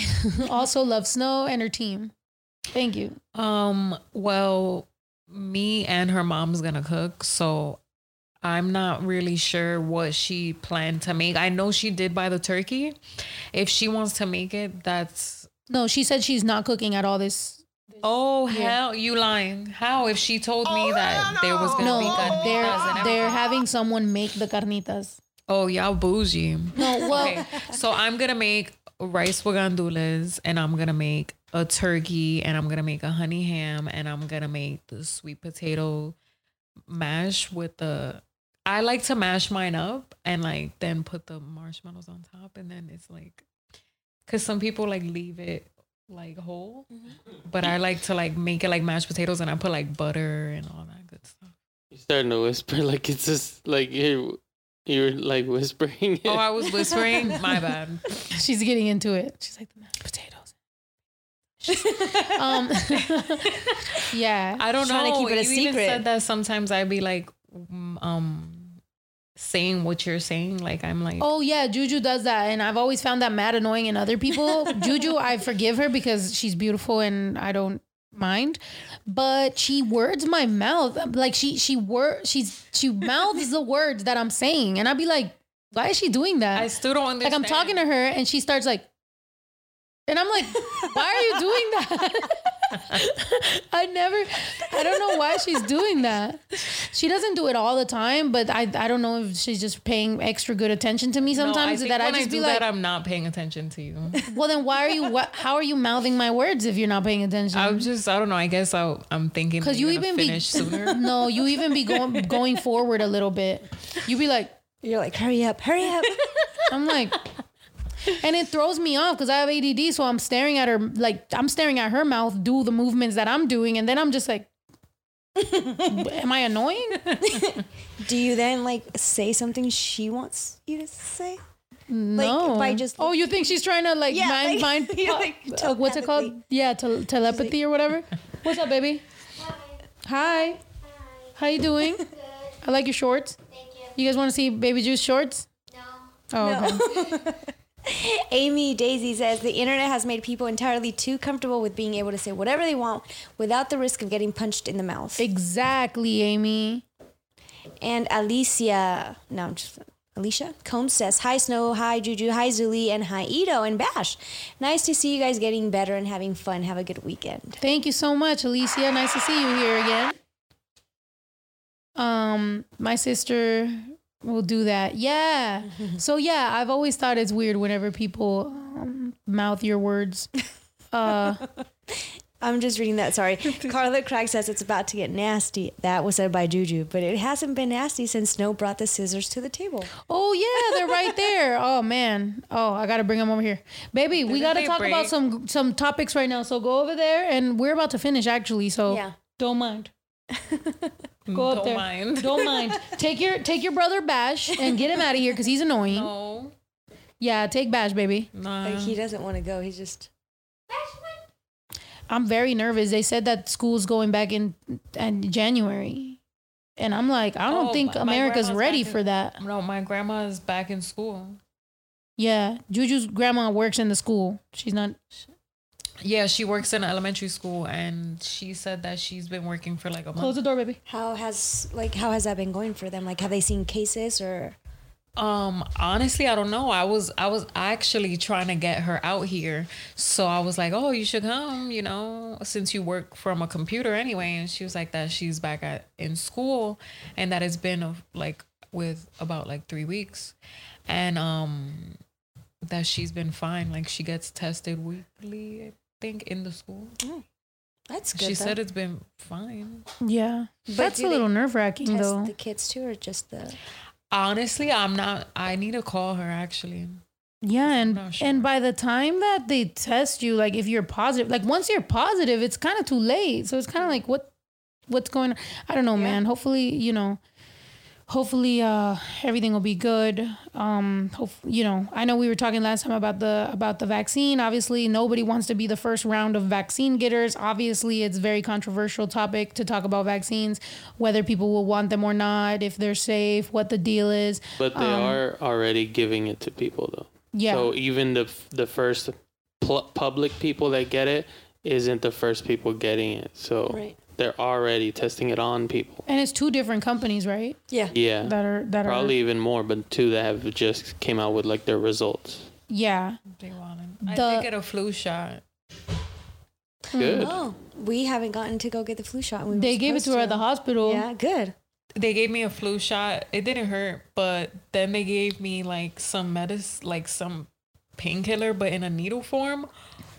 Speaker 1: also loves snow and her team. Thank you.
Speaker 2: Um, well, me and her mom's gonna cook, so I'm not really sure what she planned to make. I know she did buy the turkey. If she wants to make it, that's
Speaker 1: No, she said she's not cooking at all this.
Speaker 2: oh hell, you lying? How? If she told me that there was gonna
Speaker 1: No,
Speaker 2: be carnitas
Speaker 1: they're they're having someone make the carnitas.
Speaker 2: oh y'all bougie.
Speaker 1: No, well,
Speaker 2: Okay, so I'm gonna make rice with gandules, and I'm gonna make a turkey, and I'm gonna make a honey ham, and I'm gonna make the sweet potato mash with the. I like to mash mine up and like then put the marshmallows on top, and then it's like, cause some people like leave it like whole, mm-hmm. but I like to like make it like mashed potatoes, and I put like butter and all that good stuff.
Speaker 4: You're starting to whisper *laughs* like it's just like you're you're like whispering.
Speaker 2: Oh, I was whispering. My *laughs* bad.
Speaker 1: she's getting into it. She's like the mashed potatoes. *laughs* um, *laughs* yeah.
Speaker 2: I don't
Speaker 3: Trying
Speaker 2: know.
Speaker 3: to keep it a
Speaker 2: you even
Speaker 3: secret.
Speaker 2: said that sometimes I'd be like, mm, um, saying what you're saying. Like I'm like,
Speaker 1: Oh yeah, Juju does that, and I've always found that mad annoying in other people. Juju, I forgive her because she's beautiful and I don't mind, but she words my mouth like she she word she's she mouths the words that I'm saying, and I'd be like, why is she doing that?
Speaker 2: I still don't understand like.
Speaker 1: I'm talking to her, and she starts like, and I'm like, why are you doing that? *laughs* *laughs* I never, I don't know why she's doing that. She doesn't do it all the time, but I, I don't know if she's just paying extra good attention to me
Speaker 2: No,
Speaker 1: sometimes.
Speaker 2: I think
Speaker 1: that I
Speaker 2: when
Speaker 1: just
Speaker 2: do
Speaker 1: be like,
Speaker 2: that, I'm not paying attention to you. *laughs*
Speaker 1: well, then why are you? What? How are you mouthing my words if you're not paying attention?
Speaker 2: I'm just, I don't know. I guess I, I'm thinking
Speaker 1: Because you
Speaker 2: you're
Speaker 1: even be
Speaker 2: finish *laughs* sooner.
Speaker 1: no, you even be going going forward a little bit. You be like,
Speaker 3: You're like, hurry up, hurry up.
Speaker 1: I'm like, and it throws me off because I have ADD. So I'm staring at her, like I'm staring at her mouth, do the movements that I'm doing, and then I'm just like, am I annoying? *laughs*
Speaker 3: Do you then like say something she wants you to say?
Speaker 1: No.
Speaker 3: by just-
Speaker 1: oh, you think she's trying to like
Speaker 3: Yeah,
Speaker 1: mind
Speaker 3: like-
Speaker 1: mind *laughs*
Speaker 3: you're like *laughs*
Speaker 1: uh, what's it called? Yeah, tel- telepathy or whatever. What's up, baby? Hi. Hi. How you doing? I like your shorts.
Speaker 7: Thank you.
Speaker 1: You guys want to see Baby Juice shorts?
Speaker 7: No.
Speaker 1: Oh, okay. *laughs*
Speaker 3: Amy Daisy says the internet has made people entirely too comfortable with being able to say whatever they want without the risk of getting punched in the mouth.
Speaker 1: exactly, Amy.
Speaker 3: And Alicia, no, just Alicia Combs says, Hi Snow, hi Juju, hi Zuli, and hi Ito and Bash. Nice to see you guys getting better and having fun. Have a good weekend.
Speaker 1: Thank you so much, Alicia. Nice to see you here again. Um, my sister will do that. Yeah. *laughs* so yeah, I've always thought it's weird whenever people um, mouth your words. *laughs* Uh,
Speaker 3: I'm just reading that. Sorry. *laughs* Carla Craig says it's about to get nasty. That was said by Juju, but it hasn't been nasty since Snow brought the scissors to the table.
Speaker 1: oh yeah, they're right there. Oh man. Oh, I gotta bring them over here, baby. we
Speaker 2: Didn't
Speaker 1: gotta
Speaker 2: they
Speaker 1: talk about some some topics right now. So go over there, and we're about to finish actually. So
Speaker 3: Yeah.
Speaker 1: don't mind. Mm. Go up
Speaker 2: Don't
Speaker 1: there.
Speaker 2: mind.
Speaker 1: Don't mind. *laughs* Take your take your brother Bash and get him out of here because he's annoying.
Speaker 2: No,
Speaker 1: Yeah, take Bash, baby.
Speaker 2: nah.
Speaker 3: Like he doesn't want to go. He's just
Speaker 1: I'm very nervous. They said that school's going back in, in January. And I'm like, I don't
Speaker 2: Oh,
Speaker 1: think
Speaker 2: my- my
Speaker 1: America's ready
Speaker 2: in-
Speaker 1: for that.
Speaker 2: no, my grandma is back in school.
Speaker 1: Yeah. Juju's grandma works in the school. She's not
Speaker 2: Yeah, she works in an elementary school, and she said that she's been working for like a month.
Speaker 1: close the door, baby.
Speaker 3: how has like how has that been going for them? Like have they seen cases or
Speaker 2: Um, honestly, I don't know. I was I was actually trying to get her out here, so I was like, "Oh, you should come," you know, since you work from a computer anyway. And she was like that she's back at in school, and that it's been of like with about like three weeks, and um, that she's been fine. Like she gets tested weekly, I think, in the school. Mm.
Speaker 3: that's good.
Speaker 2: she
Speaker 3: though.
Speaker 2: said it's been fine.
Speaker 1: Yeah. That's a little nerve wracking though.
Speaker 3: the kids too or just the
Speaker 2: Honestly, I'm not. I need to call her actually.
Speaker 1: Yeah, and
Speaker 2: sure.
Speaker 1: and by the time that they test you, like if you're positive, like once you're positive, it's kind of too late. So it's kind of like what what's going on? I don't know, man. Hopefully, you know, hopefully uh everything will be good. Um hope, you know, I know we were talking last time about the about the vaccine. Obviously, nobody wants to be the first round of vaccine getters. Obviously, it's a very controversial topic to talk about vaccines, whether people will want them or not, if they're safe, what the deal is.
Speaker 4: But they are already giving it to people though.
Speaker 1: Um, Yeah.
Speaker 4: So even the the first pl- public people that get it isn't the first people getting it. So
Speaker 3: Right.
Speaker 4: They're already testing it on people.
Speaker 1: And it's two different companies, right?
Speaker 3: Yeah.
Speaker 4: Yeah,
Speaker 1: That are that
Speaker 4: probably
Speaker 1: are
Speaker 4: even more, but two that have just came out with like their results.
Speaker 1: yeah.
Speaker 2: They wanted. I
Speaker 1: The-
Speaker 2: did get a flu shot. Hmm.
Speaker 4: Good.
Speaker 3: Oh, we haven't gotten to go get the flu shot. and we
Speaker 1: They gave it to
Speaker 3: supposed
Speaker 1: her at the hospital.
Speaker 3: Yeah, good.
Speaker 2: They gave me a flu shot. It didn't hurt, but then they gave me like some medicine, like some painkiller, but in a needle form.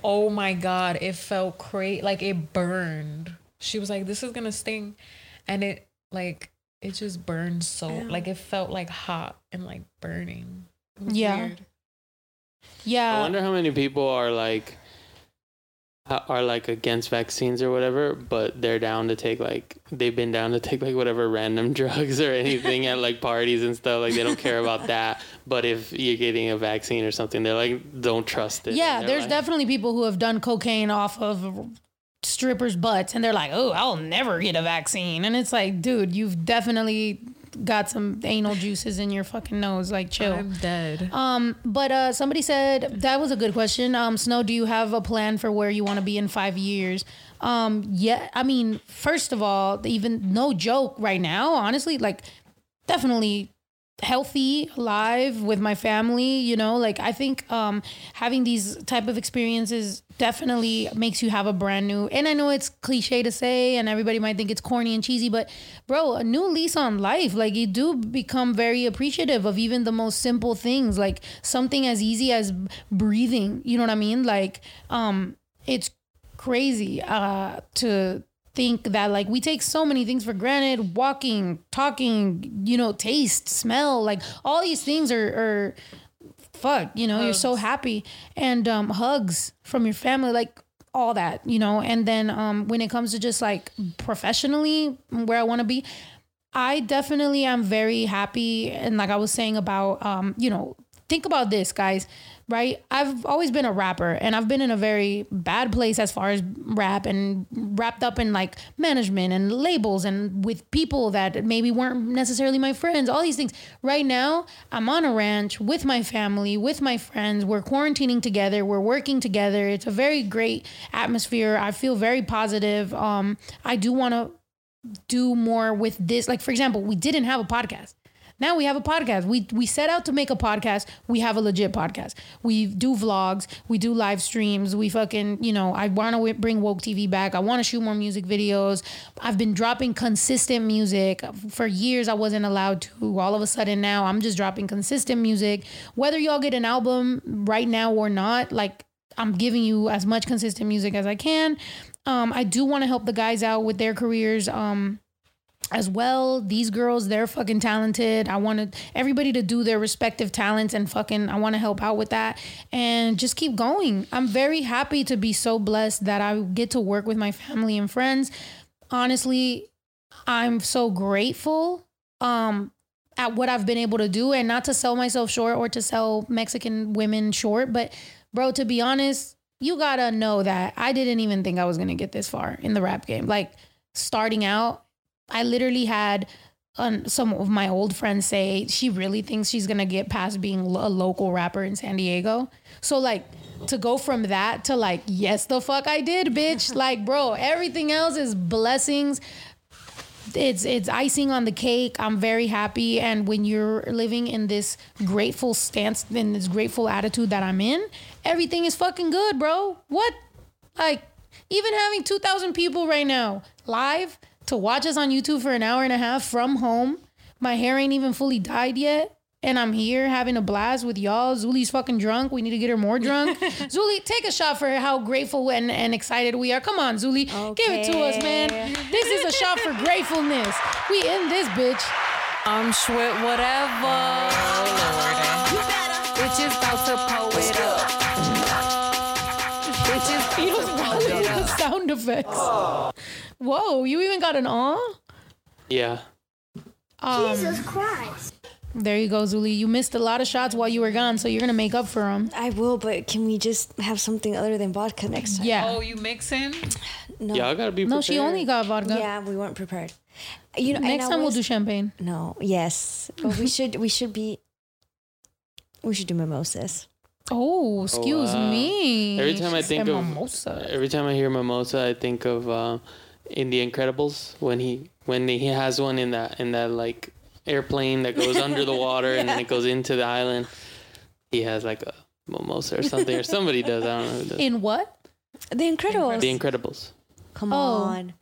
Speaker 2: Oh my god, it felt crazy. Like it burned. She was like, "This is gonna sting," and it like it just burned so like it felt like hot and like burning. Yeah. was
Speaker 1: Yeah.
Speaker 4: I wonder how many people are like are like against vaccines or whatever, but they're down to take like they've been down to take like whatever random *laughs* drugs or anything at like parties and stuff. Like they don't care about *laughs* that. But if you're getting a vaccine or something, they're like don't trust it.
Speaker 1: Yeah, there's
Speaker 4: like-
Speaker 1: definitely people who have done cocaine off of strippers' butts and they're like, oh, I'll never get a vaccine. And it's like, dude, you've definitely got some anal juices in your fucking nose. Like, chill.
Speaker 2: I'm dead.
Speaker 1: Um, but uh, somebody said that was a good question. Um, Snow, do you have a plan for where you want to be in five years? Um, yeah, I mean, first of all, even no joke, right now, honestly, like definitely healthy, alive with my family. You know, like I think um, having these type of experiences definitely makes you have a brand new. And I know it's cliche to say, and everybody might think it's corny and cheesy, but bro, a new lease on life. Like you do become very appreciative of even the most simple things, like something as easy as breathing. You know what I mean? Like, um, it's crazy uh, to think that like we take so many things for granted. Walking talking you know taste smell like all these things are, are fuck you know you're so happy. And um hugs from your family like all that you know? And then um when it comes to just like professionally where i want to be I definitely am very happy. And like I was saying about, um, you know, think about this, guys, right? I've always been a rapper and I've been in a very bad place as far as rap and wrapped up in like management and labels and with people that maybe weren't necessarily my friends, all these things. Right now, I'm on a ranch with my family, with my friends. We're quarantining together, we're working together. It's a very great atmosphere. I feel very positive. Um, I do want to do more with this. Like for example, we didn't have a podcast. Now we have a podcast. We we set out to make a podcast. We have a legit podcast. We do vlogs. We do live streams. We fucking you know. I want to bring woke TV back. I want to shoot more music videos. I've been dropping consistent music for years. I wasn't allowed to. All of a sudden now I'm just dropping consistent music. Whether y'all get an album right now or not, like I'm giving you as much consistent music as I can. Um, I do want to help the guys out with their careers. Um, as well. These girls, they're fucking talented. I wanted everybody to do their respective talents and fucking I want to help out with that and just keep going. I'm very happy to be so blessed that I get to work with my family and friends. Honestly, I'm so grateful um at what I've been able to do and not to sell myself short or to sell Mexican women short, but bro, to be honest, you got to know that I didn't even think I was to get this far in the rap game. Like starting out, I literally had um, some of my old friends say she really thinks she's gonna get past being a local rapper in San Diego. So like to go from that to like yes the fuck I did, bitch. *laughs* like bro, everything else is blessings. It's it's icing on the cake. I'm very happy, and when you're living in this grateful stance, in this grateful attitude that I'm in, everything is fucking good, bro. What? Like even having 2,000 people right now live to watch us on YouTube for an hour and a half from home. My hair ain't even fully dyed yet. And I'm here having a blast with y'all. Zuli's fucking drunk. We need to get her more drunk. *laughs* Zuli, take a shot for how grateful and, and excited we are. Come on, Zuli. Give it to us, man. This is a shot for gratefulness. We in this bitch.
Speaker 2: I'm Schwit, whatever.
Speaker 5: Bitches about to pull it up.
Speaker 1: Sound effects. Whoa, you even got an awe?
Speaker 4: Yeah.
Speaker 1: Um,
Speaker 7: Jesus Christ.
Speaker 1: There you go, Zuli. You missed a lot of shots while you were gone, so you're gonna make up for them.
Speaker 3: I will, but can we just have something other than vodka next time?
Speaker 1: Yeah.
Speaker 2: Oh, you mixing?
Speaker 3: No.
Speaker 4: Y'all gotta be Prepared.
Speaker 1: no, she only got vodka.
Speaker 3: Yeah, we weren't prepared. You know,
Speaker 1: Next
Speaker 3: I
Speaker 1: time we'll do champagne.
Speaker 3: No, yes, but we should. We should be. We should do mimosas.
Speaker 1: Oh, excuse
Speaker 4: wow.
Speaker 1: me.
Speaker 4: Every time I think of
Speaker 1: mimosa.
Speaker 4: every time I hear mimosa, I think of uh, in The Incredibles when he when he has one in that in that like airplane that goes under the water and then it goes into the island. He has like a mimosa or something, or somebody does. I don't know who does.
Speaker 1: In what?
Speaker 3: The Incredibles.
Speaker 4: The Incredibles.
Speaker 3: Come
Speaker 1: Oh.
Speaker 3: on.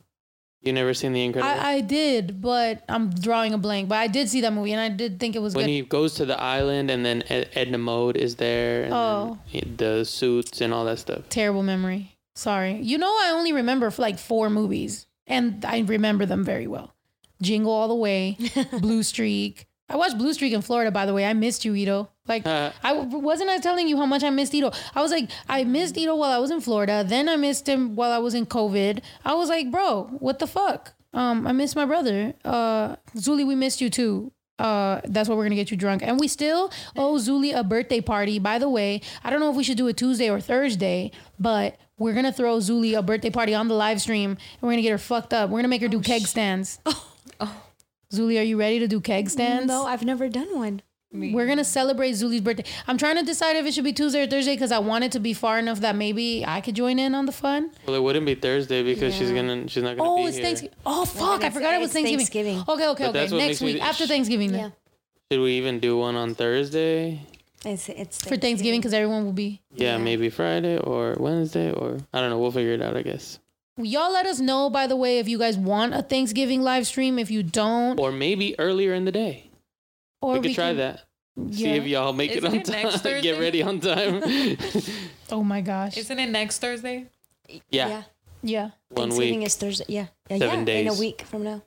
Speaker 4: You never seen The Incredibles?
Speaker 1: I, I did, but I'm drawing a blank. But I did see that movie, and I did think it was
Speaker 4: when
Speaker 1: good.
Speaker 4: he goes to the island and then Ed- Edna Mode is there and
Speaker 1: Oh.
Speaker 4: then he- the suits and all that stuff.
Speaker 1: Terrible memory. Sorry. You know, I only remember for like four movies, and I remember them very well. Jingle All the Way, *laughs* Blue Streak. I watched Blue Streak in Florida, by the way. I missed you, Ito. Like,
Speaker 4: Uh,
Speaker 1: I wasn't I telling you how much I missed Ito. I was like, I missed Ito while I was in Florida. Then I missed him while I was in COVID. I was like, bro, what the fuck? Um, I missed my brother. Uh, Zuli, we missed you too. Uh, that's why we're gonna get you drunk. And we still owe Zuli a birthday party. By the way, I don't know if we should do it Tuesday or Thursday, but we're gonna throw Zuli a birthday party on the live stream, and we're gonna get her fucked up. We're gonna make her do keg stands. *laughs* Zuli, are you ready to do keg stands?
Speaker 3: No, I've never done one.
Speaker 1: We're gonna celebrate Zuli's birthday. I'm trying to decide if it should be Tuesday or Thursday because I want it to be far enough that maybe I could join in on the fun.
Speaker 4: well, it wouldn't be Thursday because she's gonna she's not gonna
Speaker 1: Oh,
Speaker 4: be
Speaker 1: it's
Speaker 4: here.
Speaker 1: Thanksgiving. Oh fuck! I forgot it was Thanksgiving.
Speaker 3: Thanksgiving.
Speaker 1: Okay, okay,
Speaker 4: But
Speaker 1: okay. Next
Speaker 4: makes me-
Speaker 1: week after Thanksgiving, then
Speaker 3: Yeah.
Speaker 4: Should we even do one on Thursday?
Speaker 3: It's it's
Speaker 1: for Thanksgiving because everyone will be.
Speaker 4: Yeah,
Speaker 3: Yeah.
Speaker 4: maybe Friday or Wednesday or I don't know. We'll figure it out, I guess.
Speaker 1: Y'all let us know by the way if you guys want a Thanksgiving live stream. If you don't,
Speaker 4: Or maybe earlier in the day.
Speaker 1: or
Speaker 4: we could try
Speaker 1: can-
Speaker 4: that. See if y'all make
Speaker 2: Isn't
Speaker 4: it on
Speaker 2: it next *laughs*
Speaker 4: time. Get ready on time. *laughs*
Speaker 1: Oh my gosh!
Speaker 2: Isn't it next Thursday?
Speaker 4: yeah,
Speaker 3: Yeah.
Speaker 1: Yeah,
Speaker 4: one
Speaker 3: Thanksgiving
Speaker 4: week.
Speaker 3: is Thursday. Yeah. yeah
Speaker 4: Seven
Speaker 3: yeah, In a week from now.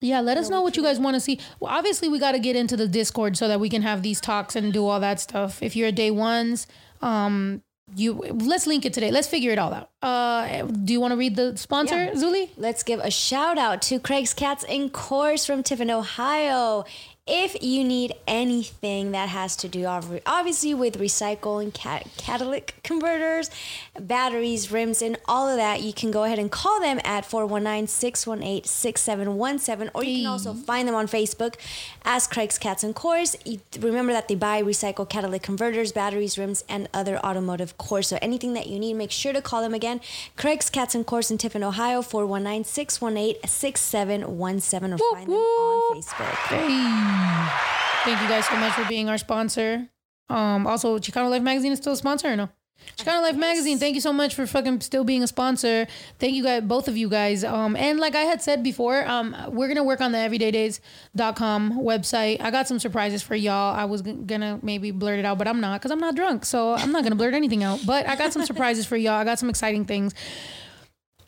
Speaker 1: yeah. Let us know what you guys want to see. Well, obviously we got to get into the Discord so that we can have these talks and do all that stuff. If you're a day ones, um, you let's link it today. Let's figure it all out. Uh, do you want to read the sponsor,
Speaker 3: Yeah.
Speaker 1: Zuli?
Speaker 3: Let's give a shout out to Craig's Cats and Cores from Tiffin, Ohio. If you need anything that has to do obviously with recycling cat- catalytic converters, batteries, rims, and all of that, you can go ahead and call them at 419-618-6717 or you can also find them on Facebook as Craig's Cats and Cores. Remember that they buy recycled catalytic converters, batteries, rims, and other automotive cores. So anything that you need, make sure to call them again. Craig's Cats and Cores in Tiffin, Ohio, 419-618-6717 or find them on Facebook.
Speaker 1: Hey. *sighs* Thank you guys so much for being our sponsor. Um, also, Chicano Life Magazine is still a sponsor or no? Chicano Life Magazine, thank you so much for fucking still being a sponsor. Thank you guys, both of you guys. Um, and like I had said before, um, we're gonna work on the everydaydays.com website. I got some surprises for y'all. I was gonna maybe blurt it out, but I'm not because I'm not drunk. So I'm not gonna blurt anything out. But I got some *laughs* surprises for y'all. I got some exciting things.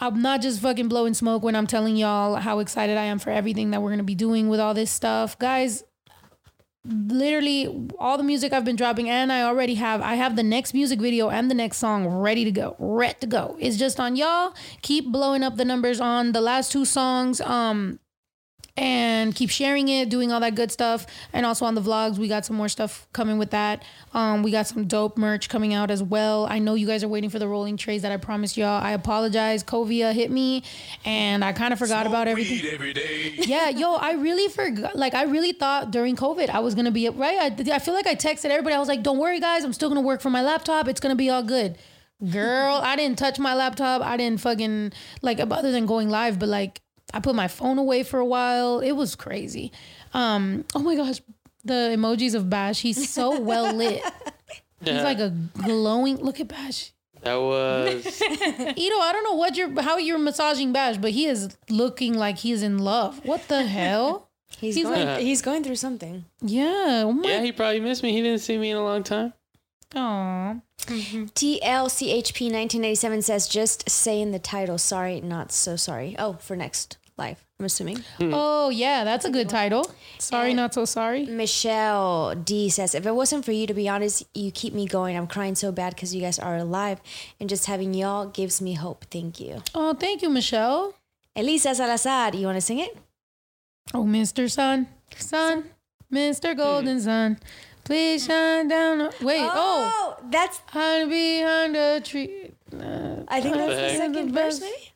Speaker 1: I'm not just fucking blowing smoke when I'm telling y'all how excited I am for everything that we're gonna be doing with all this stuff. Guys, literally all the music I've been dropping, and I already have I have the next music video and the next song ready to go. Ready to go. It's just on y'all. Keep blowing up the numbers on the last two songs. Um and keep sharing it, doing all that good stuff. And also on the vlogs, we got some more stuff coming with that. Um, we got some dope merch coming out as well. I know you guys are waiting for the rolling trays that I promised y'all. I apologize. COVID hit me and I kind of forgot about everything. *laughs* Yeah, yo, I really forgot. Like, I really thought during COVID I was gonna be right. I, I feel like I texted everybody. I was like, "Don't worry, guys. I'm still gonna work from my laptop. It's gonna be all good." Girl, I didn't touch my laptop. I didn't fucking like other than going live, but like I put my phone away for a while. It was crazy. Um, oh my gosh, the emojis of Bash. He's so *laughs* well lit. He's like a glowing. Look at Bash.
Speaker 4: that was *laughs*
Speaker 1: Ito, I don't know what you're how you're massaging Bash, but he is looking like he's in love. What the hell?
Speaker 3: He's,
Speaker 1: He's
Speaker 3: going,
Speaker 4: like- *laughs*
Speaker 3: he's going through something.
Speaker 1: Yeah. Oh
Speaker 4: yeah. He probably missed me. He didn't see me in a long time.
Speaker 1: Aw.
Speaker 3: TLCHP1997 says, just say in the title, sorry, not so sorry. Oh, for next live, I'm assuming. Hmm.
Speaker 1: Oh yeah, that's a good title. Sorry, not so sorry.
Speaker 3: Michelle D says, if it wasn't for you, to be honest, you keep me going. I'm crying so bad because you guys are alive. And just having y'all gives me hope. Thank you.
Speaker 1: Oh, thank you, Michelle.
Speaker 3: Elisa Salazar, you want to sing it?
Speaker 1: Oh, Mr. Sun, Sun, Mr. Golden hmm. Sun, please shine down. Wait, oh,
Speaker 3: that's,
Speaker 1: hide behind a tree. Uh,
Speaker 3: I think that's the
Speaker 4: heck?
Speaker 3: second verse, maybe?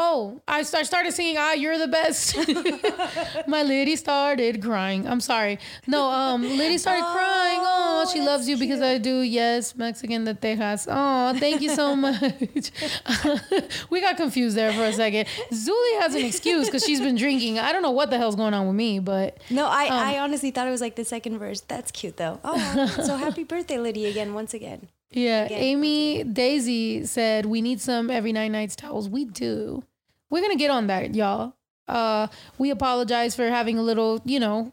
Speaker 1: Oh, I, I started singing "Ah, you're the best." *laughs* My lady started crying. I'm sorry. No, um, lady started crying. Oh, she loves you because I do. Yes, Mexican de Texas. Oh, thank you so *laughs* much. *laughs* we got confused there for a second. Zuli has an excuse because she's been drinking. I don't know what the hell's going on with me, but
Speaker 3: No, I,
Speaker 1: Um,
Speaker 3: I honestly thought it was like the second verse. That's cute though. Oh, so happy birthday, Lydia, again, once again.
Speaker 1: Yeah, Amy Daisy said we need some every night nights towels. We do. We're gonna get on that, y'all. Uh, we apologize for having a little, you know,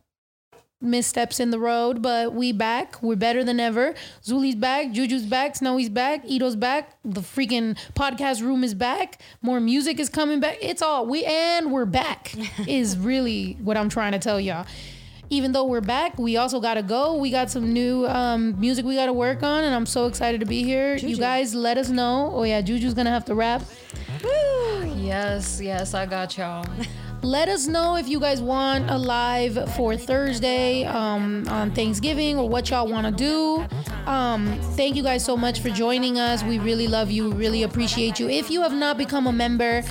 Speaker 1: missteps in the road, but we back. We're better than ever. Zuli's back, Juju's back, Snowy's back, Ito's back. The freaking podcast room is back. More music is coming back. It's all we and we're back. *laughs* is really what I'm trying to tell y'all even though we're back, we also gotta go. We got some new um, music we gotta work on, and I'm so excited to be here. You guys, let us know. Oh yeah, Juju's gonna have to rap.
Speaker 2: Yes, yes, I got y'all. *laughs*
Speaker 1: Let us know if you guys want a live for Thursday um, on Thanksgiving or what y'all want to do. Um, thank you guys so much for joining us. We really love you. Really appreciate you. If you have not become a member,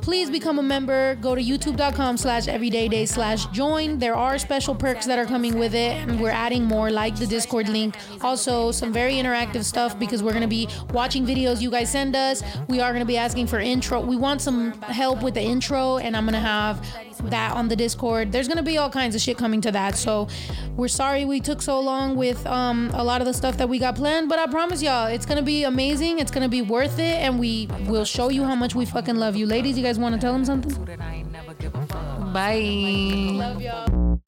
Speaker 1: please become a member. Go to youtube.com slash everydayday slash join. There are special perks that are coming with it, and we're adding more like the Discord link. Also, some very interactive stuff because we're going to be watching videos you guys send us. We are going to be asking for intro. We want some help with the intro, and I'm going to have that on the Discord. There's gonna be all kinds of shit coming to that. So we're sorry we took so long with um, a lot of the stuff that we got planned, but I promise y'all it's gonna be amazing. It's gonna be worth it, and we will show you how much we fucking love you, ladies. You guys want to tell them something?
Speaker 2: Bye.
Speaker 1: Love y'all.